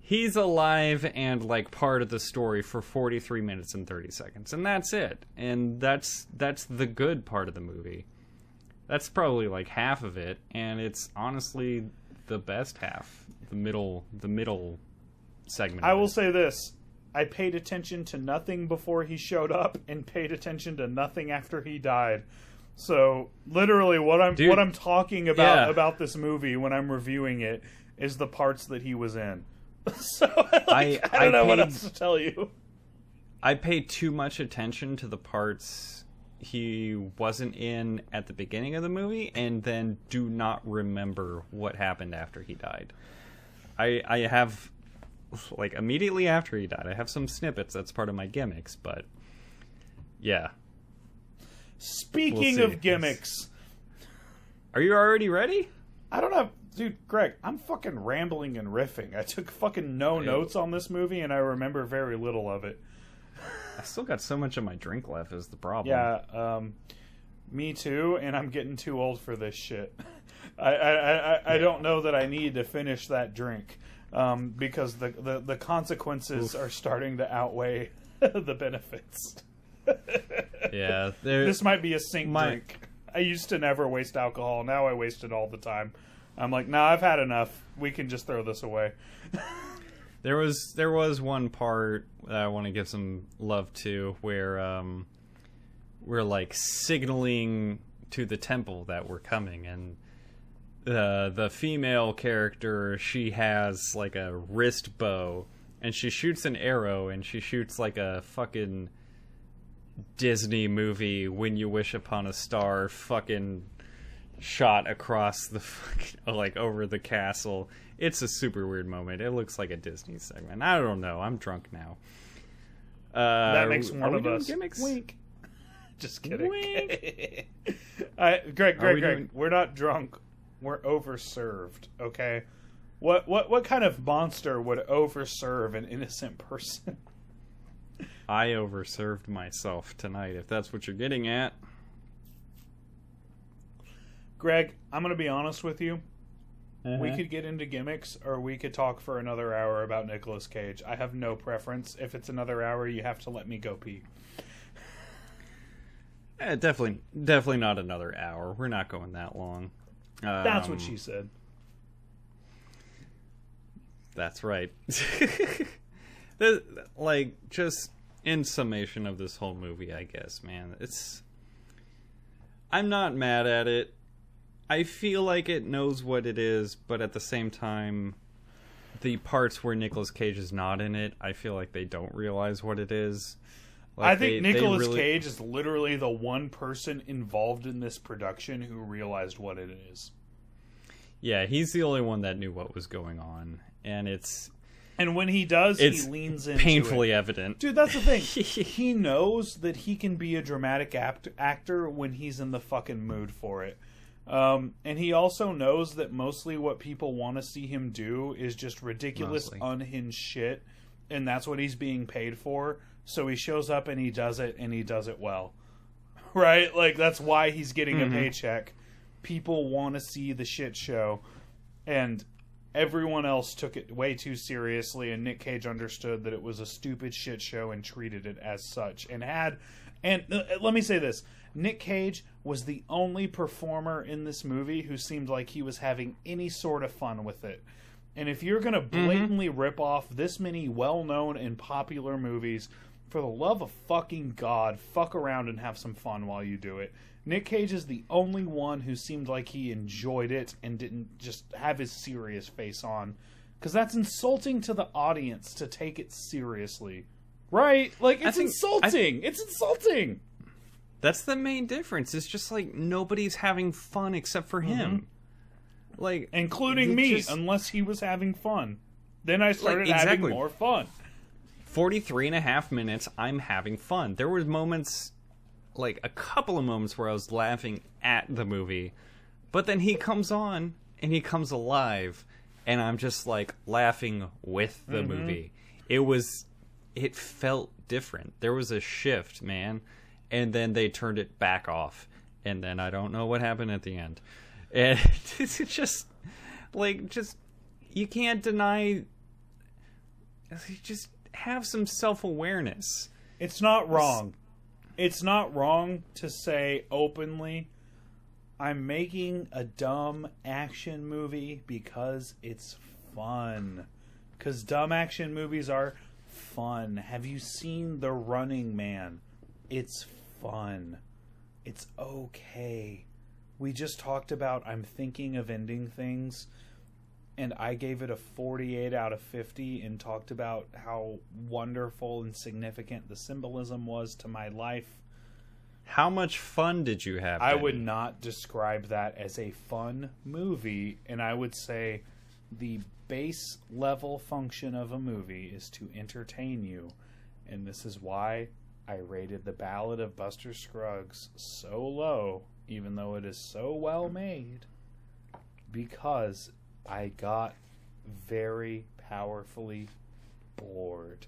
He's alive and like part of the story for 43 minutes and 30 seconds and that's it and that's that's the good part of the movie that's probably like half of it and it's honestly the best half the middle the middle segment I will say this. I paid attention to nothing before he showed up and paid attention to nothing after he died. So literally what I'm Dude, what I'm talking about yeah. about this movie when I'm reviewing it is the parts that he was in. so like, I, I- don't I know what else to tell you. I paid too much attention to the parts he wasn't in at the beginning of the movie and then do not remember what happened after he died. I I have like immediately after he died, I have some snippets that's part of my gimmicks, but yeah. Speaking We'll of gimmicks, Are you already ready? I don't have dude, Greg, I'm fucking rambling and riffing. I took fucking no notes on this movie and I remember very little of it. I still got so much of my drink left is the problem. Yeah, um, me too, and I'm getting too old for this shit. I, I, I, don't know that I need to finish that drink um, because the, the, the consequences are starting to outweigh the benefits. Yeah, there This might be a sink My- drink. I used to never waste alcohol. Now I waste it all the time. I'm like, nah, I've had enough. We can just throw this away. There was there was one part that I want to give some love to where um we're like signaling to the temple that we're coming and uh, the female character she has like a wrist bow and she shoots an arrow and she shoots like a fucking Disney movie when you wish upon a star fucking shot across the fucking, like over the castle. It's a super weird moment. It looks like a Disney segment. I don't know. I'm drunk now. Uh, That makes one of us. Gimmicks? Wink. Just kidding. Wink. I, Greg, Greg, Greg, doing- we're not drunk. We're overserved. Okay. What what what kind of monster would overserve an innocent person? I overserved myself tonight. If that's what you're getting at. Greg, I'm gonna be honest with you. Uh-huh. We could get into gimmicks, or we could talk for another hour about Nicolas Cage. I have no preference. If it's another hour, you have to let me go pee. Eh, definitely, definitely not another hour. We're not going that long. Um, That's what she said. That's right. The- like, just in summation of this whole movie, I guess, man, it's. I'm not mad at it. I feel like it knows what it is, but at the same time, the parts where Nicolas Cage is not in it, I feel like they don't realize what it is. Like, I think they- they Nicolas really- Cage is literally the one person involved in this production who realized what it is. Yeah, he's the only one that knew what was going on, and it's And when he does, It's he leans into painfully it. evident. Dude, that's the thing. he knows that he can be a dramatic act- actor when he's in the fucking mood for it. Um, and he also knows that mostly what people want to see him do is just ridiculous, Mostly. unhinged shit, and that's what he's being paid for. So he shows up and he does it, and he does it well. Right? Like, that's why he's getting Mm-hmm. a paycheck. People want to see the shit show, and everyone else took it way too seriously and Nick Cage understood that it was a stupid shit show and treated it as such and had and uh, let me say this Nick Cage was the only performer in this movie who seemed like he was having any sort of fun with it. And if you're going to blatantly rip off this many well-known and popular movies, for the love of fucking god, fuck around and have some fun while you do it. Nick Cage is the only one who seemed like he enjoyed it and didn't just have his serious face on. Because that's insulting to the audience to take it seriously. Right? Like, it's think- insulting. it's insulting. That's the main difference. It's just like nobody's having fun except for him. Mm-hmm. Like Including me, just- unless he was having fun. Then I started exactly. having more fun. 43 and a half minutes i'm having fun. There were moments like a couple of moments where i was laughing at the movie but then he comes on and he comes alive and i'm just like laughing with the mm-hmm. movie. It was it felt different. There was a shift man and then they turned it back off and then i don't know what happened at the end. And it's just like just you can't deny just have some self-awareness It's not wrong. It's not wrong to say openly, I'm making a dumb action movie because it's fun. Because dumb action movies are fun. Have you seen The Running Man? It's fun. It's okay. We just talked about I'm thinking of ending things and I gave it a 48 out of 50 and talked about how wonderful and significant the symbolism was to my life. how much fun did you have I would not describe that as a fun movie, and I would say the base level function of a movie is to entertain you, and this is why I rated The Ballad of Buster Scruggs so low, even though it is so well made, because I got very powerfully bored.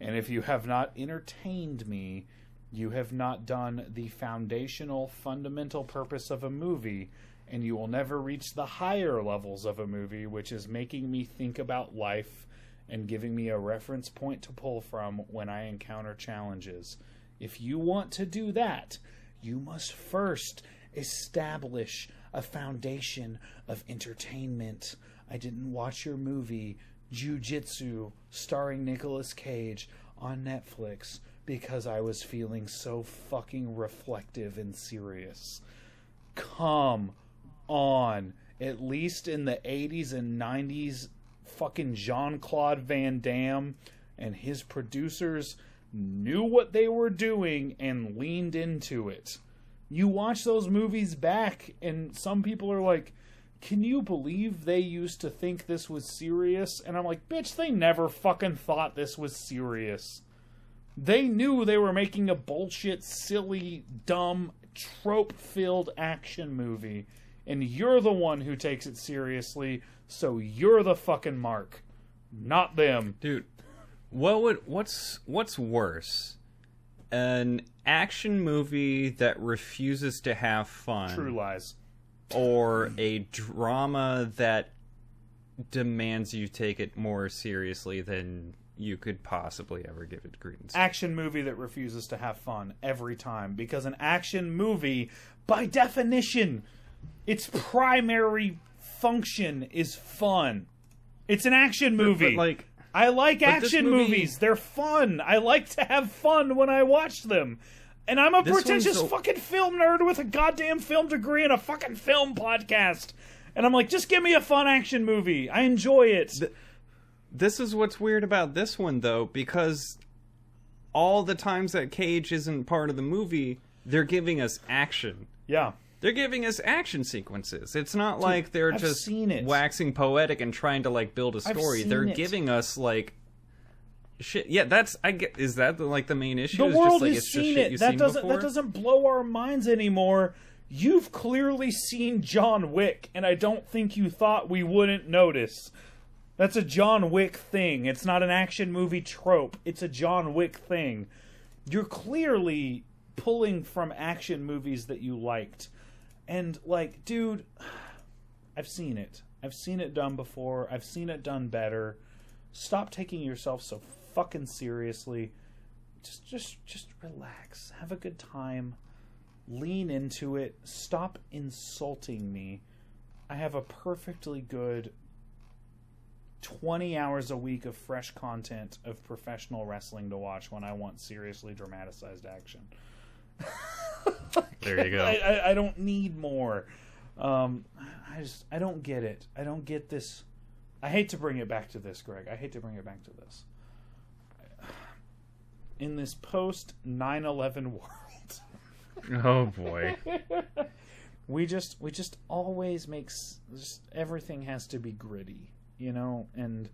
And if you have not entertained me, you have not done the foundational, fundamental purpose of a movie, and you will never reach the higher levels of a movie, which is making me think about life and giving me a reference point to pull from when I encounter challenges. If you want to do that, you must first establish a foundation of entertainment. I didn't watch your movie, Jiu-Jitsu, starring Nicolas Cage, on Netflix because I was feeling so fucking reflective and serious. Come on. At least in the 80s and 90s, fucking Jean Claude Van Damme and his producers knew what they were doing and leaned into it. You watch those movies back, and some people are like, Can you believe they used to think this was serious? And I'm like, Bitch, they never fucking thought this was serious. They knew they were making a bullshit, silly, dumb, trope filled action movie. And you're the one who takes it seriously, so you're the fucking mark. Not them. dude what would what's what's worse an action movie that refuses to have fun True lies. or a drama that demands you take it more seriously than you could possibly ever give it credence. action movie that refuses to have fun every time because an action movie by definition its primary function is fun it's an action movie But like, i like this action movie- movies. They're fun. I like to have fun when i watch them. And i'm a This pretentious so- fucking film nerd with a goddamn film degree and a fucking film podcast. And i'm like just give me a fun action movie. I enjoy it. This is what's weird about this one though, because all the times that Cage isn't part of the movie, they're giving us action. yeah They're giving us action sequences. It's not like they're I've just waxing poetic and trying to like build a story. They're it. giving us like shit. Yeah, that's I get. Is that the, like the main issue? the Is world just, like, has it's seen shit it. That seen doesn't before? that doesn't blow our minds anymore. You've clearly seen John Wick, and I don't think you thought we wouldn't notice. That's a John Wick thing. It's not an action movie trope. It's a John Wick thing. You're clearly pulling from action movies that you liked. And like, dude, I've seen it. I've seen it done before. I've seen it done better. Stop taking yourself so fucking seriously. Just just just relax. Have a good time. Lean into it. Stop insulting me. I have a perfectly good 20 hours a week of fresh content of professional wrestling to watch when I want seriously dramatized action. There you go. I, I, I don't need more. Um, I just I don't get it. I don't get this. I hate to bring it back to this, Greg. I hate to bring it back to this. In this post 9/11 world, oh boy. we just we just always makes just everything has to be gritty, you know, and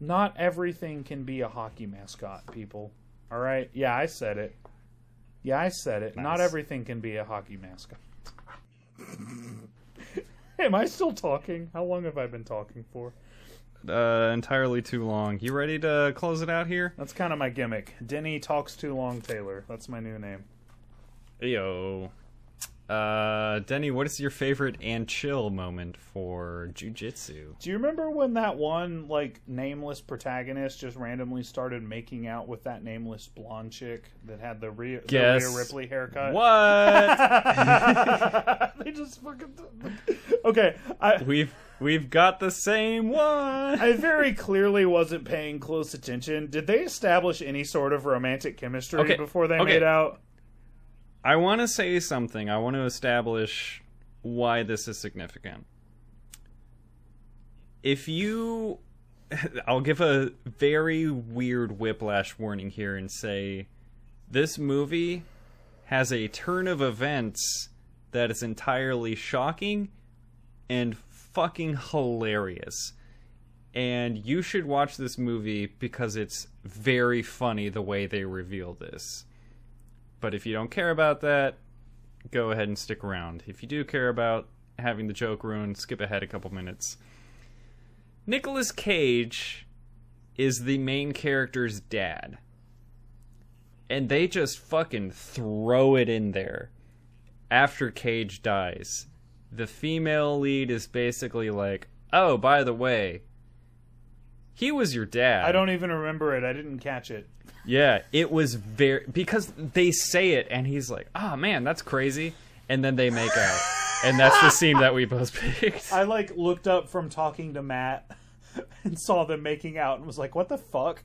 not everything can be a hockey mascot. People, all right? Yeah, I said it. Yeah, I said it. Not everything can be a hockey mascot. Am I still talking? How long have I been talking for? Uh, entirely too long. You ready to close it out here? That's kind of my gimmick. Denny talks too long, Taylor. That's my new name. Yo. Uh, Denny, what is your favorite and chill moment for jujitsu? Do you remember when that one like nameless protagonist just randomly started making out with that nameless blonde chick that had the Rhea, the Rhea Ripley haircut? What? they just fucking okay. I we've we've got the same one. I very clearly wasn't paying close attention. Did they establish any sort of romantic chemistry Okay, before they okay. made out? I want to say something. I want to establish why this is significant. If you. I'll give a very weird whiplash warning here and say this movie has a turn of events that is entirely shocking and fucking hilarious. And you should watch this movie because it's very funny the way they reveal this. But if you don't care about that, go ahead and stick around. If you do care about having the joke ruined, skip ahead a couple minutes. Nicolas Cage is the main character's dad. And they just fucking throw it in there after Cage dies. The female lead is basically like, "Oh, by the way, he was your dad." I don't even remember it. I didn't catch it. Yeah, it was very because they say it and he's like, "Oh man, that's crazy," and then they make out, and that's the scene that we both picked. I like looked up from talking to Matt and saw them making out and was like, "What the fuck?"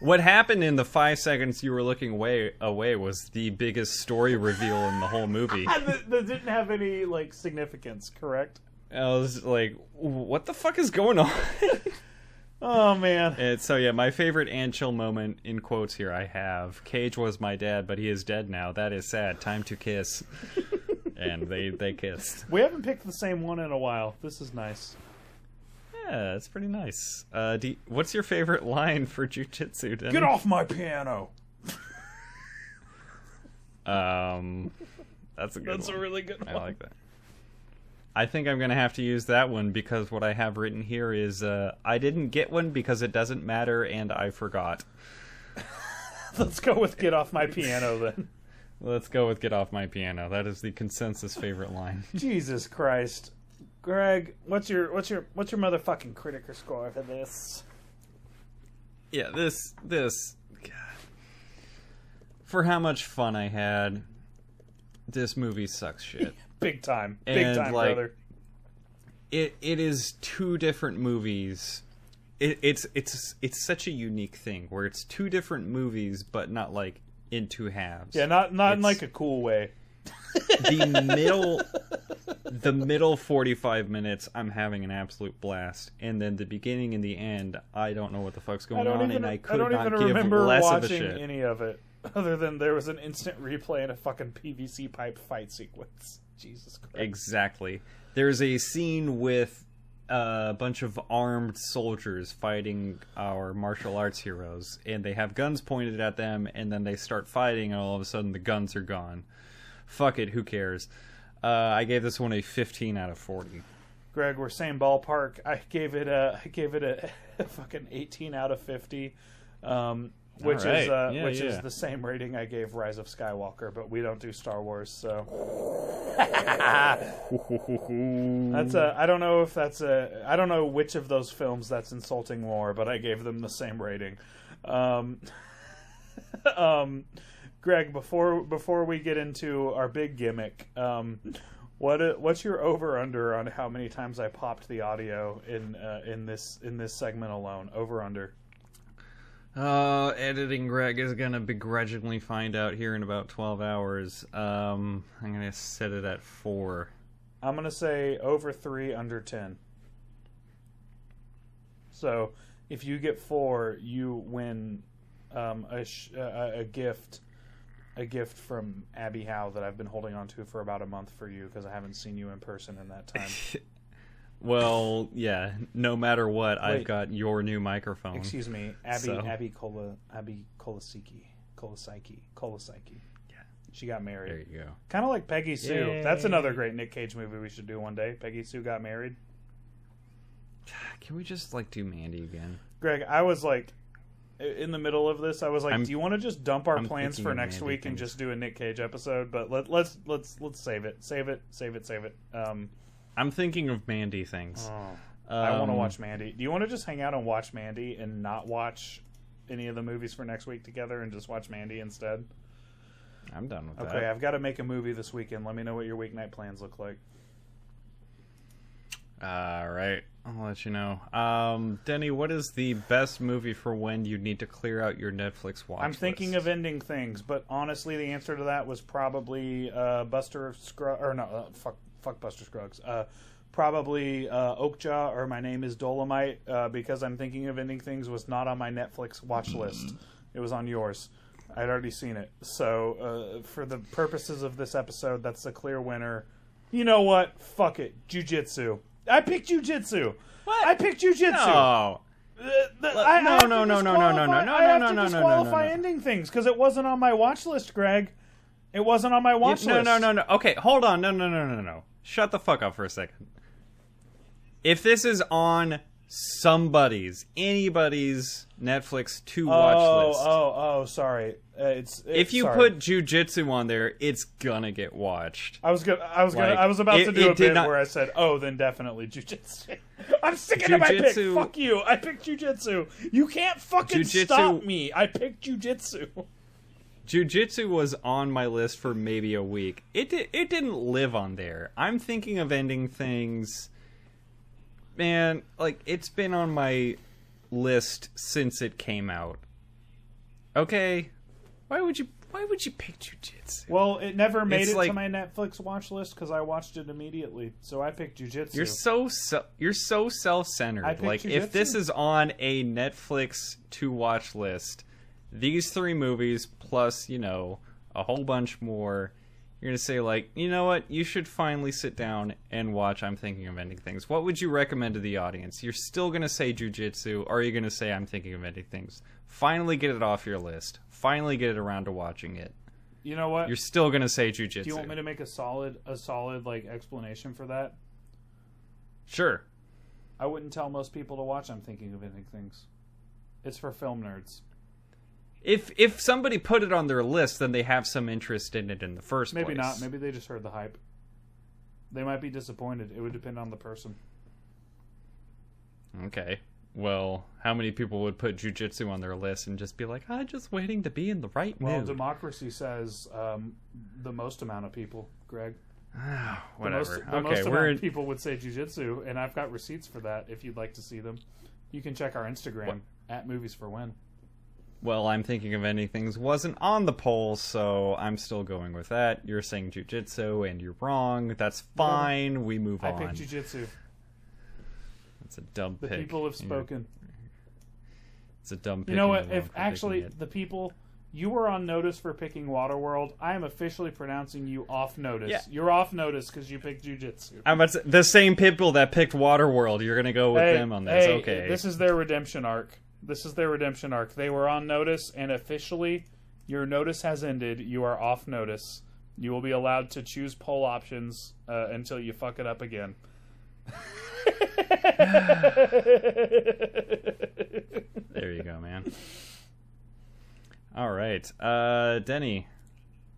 What happened in the five seconds you were looking away away was the biggest story reveal in the whole movie. that, that didn't have any like significance. Correct? I was like, "What the fuck is going on?" Oh man. and so yeah, my favorite and chill moment in quotes here I have Cage was my dad, but he is dead now. That is sad. Time to kiss. and they they kissed. We haven't picked the same one in a while. This is nice. Yeah, it's pretty nice. Uh, do you- what's your favorite line for jujitsu? Denny? Get off my piano. Um, that's a good That's one. a really good I like that. I think I'm gonna have to use that one because what I have written here is uh, I didn't get one because it doesn't matter and I forgot. Let's go with "Get off my piano" then. Let's go with "Get off my piano." That is the consensus favorite line. Jesus Christ, Greg, what's your what's your what's your motherfucking critical score for this? yeah, this this God. for how much fun I had, this movie sucks shit. Big time. Big And, time, like, brother. it it is two different movies. It, it's it's it's such a unique thing where it's two different movies, but not like in two halves. Yeah, not not in like a cool way. the middle the middle 45 minutes i'm having an absolute blast and then the beginning and the end i don't know what the fuck's going on even and i I, could don't even give remember less of a watching shit any of it other than there was an instant replay and a fucking PVC pipe fight sequence. Jesus Christ. exactly there's a scene with a bunch of armed soldiers fighting our martial arts heroes and they have guns pointed at them and then they start fighting and all of a sudden the guns are gone fuck it who cares uh, i gave this one a 15 out of 40 Greg, we're same ballpark. I gave it a I gave it a, fucking 18 out of 50. Um which All is uh, Yeah, which is the same rating I gave Rise of Skywalker, but we don't do Star Wars, so That's a. I don't know if that's a. I don't know which of those films that's insulting more, but I gave them the same rating. Um, um, Greg, before before we get into our big gimmick, um, what what's your over under on how many times I popped the audio in uh, in this in this segment alone? Over under. Uh, editing Greg is gonna begrudgingly find out here in about 12 hours. Um, I'm gonna set it at four. I'm gonna say over three, under ten. So, if you get four, you win um, a, sh- a a gift, a gift from Abby Howe that I've been holding on to for about a month for you because I haven't seen you in person in that time. Well, yeah, no matter what, I've Wait. got your new microphone. Excuse me, Abby So? Abby Kola Abby Kolasiki Kolasiki Kolasiki. Yeah. she got married. There you go. Kind of like Peggy Sue. Yay. That's another great Nick Cage movie we should do one day. Peggy Sue got married. Can we just, like, do Mandy again? Greg, I was like, i- in the middle of this, I was like, I'm- "Do you want to just dump our I'm plans thinking for of next Mandy week and things. just do a Nick Cage episode?" But let, let's let's let's save it, save it, save it, save it. Um, I'm thinking of Mandy things. I want to Um, watch Mandy. Do you want to just hang out and watch Mandy and not watch any of the movies for next week together and just watch Mandy instead? I'm done with Okay, that. Okay, I've got to make a movie this weekend. Let me know what your weeknight plans look like. All right, I'll let you know. Um, Denny, what is the best movie for when you need to clear out your Netflix watch? I'm thinking list? of ending things, but honestly, the answer to that was probably uh, Buster Scruggs, or no, uh, fuck, fuck Buster Scruggs. Uh, probably uh, Okja or My Name Is Dolemite, uh, because I'm thinking of ending things was not on my Netflix watch list. It was on yours. I'd already seen it. So, uh, for the purposes of this episode, that's the clear winner. You know what? Fuck it. Jujitsu. I picked jujitsu. What? I picked jujitsu. No. Uh, the- I no, have to no, no, no, no, no, disqualify- no, no, I have no, to no, no, no, disqualify no, no. ending things because it wasn't on my watch list, Greg. It wasn't on my watch no, list. No, no, no, no. Okay, hold on. No, no, no, no, no. Shut the fuck up for a second. If this is on somebody's, anybody's Netflix to watch Oh, list, oh, oh, sorry. Uh, it's, it's if you sorry. put jujitsu on there, it's gonna get watched. I was gonna, I was gonna, like, I was about it- to do a bit not- where I said, "Oh, then definitely jujitsu." I'm sticking to my pick. Fuck you. I picked jujitsu. You can't fucking Jujitsu- stop me. I picked jujitsu. Jujitsu was on my list for maybe a week. It di- it didn't live on there. I'm thinking of ending things. Man, like it's been on my list since it came out. Okay, why would you why would you pick jujitsu? Well, it never made It's it to my Netflix watch list because I watched it immediately. So I picked jujitsu. You're so se- you're so self I picked Like if this jujitsu. is on a Netflix to watch list, these three movies plus you know a whole bunch more, you're gonna say like, you know what, you should finally sit down and watch. I'm thinking of ending things. What would you recommend to the audience? You're still gonna say jujitsu, or are you gonna say I'm thinking of ending things? Finally get it off your list. Finally get it around to watching it. you know what? You're still gonna say jujitsu. Do you want me to make a solid, a solid like explanation for that? Sure. I wouldn't tell most people to watch. I'm thinking of ending things. It's for film nerds. If if somebody put it on their list, then they have some interest in it in the first Maybe place. not. Maybe they just heard the hype. They might be disappointed. It would depend on the person. Okay. well, how many people would put jujitsu on their list and just be like, I'm just waiting to be in the right Well, mood? democracy says um, the most amount of people, Greg. The Whatever. most, the okay, most we're in, people would say jujitsu, and I've got receipts for that. If you'd like to see them, you can check our Instagram What? at Movies for When. Well, I'm thinking of ending things wasn't on the poll, so I'm still going with that. You're saying jujitsu and you're wrong. That's fine. We move I on. I picked jujitsu. That's a dumb The pick. people have spoken. It's a dumb pick. You know what? If actually the people you were on notice for picking Waterworld, I am officially pronouncing you off notice. Yeah. You're off notice because you picked jujitsu. I'm about to the same people that picked Waterworld. You're gonna go with Hey, them on this. hey, okay. This is their redemption arc. This is their redemption arc. They were on notice, and officially, your notice has ended. You are off notice. You will be allowed to choose poll options uh, until you fuck it up again. There you go, man. All right, uh, Denny,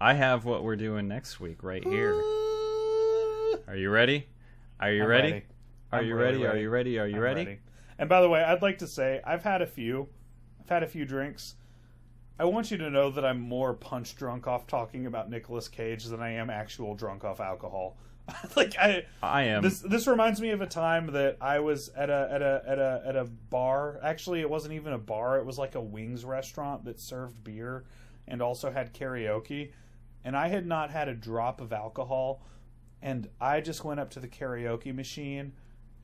I have what we're doing next week right here. Are you ready? Are you ready? ready. Are I'm you really ready? Are you ready? Are you I'm ready? And by the way, I'd like to say I've had a few. I've had a few drinks. I want you to know that I'm more punch drunk off talking about Nicolas Cage than I am actual drunk off alcohol. like I I am. this this reminds me of a time that I was at a at a at a at a bar. Actually, it wasn't even a bar. It was like a wings restaurant that served beer and also had karaoke. And I had not had a drop of alcohol, and I just went up to the karaoke machine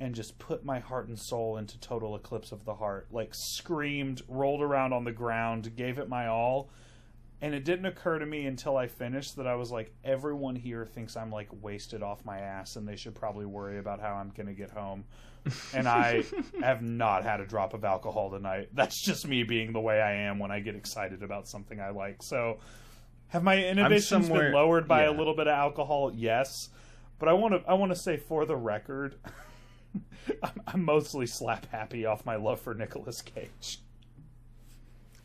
and just put my heart and soul into total eclipse of the heart. Like screamed, rolled around on the ground, gave it my all. And it didn't occur to me until I finished that I was like, everyone here thinks I'm like wasted off my ass, and they should probably worry about how I'm going to get home. And I have not had a drop of alcohol tonight. That's just me being the way I am when I get excited about something I like. So, have my inhibitions been lowered by a little bit of alcohol? Yes, but I want to. I want to say for the record, I'm, I'm mostly slap happy off my love for Nicolas Cage.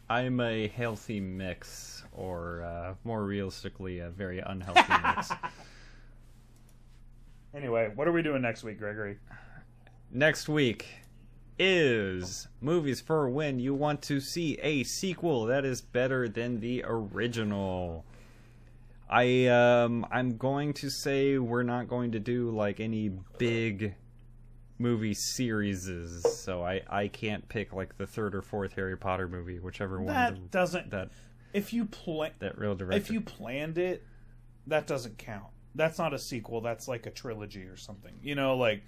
I'm a healthy mix, or uh, more realistically, a very unhealthy mix. Anyway, what are we doing next week, Gregory? Next week is movies for when you want to see a sequel that is better than the original. I um I'm going to say we're not going to do like any big movie series, so I I can't pick like the third or fourth Harry Potter movie, whichever one That the- doesn't. that if you plan, that real director. if you planned it, that doesn't count. That's not a sequel. That's like a trilogy or something. You know, like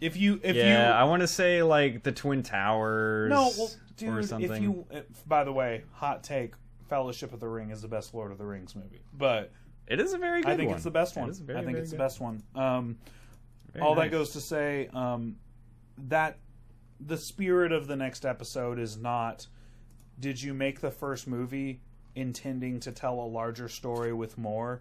if you if you yeah, you I want to say like the Twin Towers. no, well, or dude, something. if you if, by the way, hot take, Fellowship of the Ring is the best Lord of the Rings movie, but it is a very good I think one. it's the best one. very, I think it's the best one. Um, Very all nice. that goes to say um, that the spirit of the next episode is not did you make the first movie intending to tell a larger story with more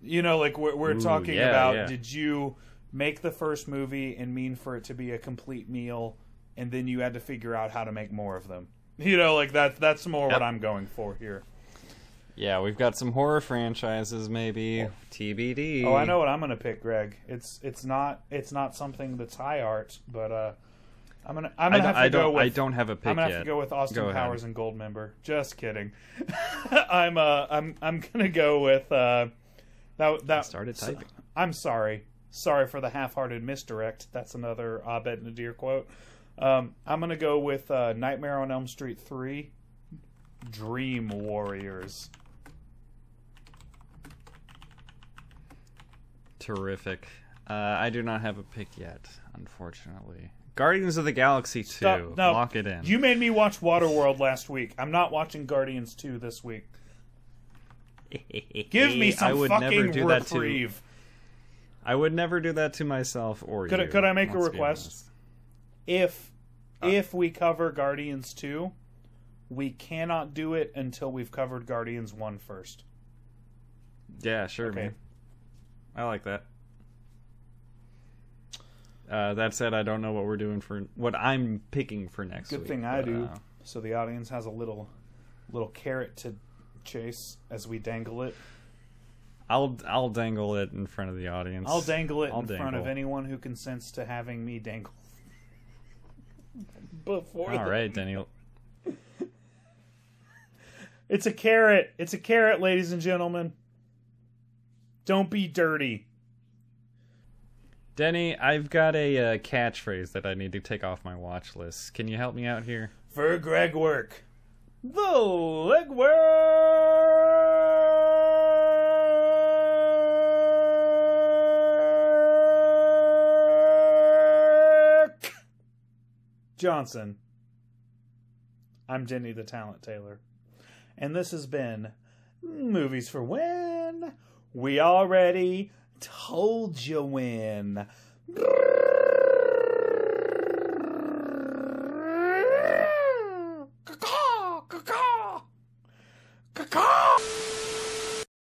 you know like we're, we're Ooh, talking yeah, about yeah. did you make the first movie and mean for it to be a complete meal and then you had to figure out how to make more of them you know like that that's more Yep. what i'm going for here Yeah, we've got some horror franchises, maybe TBD. oh i know what i'm gonna pick greg it's it's not it's not something that's high art but uh i'm gonna i'm gonna don't. have to I go with I don't have a pick I'm gonna yet. have to go with Austin Go ahead. Powers and Goldmember. Just kidding. I'm uh I'm I'm gonna go with uh that that started typing. I'm sorry. Sorry for the half-hearted misdirect. That's another Abed Nadir quote. Um, I'm gonna go with uh, Nightmare on Elm Street three, Dream Warriors. Terrific. Uh, I do not have a pick yet, unfortunately. Guardians of the Galaxy two. Stop- no, Lock it in. You made me watch Waterworld last week. I'm not watching Guardians two this week. Give me I some would never fucking do that to. I would never do that to myself or Could I- you. could I make a request? if Uh. if we cover Guardians 2, we cannot do it until we've covered Guardians 1 first. Yeah, sure, Okay. man. I like that. Uh, that said, I don't know what we're doing for what I'm picking for next Good week. thing I but, do. uh, So the audience has a little little carrot to chase as we dangle it. I'll I'll dangle it in front of the audience. I'll dangle it I'll in front of anyone who consents to having me dangle. before. All the- right, Denny. It's a carrot. It's a carrot, ladies and gentlemen. Don't be dirty. Denny, I've got a uh, catchphrase that I need to take off my watch list. Can you help me out here? For Greg work. The legwork. Johnson. I'm Jenny the Talent Taylor. And this has been Movies for When. We already told you when.